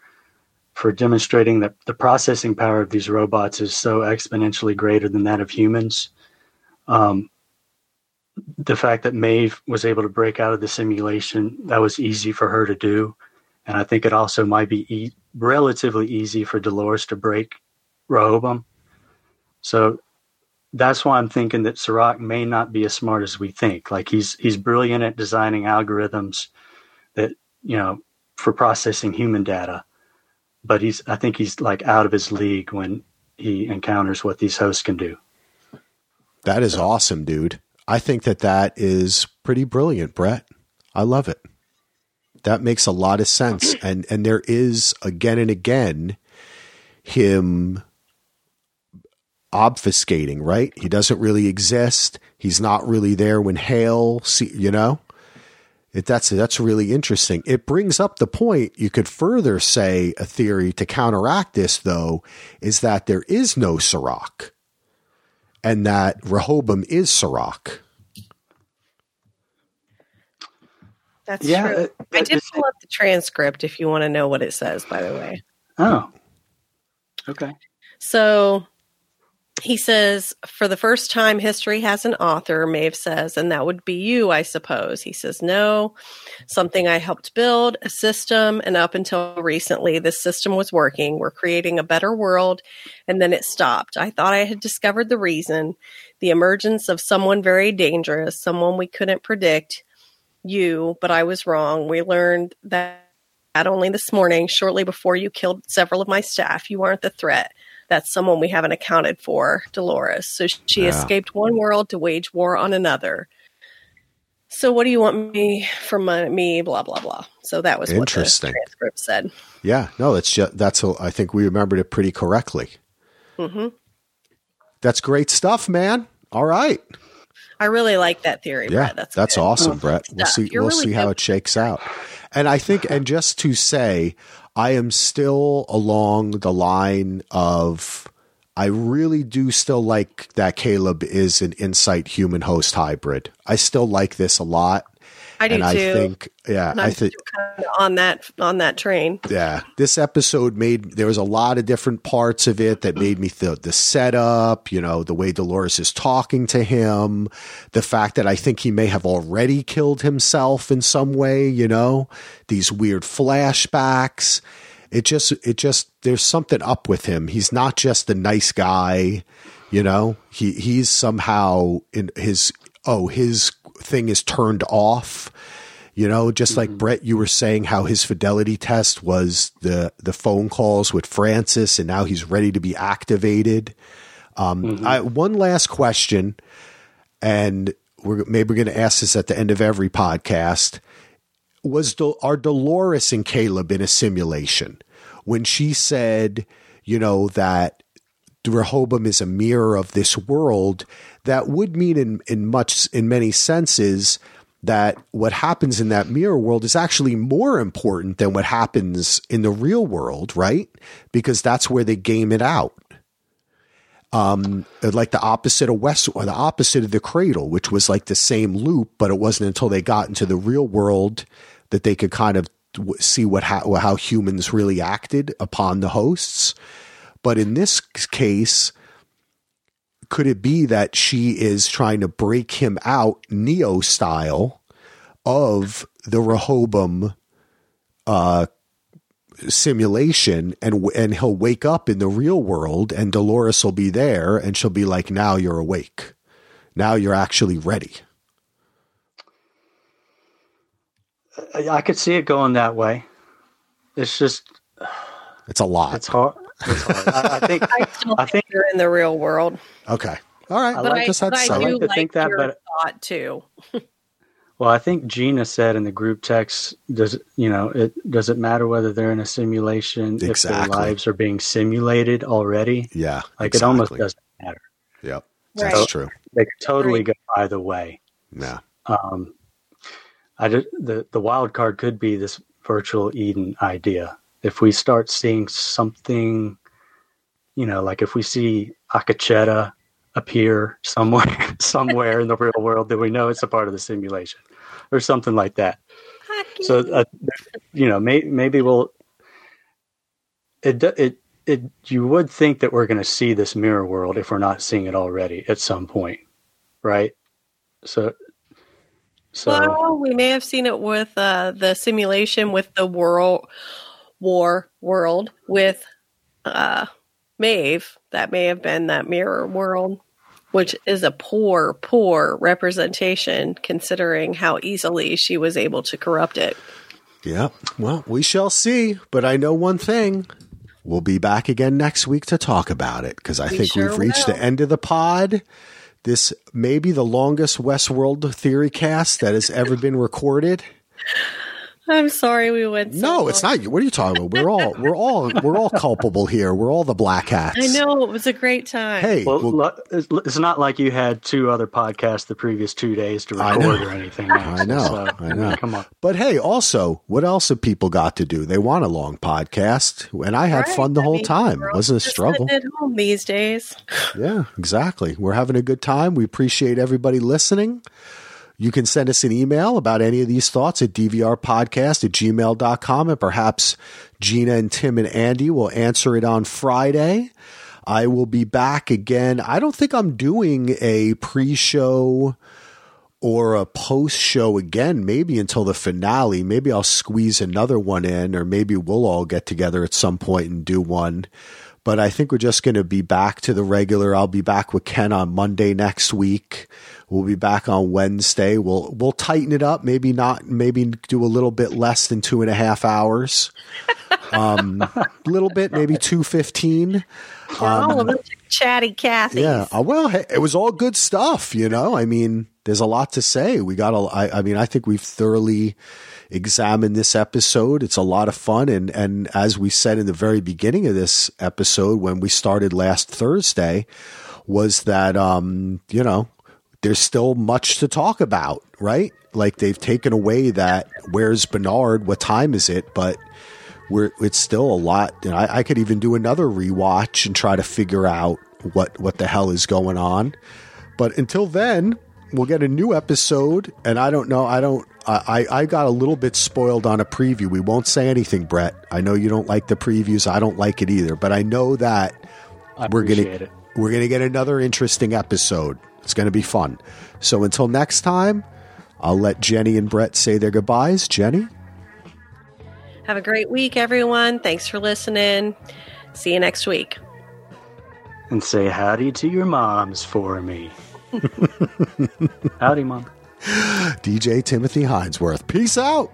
for demonstrating that the processing power of these robots is so exponentially greater than that of humans. Um, the fact that Maeve was able to break out of the simulation that was easy for her to do, and I think it also might be e- relatively easy for Dolores to break Rehoboam. So that's why I'm thinking that Serac may not be as smart as we think. Like he's he's brilliant at designing algorithms that you know for processing human data, but he's I think he's like out of his league when he encounters what these hosts can do. That is awesome, dude. I think that that is pretty brilliant, Brett. I love it. That makes a lot of sense, and and there is again and again him obfuscating, right? He doesn't really exist. He's not really there when Hale, see, you know. It, that's that's really interesting. It brings up the point. You could further say a theory to counteract this, though, is that there is no Serac, and that Rehoboam is Serac. That's yeah, true. I did pull up the transcript if you want to know what it says. By the way. Oh. Okay. So he says, for the first time, history has an author, Maeve says, and that would be you, I suppose. He says, no, something I helped build, a system, and up until recently, this system was working. We're creating a better world, and then it stopped. I thought I had discovered the reason the emergence of someone very dangerous, someone we couldn't predict, you, but I was wrong. We learned that only this morning, shortly before you killed several of my staff. You aren't the threat that's someone we haven't accounted for, Dolores. So she yeah. escaped one world to wage war on another. So what do you want me from my, me? Blah blah blah. So that was interesting. What the transcript said. Yeah, no, that's just, that's. A, I think we remembered it pretty correctly. Mm-hmm. That's great stuff, man. All right. I really like that theory. Yeah, Brett. that's that's awesome, Brett. We'll see. You're we'll really see how it shakes out. And I think, and just to say, I am still along the line of I really do still like that Caleb is an Incite human host hybrid. I still like this a lot. I do and too. I think, yeah, I think on that on that train. Yeah, this episode made there was a lot of different parts of it that made me feel the setup. You know, the way Dolores is talking to him, the fact that I think he may have already killed himself in some way. You know, these weird flashbacks. It just, it just, there's something up with him. He's not just a nice guy. You know, he he's somehow in his oh his thing is turned off. You know, just mm-hmm. like Brett, you were saying how his fidelity test was the the phone calls with Francis, and now he's ready to be activated. Um, mm-hmm. I, one last question, and we're maybe we're going to ask this at the end of every podcast. Was Del- are Dolores and Caleb in a simulation when she said, you know, that Rehoboam is a mirror of this world? That would mean in, in much in many senses that what happens in that mirror world is actually more important than what happens in the real world, right? Because that's where they game it out. Um, like the opposite of West, or the opposite of the Cradle, which was like the same loop, but it wasn't until they got into the real world that they could kind of see what how, how humans really acted upon the hosts. But in this case, could it be that she is trying to break him out Neo style of the Rehoboam uh, simulation and and he'll wake up in the real world and Dolores will be there and she'll be like now you're awake. Now you're actually ready. I could see it going that way. It's just it's a lot. It's hard. I, I, think I, I think, think you're in the real world. Okay. All right. But I, just had I do like think that, but thought too. Well, I think Gina said in the group text, does you know it does it matter whether they're in a simulation if their lives are being simulated already? Yeah. Like it almost doesn't matter. Yep. Right. That's true. They could totally Right. go either way. Yeah. Um, I did, the the wild card could be this virtual Eden idea. If we start seeing something, you know, like if we see Akecheta appear somewhere somewhere in the real world, then we know it's a part of the simulation, or something like that. So, uh, you know, may, maybe we'll. It it it you would think that we're going to see this mirror world if we're not seeing it already at some point, right? So, so well, we may have seen it with uh, the simulation with the world war world with uh, Maeve. That may have been that mirror world, which is a poor, poor representation considering how easily she was able to corrupt it. Yeah. Well, we shall see. But I know one thing. We'll be back again next week to talk about it because I We think sure we've reached will. the end of the pod. This may be the longest Westworld theory cast that has ever been recorded. I'm sorry we went. So No, it's long. not. What are you talking about? We're all we're all we're all culpable here. We're all the black hats. I know it was a great time. Hey, well, well, lo- it's it's not like you had two other podcasts the previous two days to record or anything. Now, I know, So, I know. come on. But hey, also, what else have people got to do? They want a long podcast, and I had Right, fun the I whole mean, time. we're wasn't a struggle. at home these days. Yeah, exactly. We're having a good time. We appreciate everybody listening. You can send us an email about any of these thoughts at dvrpodcast at gmail.com, and perhaps Gina and Tim and Andy will answer it on Friday. I will be back again. I don't think I'm doing a pre show or a post show again, maybe until the finale. Maybe I'll squeeze another one in, or maybe we'll all get together at some point and do one. But I think we're just going to be back to the regular. I'll be back with Ken on Monday next week. We'll be back on Wednesday. We'll we'll tighten it up. Maybe not. Maybe do a little bit less than two and a half hours. Um, a little bit, maybe two fifteen. all of them chatty Cathy. Yeah. Uh, well, hey, it was all good stuff, you know. I mean, there's a lot to say. We got a. I, I mean, I think we've thoroughly examined this episode. It's a lot of fun, and and as we said in the very beginning of this episode, when we started last Thursday, was that um, you know, there's still much to talk about, right? Like they've taken away that where's Bernard? What time is it? But we're it's still a lot. And I, I could even do another rewatch and try to figure out what what the hell is going on. But until then, we'll get a new episode. And I don't know. I don't. I I I got a little bit spoiled on a preview. We won't say anything, Brett. I know you don't like the previews. I don't like it either. But I know that I we're gonna it. we're gonna get another interesting episode. It's gonna be fun. So until next time, I'll let Jenny and Brett say their goodbyes. Jenny. Have a great week, everyone. Thanks for listening. See you next week. And say howdy to your moms for me. howdy, mom. DJ Timothy Hinesworth. Peace out.